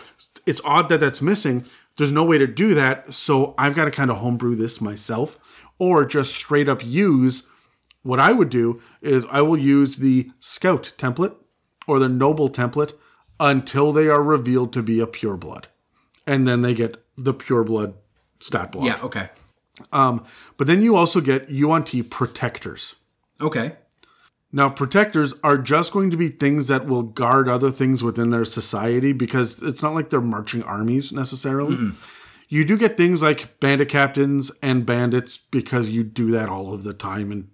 [SPEAKER 2] it's odd that that's missing. There's no way to do that. So i've got to kind of homebrew this myself or just straight up use what I would do is I will use the scout template or the noble template until they are revealed to be a pureblood. And then they get the pureblood stat block.
[SPEAKER 3] Yeah, okay.
[SPEAKER 2] Um, but then you also get Yuan-ti protectors.
[SPEAKER 3] Okay.
[SPEAKER 2] Now, protectors are just going to be things that will guard other things within their society because it's not like they're marching armies necessarily. You do get things like bandit captains and bandits because you do that all of the time in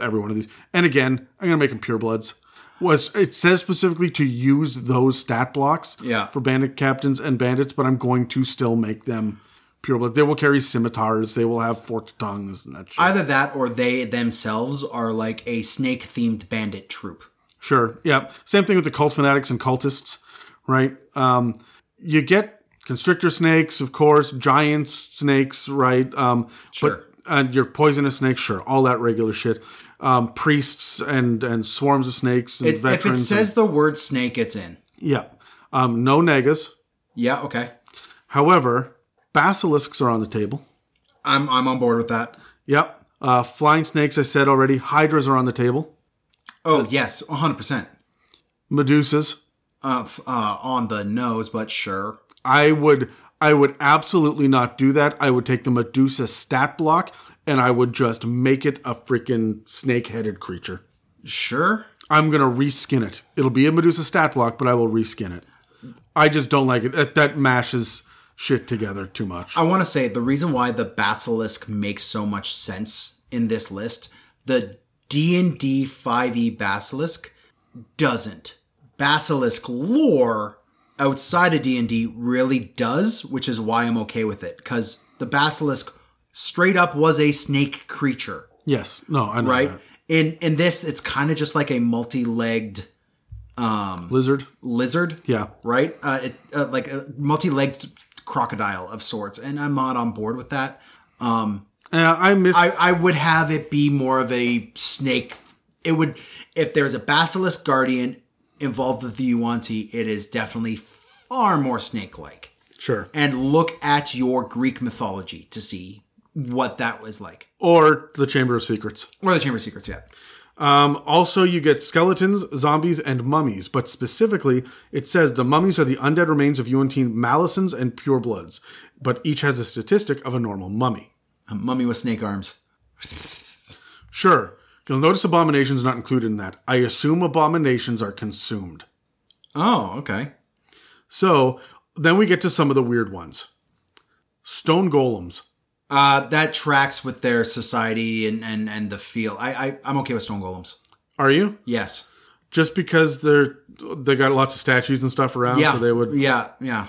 [SPEAKER 2] every one of these. And again, I'm going to make them purebloods. Was it says specifically to use those stat blocks
[SPEAKER 3] Yeah.
[SPEAKER 2] for bandit captains and bandits, but I'm going to still make them pureblood. They will carry scimitars. They will have forked tongues and that shit.
[SPEAKER 3] Either that or they themselves are like a snake themed bandit troop.
[SPEAKER 2] Sure. Yeah. Same thing with the cult fanatics and cultists, right? Um, you get constrictor snakes, of course, giant snakes, right? Um,
[SPEAKER 3] Sure.
[SPEAKER 2] But, and your poisonous snakes, sure, all that regular shit. Um, priests and and swarms of snakes and
[SPEAKER 3] It, if it
[SPEAKER 2] veterans.
[SPEAKER 3] says
[SPEAKER 2] and-
[SPEAKER 3] the word snake, it's in.
[SPEAKER 2] yeah. Um, no nagas.
[SPEAKER 3] Yeah, okay.
[SPEAKER 2] However, basilisks are on the table.
[SPEAKER 3] I'm I'm on board with that.
[SPEAKER 2] Yep. Uh, flying snakes, I said already. Hydras are on the table.
[SPEAKER 3] Oh yes, 100. percent
[SPEAKER 2] Medusas.
[SPEAKER 3] uh, f- uh, on the nose, but sure.
[SPEAKER 2] I would I would absolutely not do that. I would take the Medusa stat block and I would just make it a freaking snake headed creature.
[SPEAKER 3] Sure.
[SPEAKER 2] I'm going to reskin it. It'll be a Medusa stat block, but I will reskin it. I just don't like it. That, that mashes shit together too much.
[SPEAKER 3] I want to say the reason why the basilisk makes so much sense in this list, the D&D 5e E basilisk doesn't. Basilisk lore outside of D&D really does, which is why I'm okay with it cuz the basilisk straight up was a snake creature,
[SPEAKER 2] yes. No, I know
[SPEAKER 3] right?
[SPEAKER 2] that.
[SPEAKER 3] In in this it's kind of just like a multi-legged um
[SPEAKER 2] Lizard.
[SPEAKER 3] lizard
[SPEAKER 2] Yeah.
[SPEAKER 3] right? Uh, it, uh, like a multi-legged crocodile of sorts, and I'm not on board with that.
[SPEAKER 2] Uh, I miss.
[SPEAKER 3] I, I would have it be more of a snake. It would if there's a basilisk guardian involved with the Yuan-Ti, it is definitely far more snake-like.
[SPEAKER 2] sure.
[SPEAKER 3] And look at your Greek mythology to see what that was like,
[SPEAKER 2] Or the Chamber of Secrets.
[SPEAKER 3] or the Chamber of Secrets. Yeah,
[SPEAKER 2] Um, also, you get skeletons, zombies, and mummies, but specifically, it says the mummies are the undead remains of Yuan-Ti Malisons and purebloods, but each has a statistic of a normal mummy.
[SPEAKER 3] a mummy with snake arms. *laughs*
[SPEAKER 2] Sure, you'll notice abominations not included in that. I assume abominations are consumed.
[SPEAKER 3] Oh, okay.
[SPEAKER 2] So then we get to some of the weird ones. Stone golems.
[SPEAKER 3] Uh, that tracks with their society and and and the feel. I, I I'm okay with stone golems.
[SPEAKER 2] Are you?
[SPEAKER 3] Yes.
[SPEAKER 2] Just because they're they got lots of statues and stuff around,
[SPEAKER 3] Yeah.
[SPEAKER 2] so they would
[SPEAKER 3] Yeah. Yeah.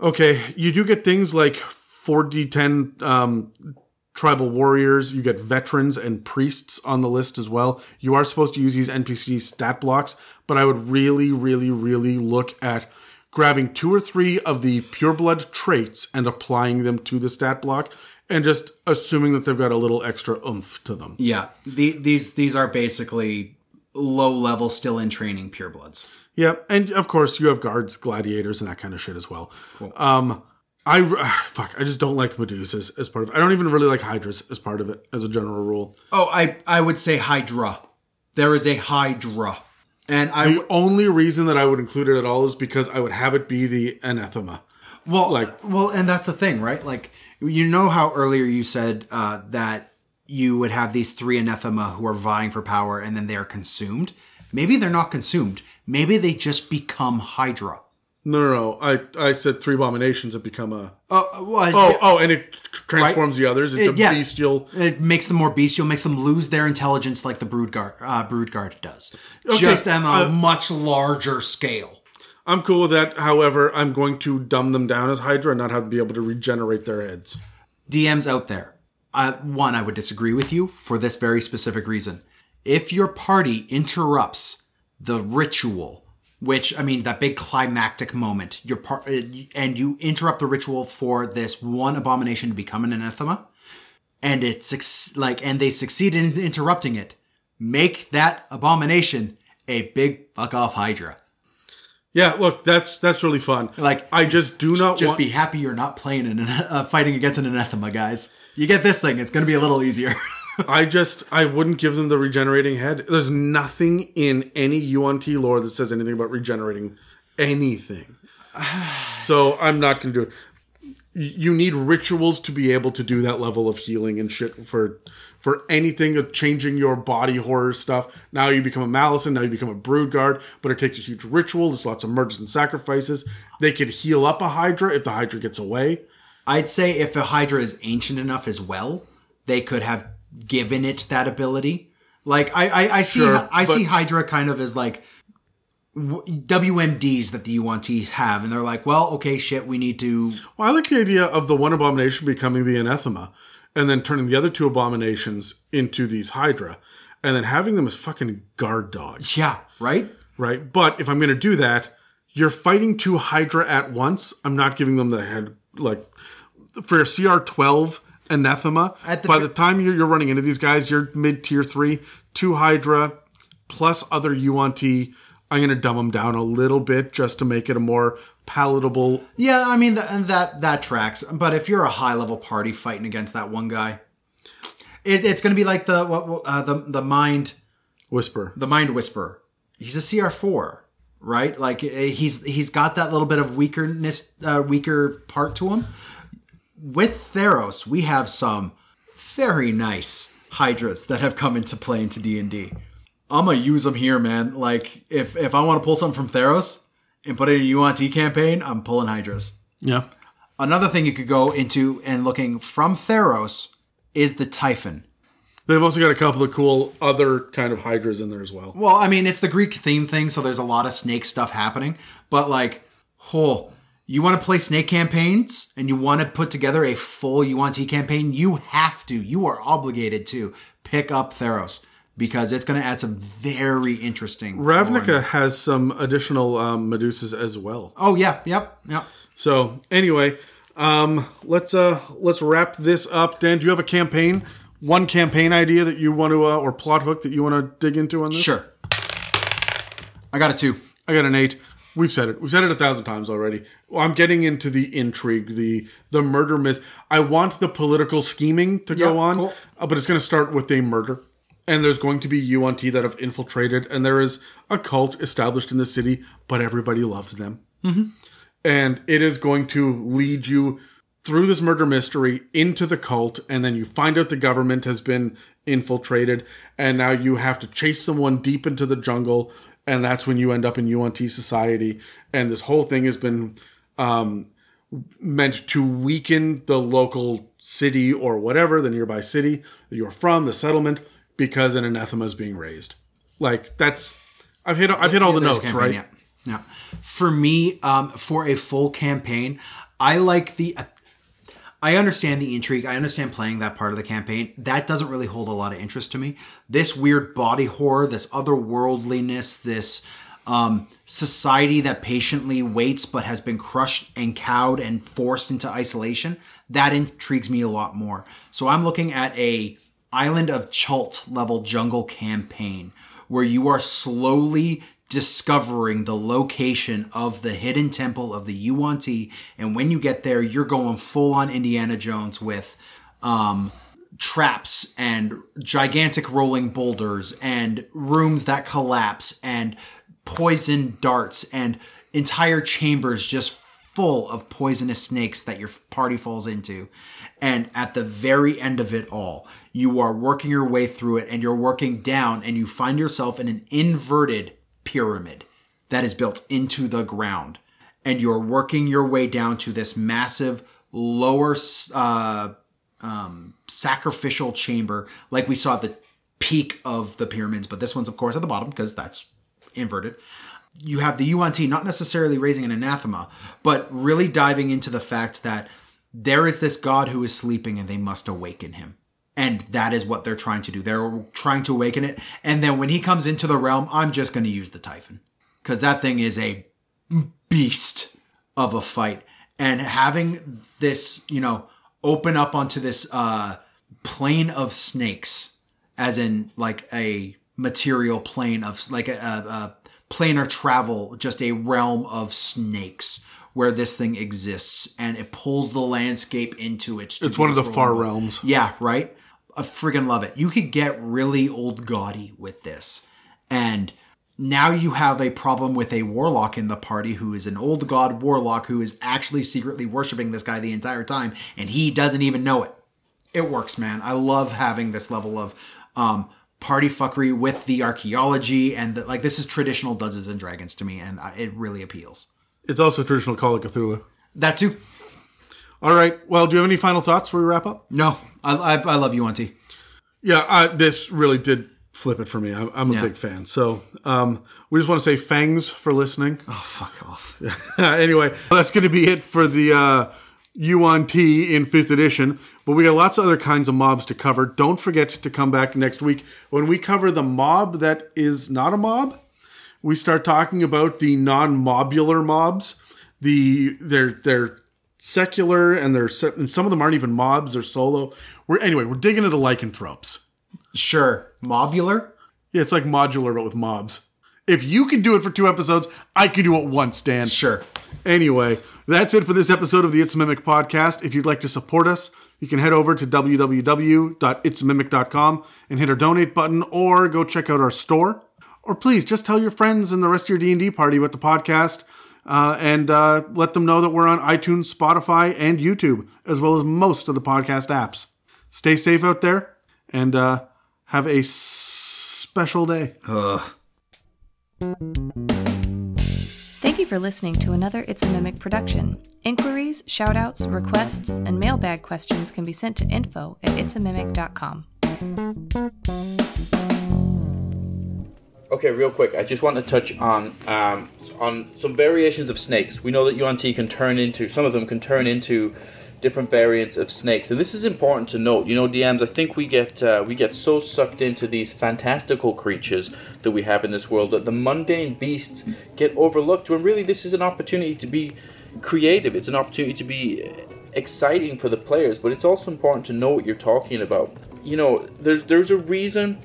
[SPEAKER 2] Okay, you do get things like 4d10 um, tribal warriors. You get veterans and priests on the list as well. You are supposed to use these NPC stat blocks, but I would really, really, really look at grabbing two or three of the pureblood traits and applying them to the stat block, and just assuming that they've got a little extra oomph to them.
[SPEAKER 3] Yeah. The, these these are basically low level, still in training purebloods.
[SPEAKER 2] Yeah, and of course you have guards, gladiators, and that kind of shit as well. Um, I *sighs* fuck, I just don't like Medusas as part of. I don't even really like Hydras as part of it as a general rule.
[SPEAKER 3] Oh, I I would say Hydra. There is a Hydra, and I
[SPEAKER 2] The only reason that I would include it at all is because I would have it be the anathema.
[SPEAKER 3] well
[SPEAKER 2] like-
[SPEAKER 3] well, and that's the thing, right? Like you know how earlier you said uh, that you would have these three anathema who are vying for power, and then they are consumed. Maybe they're not consumed. Maybe they just become Hydra.
[SPEAKER 2] No, no, no. I I said three abominations have become a.
[SPEAKER 3] Oh, well,
[SPEAKER 2] Oh, oh, and it transforms the others into
[SPEAKER 3] It- yeah.
[SPEAKER 2] bestial.
[SPEAKER 3] It makes them more bestial, makes them lose their intelligence like the Broodguard, uh, Broodguard does.
[SPEAKER 2] Okay,
[SPEAKER 3] Just on a
[SPEAKER 2] uh,
[SPEAKER 3] much larger scale.
[SPEAKER 2] I'm cool with that. However, I'm going to dumb them down as Hydra and not have to be able to regenerate their heads.
[SPEAKER 3] DMs out there. Uh, one, I would disagree with you for this very specific reason. If your party interrupts the ritual, which I mean that big climactic moment, your part, and you interrupt the ritual for this one abomination to become an anathema, and it's like, and they succeed in interrupting it, make that abomination a big fuck off Hydra.
[SPEAKER 2] Yeah, look, that's that's really fun.
[SPEAKER 3] Like,
[SPEAKER 2] I just do not
[SPEAKER 3] Just
[SPEAKER 2] want.
[SPEAKER 3] be happy you're not playing an uh, fighting against an anathema, guys. You get this thing, it's going to be a little easier. *laughs*
[SPEAKER 2] I just I wouldn't give them the regenerating head. There's nothing in any Yuan-ti lore that says anything about regenerating anything. *sighs* So I'm not to do it. You need rituals to be able to do that level of healing and shit for for anything of changing your body horror stuff. Now you become a Malison, now you become a Brood Guard, but it takes a huge ritual. There's lots of murders and sacrifices. They could heal up a Hydra if the Hydra gets away.
[SPEAKER 3] I'd say if a Hydra is ancient enough as well, they could have given it that ability. Like I, I, I see,
[SPEAKER 2] Sure,
[SPEAKER 3] I see Hydra kind of as like WMDs that the Yuan-ti have, and they're like, well, okay, shit, we need to.
[SPEAKER 2] Well, I like the idea of the one abomination becoming the anathema, and then turning the other two abominations into these Hydra, and then having them as fucking guard dogs,
[SPEAKER 3] Yeah, right.
[SPEAKER 2] right? But if I'm going to do that, you're fighting two Hydra at once. I'm not giving them the head like for a CR12 anathema.
[SPEAKER 3] At the
[SPEAKER 2] by the time you're, you're running into these guys, you're mid tier three, two Hydra plus other Yuan-ti. I'm going to dumb them down a little bit just to make it a more palatable
[SPEAKER 3] Yeah, I mean, th- and that that tracks. But if you're a high level party fighting against that one guy, it, it's going to be like the what what, uh, the the mind
[SPEAKER 2] whisperer.
[SPEAKER 3] the mind whisperer. He's a CR four. right? Like eh, he's he's got that little bit of weakerness, uh, weaker part to him. With Theros, we have some very nice Hydras that have come into play into D and D. I'm gonna use them here, man. Like if if I want to pull something from Theros and put it in a Yuan-ti campaign, I'm pulling Hydras.
[SPEAKER 2] Yeah.
[SPEAKER 3] Another thing you could go into and looking from Theros is the Typhon.
[SPEAKER 2] They've also got a couple of cool other kind of hydras in there as well.
[SPEAKER 3] Well, I mean, it's the Greek theme thing, so there's a lot of snake stuff happening. But like, oh, you want to play snake campaigns and you want to put together a full Yuan-ti campaign, you have to, you are obligated to pick up Theros because it's going to add some very interesting.
[SPEAKER 2] Ravnica
[SPEAKER 3] lore.
[SPEAKER 2] has some additional um, Medusas as well.
[SPEAKER 3] Oh yeah, yep, yep.
[SPEAKER 2] So anyway, um, let's uh, let's wrap this up. Dan, do you have a campaign, one campaign idea that you want to, uh, or plot hook that you want to dig into on this?
[SPEAKER 3] Sure. I got a two.
[SPEAKER 2] I got an eight. We've said it. We've said it a thousand times already. Well, I'm getting into the intrigue, the the murder myth. I want the political scheming to go
[SPEAKER 3] Yeah,
[SPEAKER 2] on,
[SPEAKER 3] cool.
[SPEAKER 2] uh, but it's going to start with a murder. And there's going to be Yuan-ti that have infiltrated, and there is a cult established in the city, but everybody loves them. Mm-hmm. And it is going to lead you through this murder mystery into the cult, and then you find out the government has been infiltrated, and now you have to chase someone deep into the jungle, and that's when you end up in Yuan-ti society. And this whole thing has been um, meant to weaken the local city or whatever, the nearby city that you're from, the settlement, because an anathema is being raised. Like that's I've hit I've hit all the notes,
[SPEAKER 3] campaign,
[SPEAKER 2] right?
[SPEAKER 3] Yeah. yeah. For me, um, for a full campaign, I like the. I understand the intrigue. I understand playing that part of the campaign. That doesn't really hold a lot of interest to me. This weird body horror, this otherworldliness, this um, society that patiently waits but has been crushed and cowed and forced into isolation, that intrigues me a lot more. So I'm looking at a Island of Chult level jungle campaign where you are slowly discovering the location of the hidden temple of the Yuan-Ti and when you get there you're going full on Indiana Jones with um traps and gigantic rolling boulders and rooms that collapse and poison darts and entire chambers just full of poisonous snakes that your party falls into. And at the very end of it all, you are working your way through it and you're working down and you find yourself in an inverted pyramid that is built into the ground. And you're working your way down to this massive lower uh, um, sacrificial chamber, like we saw at the peak of the pyramids, but this one's, of course, at the bottom because that's inverted. You have the Yuan-ti not necessarily raising an anathema, but really diving into the fact that there is this God who is sleeping and they must awaken him. And that is what they're trying to do. They're trying to awaken it. And then when he comes into the realm, I'm just going to use the Typhon because that thing is a beast of a fight. And having this, you know, open up onto this uh, plane of snakes, as in like a material plane of like a, a, a planar travel, just a realm of snakes where this thing exists, and it pulls the landscape into it.
[SPEAKER 2] It's one of the far realms.
[SPEAKER 3] yeah, right. I friggin' love it. You could get really old gaudy with this. And now you have a problem with a warlock in the party who is an old god warlock who is actually secretly worshiping this guy the entire time, and he doesn't even know it. It works, man. I love having this level of um, party fuckery with the archaeology, and the, like this is traditional Dungeons and Dragons to me, and I, it really appeals.
[SPEAKER 2] It's also traditional Call of Cthulhu.
[SPEAKER 3] That too.
[SPEAKER 2] All right. Well, do you have any final thoughts before we wrap up?
[SPEAKER 3] No, I, I, I love you, Auntie.
[SPEAKER 2] Yeah, uh, this really did flip it for me. I'm, I'm a
[SPEAKER 3] Yeah.
[SPEAKER 2] big fan. So um, we just want to say fangs for listening.
[SPEAKER 3] Oh, fuck off. *laughs*
[SPEAKER 2] anyway, that's going to be it for the uh, Yuan-ti in 5th edition. But we got lots of other kinds of mobs to cover. Don't forget to come back next week when we cover the mob that is not a mob. We start talking about the non-mobular mobs. The they're they're secular and they're and some of them aren't even mobs. They're solo. We're anyway. We're digging into lycanthropes.
[SPEAKER 3] Sure. Mobular?
[SPEAKER 2] Yeah, it's like modular but with mobs. If you can do it for two episodes, I can do it once, Dan.
[SPEAKER 3] Sure.
[SPEAKER 2] Anyway, that's it for this episode of the It's Mimic podcast. If you'd like to support us, you can head over to www.itsamimic.com and hit our donate button or go check out our store. or please just tell your friends and the rest of your D&D party about the podcast uh, and uh, let them know that we're on iTunes, Spotify, and YouTube, as well as most of the podcast apps. Stay safe out there and uh, have a special day.
[SPEAKER 4] Thank you for listening to another It's a Mimic production. Inquiries, shoutouts, requests, and mailbag questions can be sent to info at itsamimic.com.
[SPEAKER 5] Okay, real quick, I just want to touch on um, on some variations of snakes. We know that Yuan-ti can turn into some of them can turn into different variants of snakes, and this is important to note. You know, DMs, I think we get uh, we get so sucked into these fantastical creatures that we have in this world that the mundane beasts get overlooked. When really, this is an opportunity to be creative. It's an opportunity to be exciting for the players, but it's also important to know what you're talking about. You know, there's there's a reason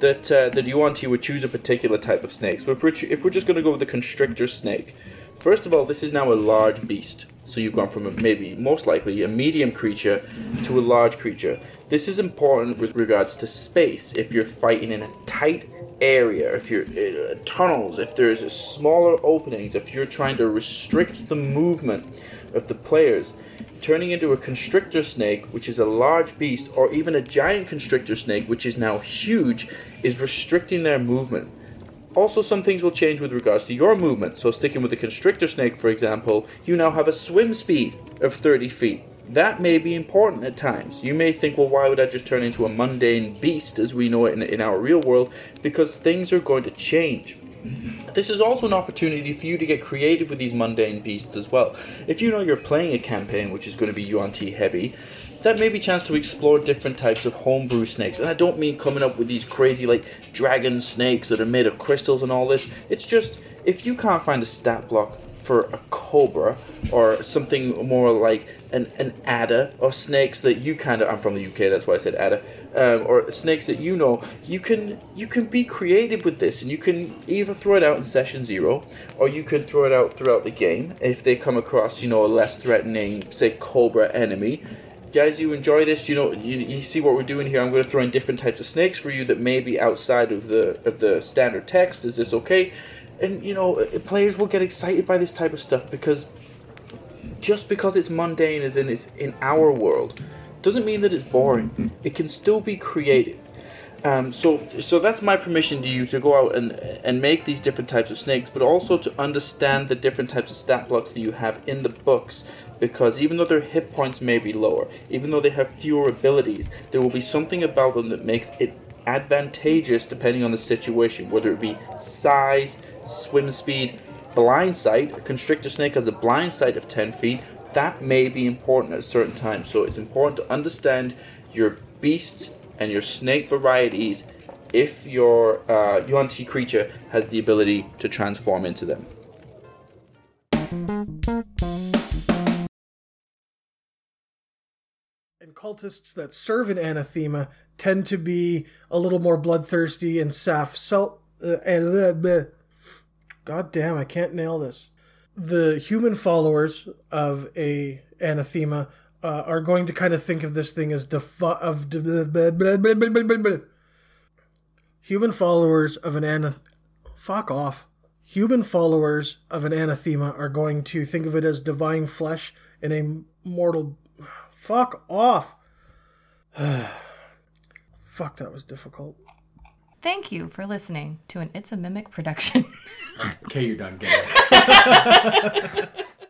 [SPEAKER 5] that uh, that Yuan-ti would choose a particular type of snake. So if we're, if we're just going to go with the constrictor snake, first of all, this is now a large beast. So you've gone from a, maybe, most likely, a medium creature to a large creature. This is important with regards to space. If you're fighting in a tight area, if you're uh, tunnels, if there's smaller openings, if you're trying to restrict the movement of the players, turning into a constrictor snake, which is a large beast, or even a giant constrictor snake, which is now huge, is restricting their movement. Also, some things will change with regards to your movement. So, sticking with the constrictor snake, for example, you now have a swim speed of 30 feet. That may be important at times. You may think, well, why would I just turn into a mundane beast as we know it in, in our real world? Because things are going to change. This is also an opportunity for you to get creative with these mundane beasts as well. If you know you're playing a campaign which is going to be Yuan-ti heavy, that may be a chance to explore different types of homebrew snakes. And I don't mean coming up with these crazy like dragon snakes that are made of crystals and all this. It's just if you can't find a stat block for a cobra or something more like an, an adder or snakes that you kind of I'm from the UK that's why I said adder um, or snakes that you know you can you can be creative with this and you can either throw it out in session zero or you can throw it out throughout the game if they come across you know a less threatening say cobra enemy. Guys you enjoy this you know you, you see what we're doing here. I'm going to throw in different types of snakes for you that may be outside of the of the standard text. Is this okay? And you know players will get excited by this type of stuff because just because it's mundane as in it's in our world doesn't mean that it's boring. It can still be creative. Um, so so that's my permission to you to go out and and make these different types of snakes but also to understand the different types of stat blocks that you have in the books because even though their hit points may be lower even though they have fewer abilities there will be something about them that makes it advantageous depending on the situation whether it be size swim speed blind sight. A constrictor snake has a blind sight of 10 feet that may be important at certain times so it's important to understand your beasts and your snake varieties if your uh, Yuan-ti creature has the ability to transform into them.
[SPEAKER 1] And cultists that serve an anathema tend to be a little more bloodthirsty and saf sel- uh, uh, uh, God damn, I can't nail this. The human followers of a anathema uh, are going to kind of think of this thing as defi- of de- human followers of an anath- fuck off. Human followers of an anathema are going to think of it as divine flesh in a mortal. Fuck off. *sighs* fuck, that was difficult.
[SPEAKER 4] Thank you for listening to an It's a Mimic production. *laughs*
[SPEAKER 3] Okay, you're done. Get it. *laughs*